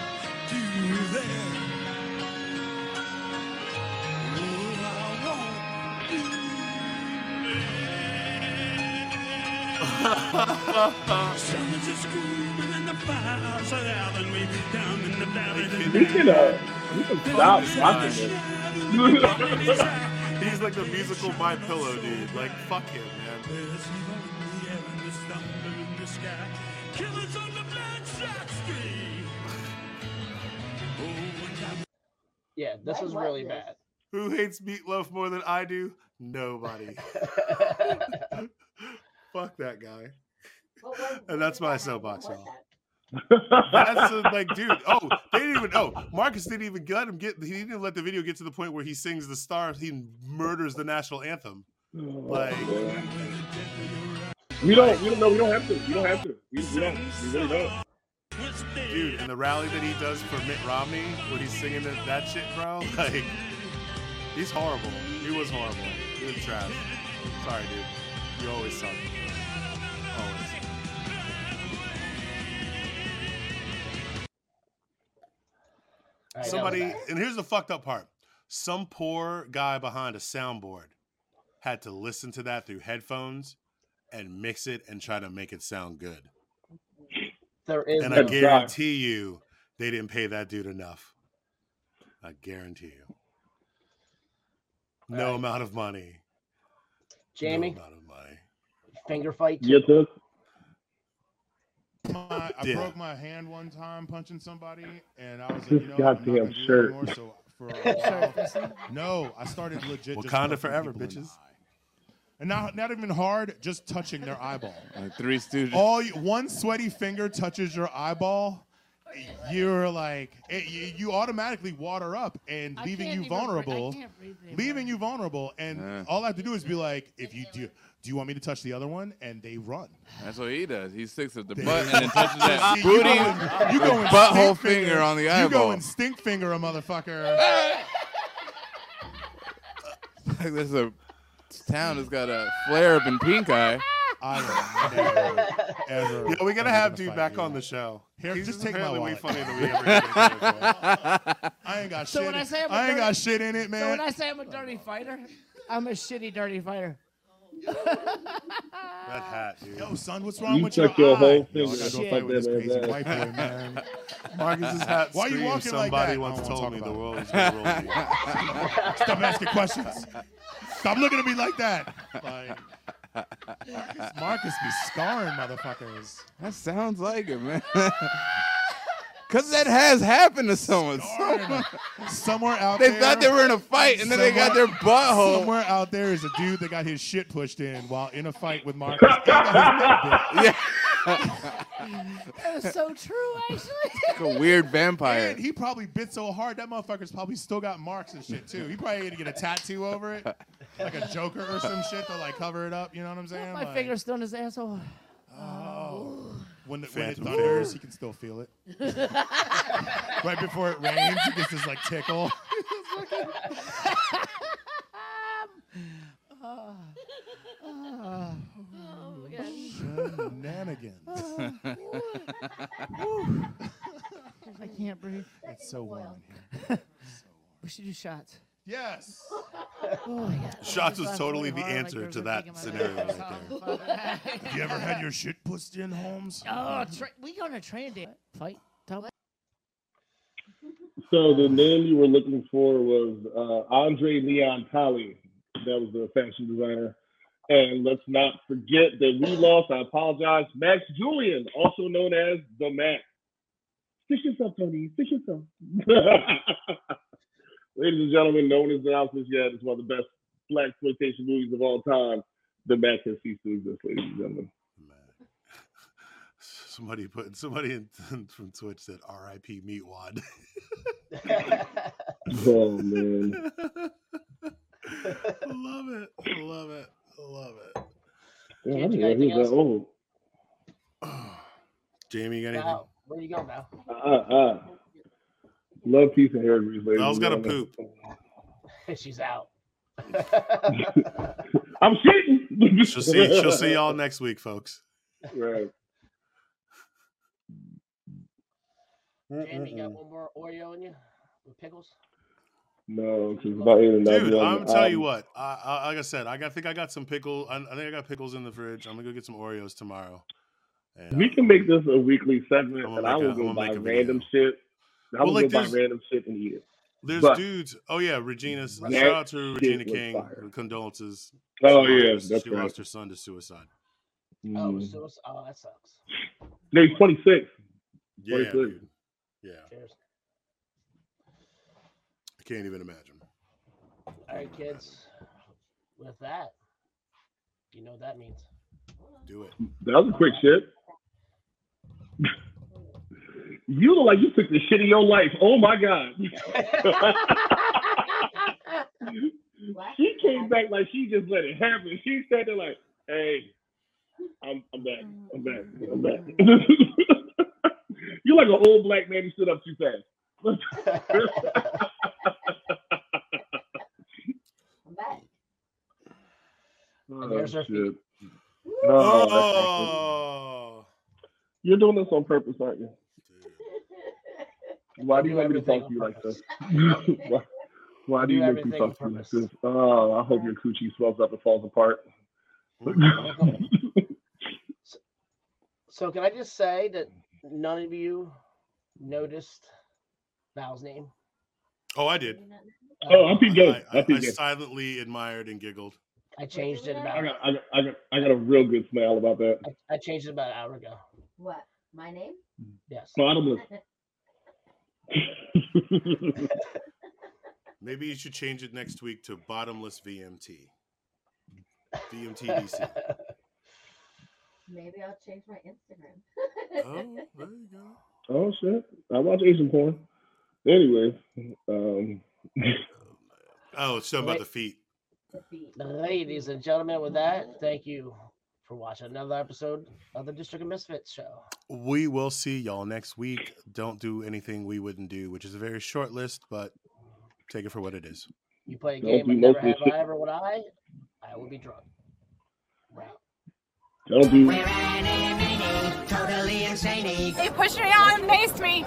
We can uh, we can stop watching this. He's like the musical My Pillow dude. Like, fuck him, man. Yeah, this What was was really this? bad. Who hates meatloaf more than I do? Nobody. Fuck that guy. What was- And that's my soapbox, what y'all. That's a, like, dude. Oh, they didn't even. Oh, Marcus didn't even let him get. He didn't let the video get to the point where he sings the stars. He murders the national anthem. Like, We don't. We don't know. We don't have to. We don't have to. We, we don't. We really don't. dude, in the rally that he does for Mitt Romney, where he's singing that, that shit, bro. Like, he's horrible. He was horrible. He was trash. Sorry, dude. You always suck. Always. All right, that was Somebody, and here's the fucked up part. Some poor guy behind a soundboard had to listen to that through headphones and mix it and try to make it sound good. There is And no- I guarantee you, they didn't pay that dude enough. I guarantee you. No Alright. amount of money. Jamie, No amount of money. finger fight. Yes, sir. My, I Yeah. broke my hand one time punching somebody, and I was like, This you know, I'm not goddamn gonna do it shirt. anymore. So for a while, uh, no, I started legit. just Wakanda punching forever, people in the bitches. And not not even hard, just touching their eyeball. Like Three Stooges. All you, one sweaty finger touches your eyeball, you're like it, you, you automatically water up and I leaving you even breathe- I vulnerable. breathe. Leaving you vulnerable, and Yeah. all I have to do is be like, if you do, do you want me to touch the other one? And they run. That's what he does. He sticks at the They- butt and then touches that See, booty, You go, and- you go and butthole stink finger on the eyeball. You go eyeball. and stink finger a motherfucker. Like There's a town that's got a flare up in pink eye. I am never, ever. Yeah, we gotta have dude fight back you. on the show. Here, He's just take my apparently way wallet. funnier than we ever get credit I ain't got So shit. when I in- say I'm a I ain't got shit in it, So man. when I say I'm a dirty fighter, I'm a shitty dirty fighter. That hat, dude. Yo, son, what's wrong You with your took your eye? whole Yo, I finger gotta go Shit. fight with this like crazy that, white boy, man. Marcus's hat Why you screams walking like somebody that? once don't told wanna me the about world is gonna roll me. Stop asking questions. Stop looking at me like that. Like, Marcus be scarring motherfuckers. That sounds like it, man. Cause that has happened to someone. Somewhere out there. They there. thought they were in a fight, and then they got their butthole. Somewhere out there is a dude that got his shit pushed in while in a fight with Marcus. and got his. That is so true, actually. Like a weird vampire. And he probably bit so hard that motherfucker's probably still got marks and shit too. He probably had to get a tattoo over it, like a Joker or some shit to like cover it up. You know what I'm saying? My Like, finger's still in his asshole. Oh. When, the, when it Phantom thunders, he can still feel it. right before it rains, he gets this like tickle. Ah. Ah. Shenanigans. I can't breathe. It's so warm in here. We should do shots. Yes. Oh my God. Shots was totally the hard, answer there's to that thing in my scenario right there. Have you ever had your shit pushed in, Holmes? Oh, tra- we going to train day fight. Tell me. So the name you were looking for was uh, Andre Leon Talley. That was the fashion designer. And let's not forget that we lost, I apologize, Max Julien, also known as the Max. Fix yourself, Tony. Fix yourself. Ladies and gentlemen, no one has announced this yet. It's one of the best black exploitation movies of all time. The Max has ceased to exist, ladies and gentlemen. Somebody put somebody in, from Twitch said R.I.P. Meatwad. Oh man. I love it. I love it. I love it. Yeah, I Kid, didn't you got anything that old. Jamie, you got anything? Now, where you going now? Uh, uh. Love, peace, and hair grease, ladies. Belle's and got a poop. She's out. I'm shitting. She'll see. She'll see y'all next week, folks. Right. Jamie, you got one more Oreo in you? With pickles? No, because about eight and Dude, I'm telling you um, what. I, I, like I said, I, got, I think I got some pickle. I, I think I got pickles in the fridge. I'm gonna go get some Oreos tomorrow. And, We uh, can make this a weekly segment, and I make a- will I'm go buy make a video. random shit. I Well, will like, go buy there's- random shit and eat it. There's But dudes. Oh yeah, Regina's. Shout out to Regina King. fire. Condolences. Oh, She yeah, lost- that's she right. lost her son to suicide. Oh, Mm. so it's, oh, that sucks. No, he's 26. Yeah, 26. Yeah, Cheers. I can't even imagine. All right, kids. With that, you know what that means. Do it. That was a quick shit. you look like you took the shit of your life. Oh my god. she came back like she just let it happen. She said there like, "Hey, I'm I'm back. I'm back. I'm back." You're like an old black man who stood up too fast. I'm back. Oh, there's our shit. No. Oh, You're doing this on purpose, aren't you? Why do you do want me to talk to you like this? why, Why do you make me everything fuck on you? Like this- Oh, I hope your coochie swells up and falls apart. Mm-hmm. So can I just say that none of you noticed Val's name? Oh, I did. Oh, I peeped good. I, I I, peeped I silently admired and giggled. I changed it I about got, I got, I got, I got a real good smile about that. I changed it about an hour ago. What? My name? Yes. Bottomless. Maybe you should change it next week to bottomless VMT. VMT DC. Maybe I'll change my Instagram. Oh, there you go. Oh shit! I watch Asian porn. Anyway, um, Oh, it's something about the feet. Ladies and gentlemen, with that, thank you for watching another episode of the District of Misfits show. We will see y'all next week. Don't do anything we wouldn't do, which is a very short list, but take it for what it is. You play a Don't game do of Never most Have shit. I Ever Would I? I will be drunk. don't do. Totally insane. They pushed me out and paced me.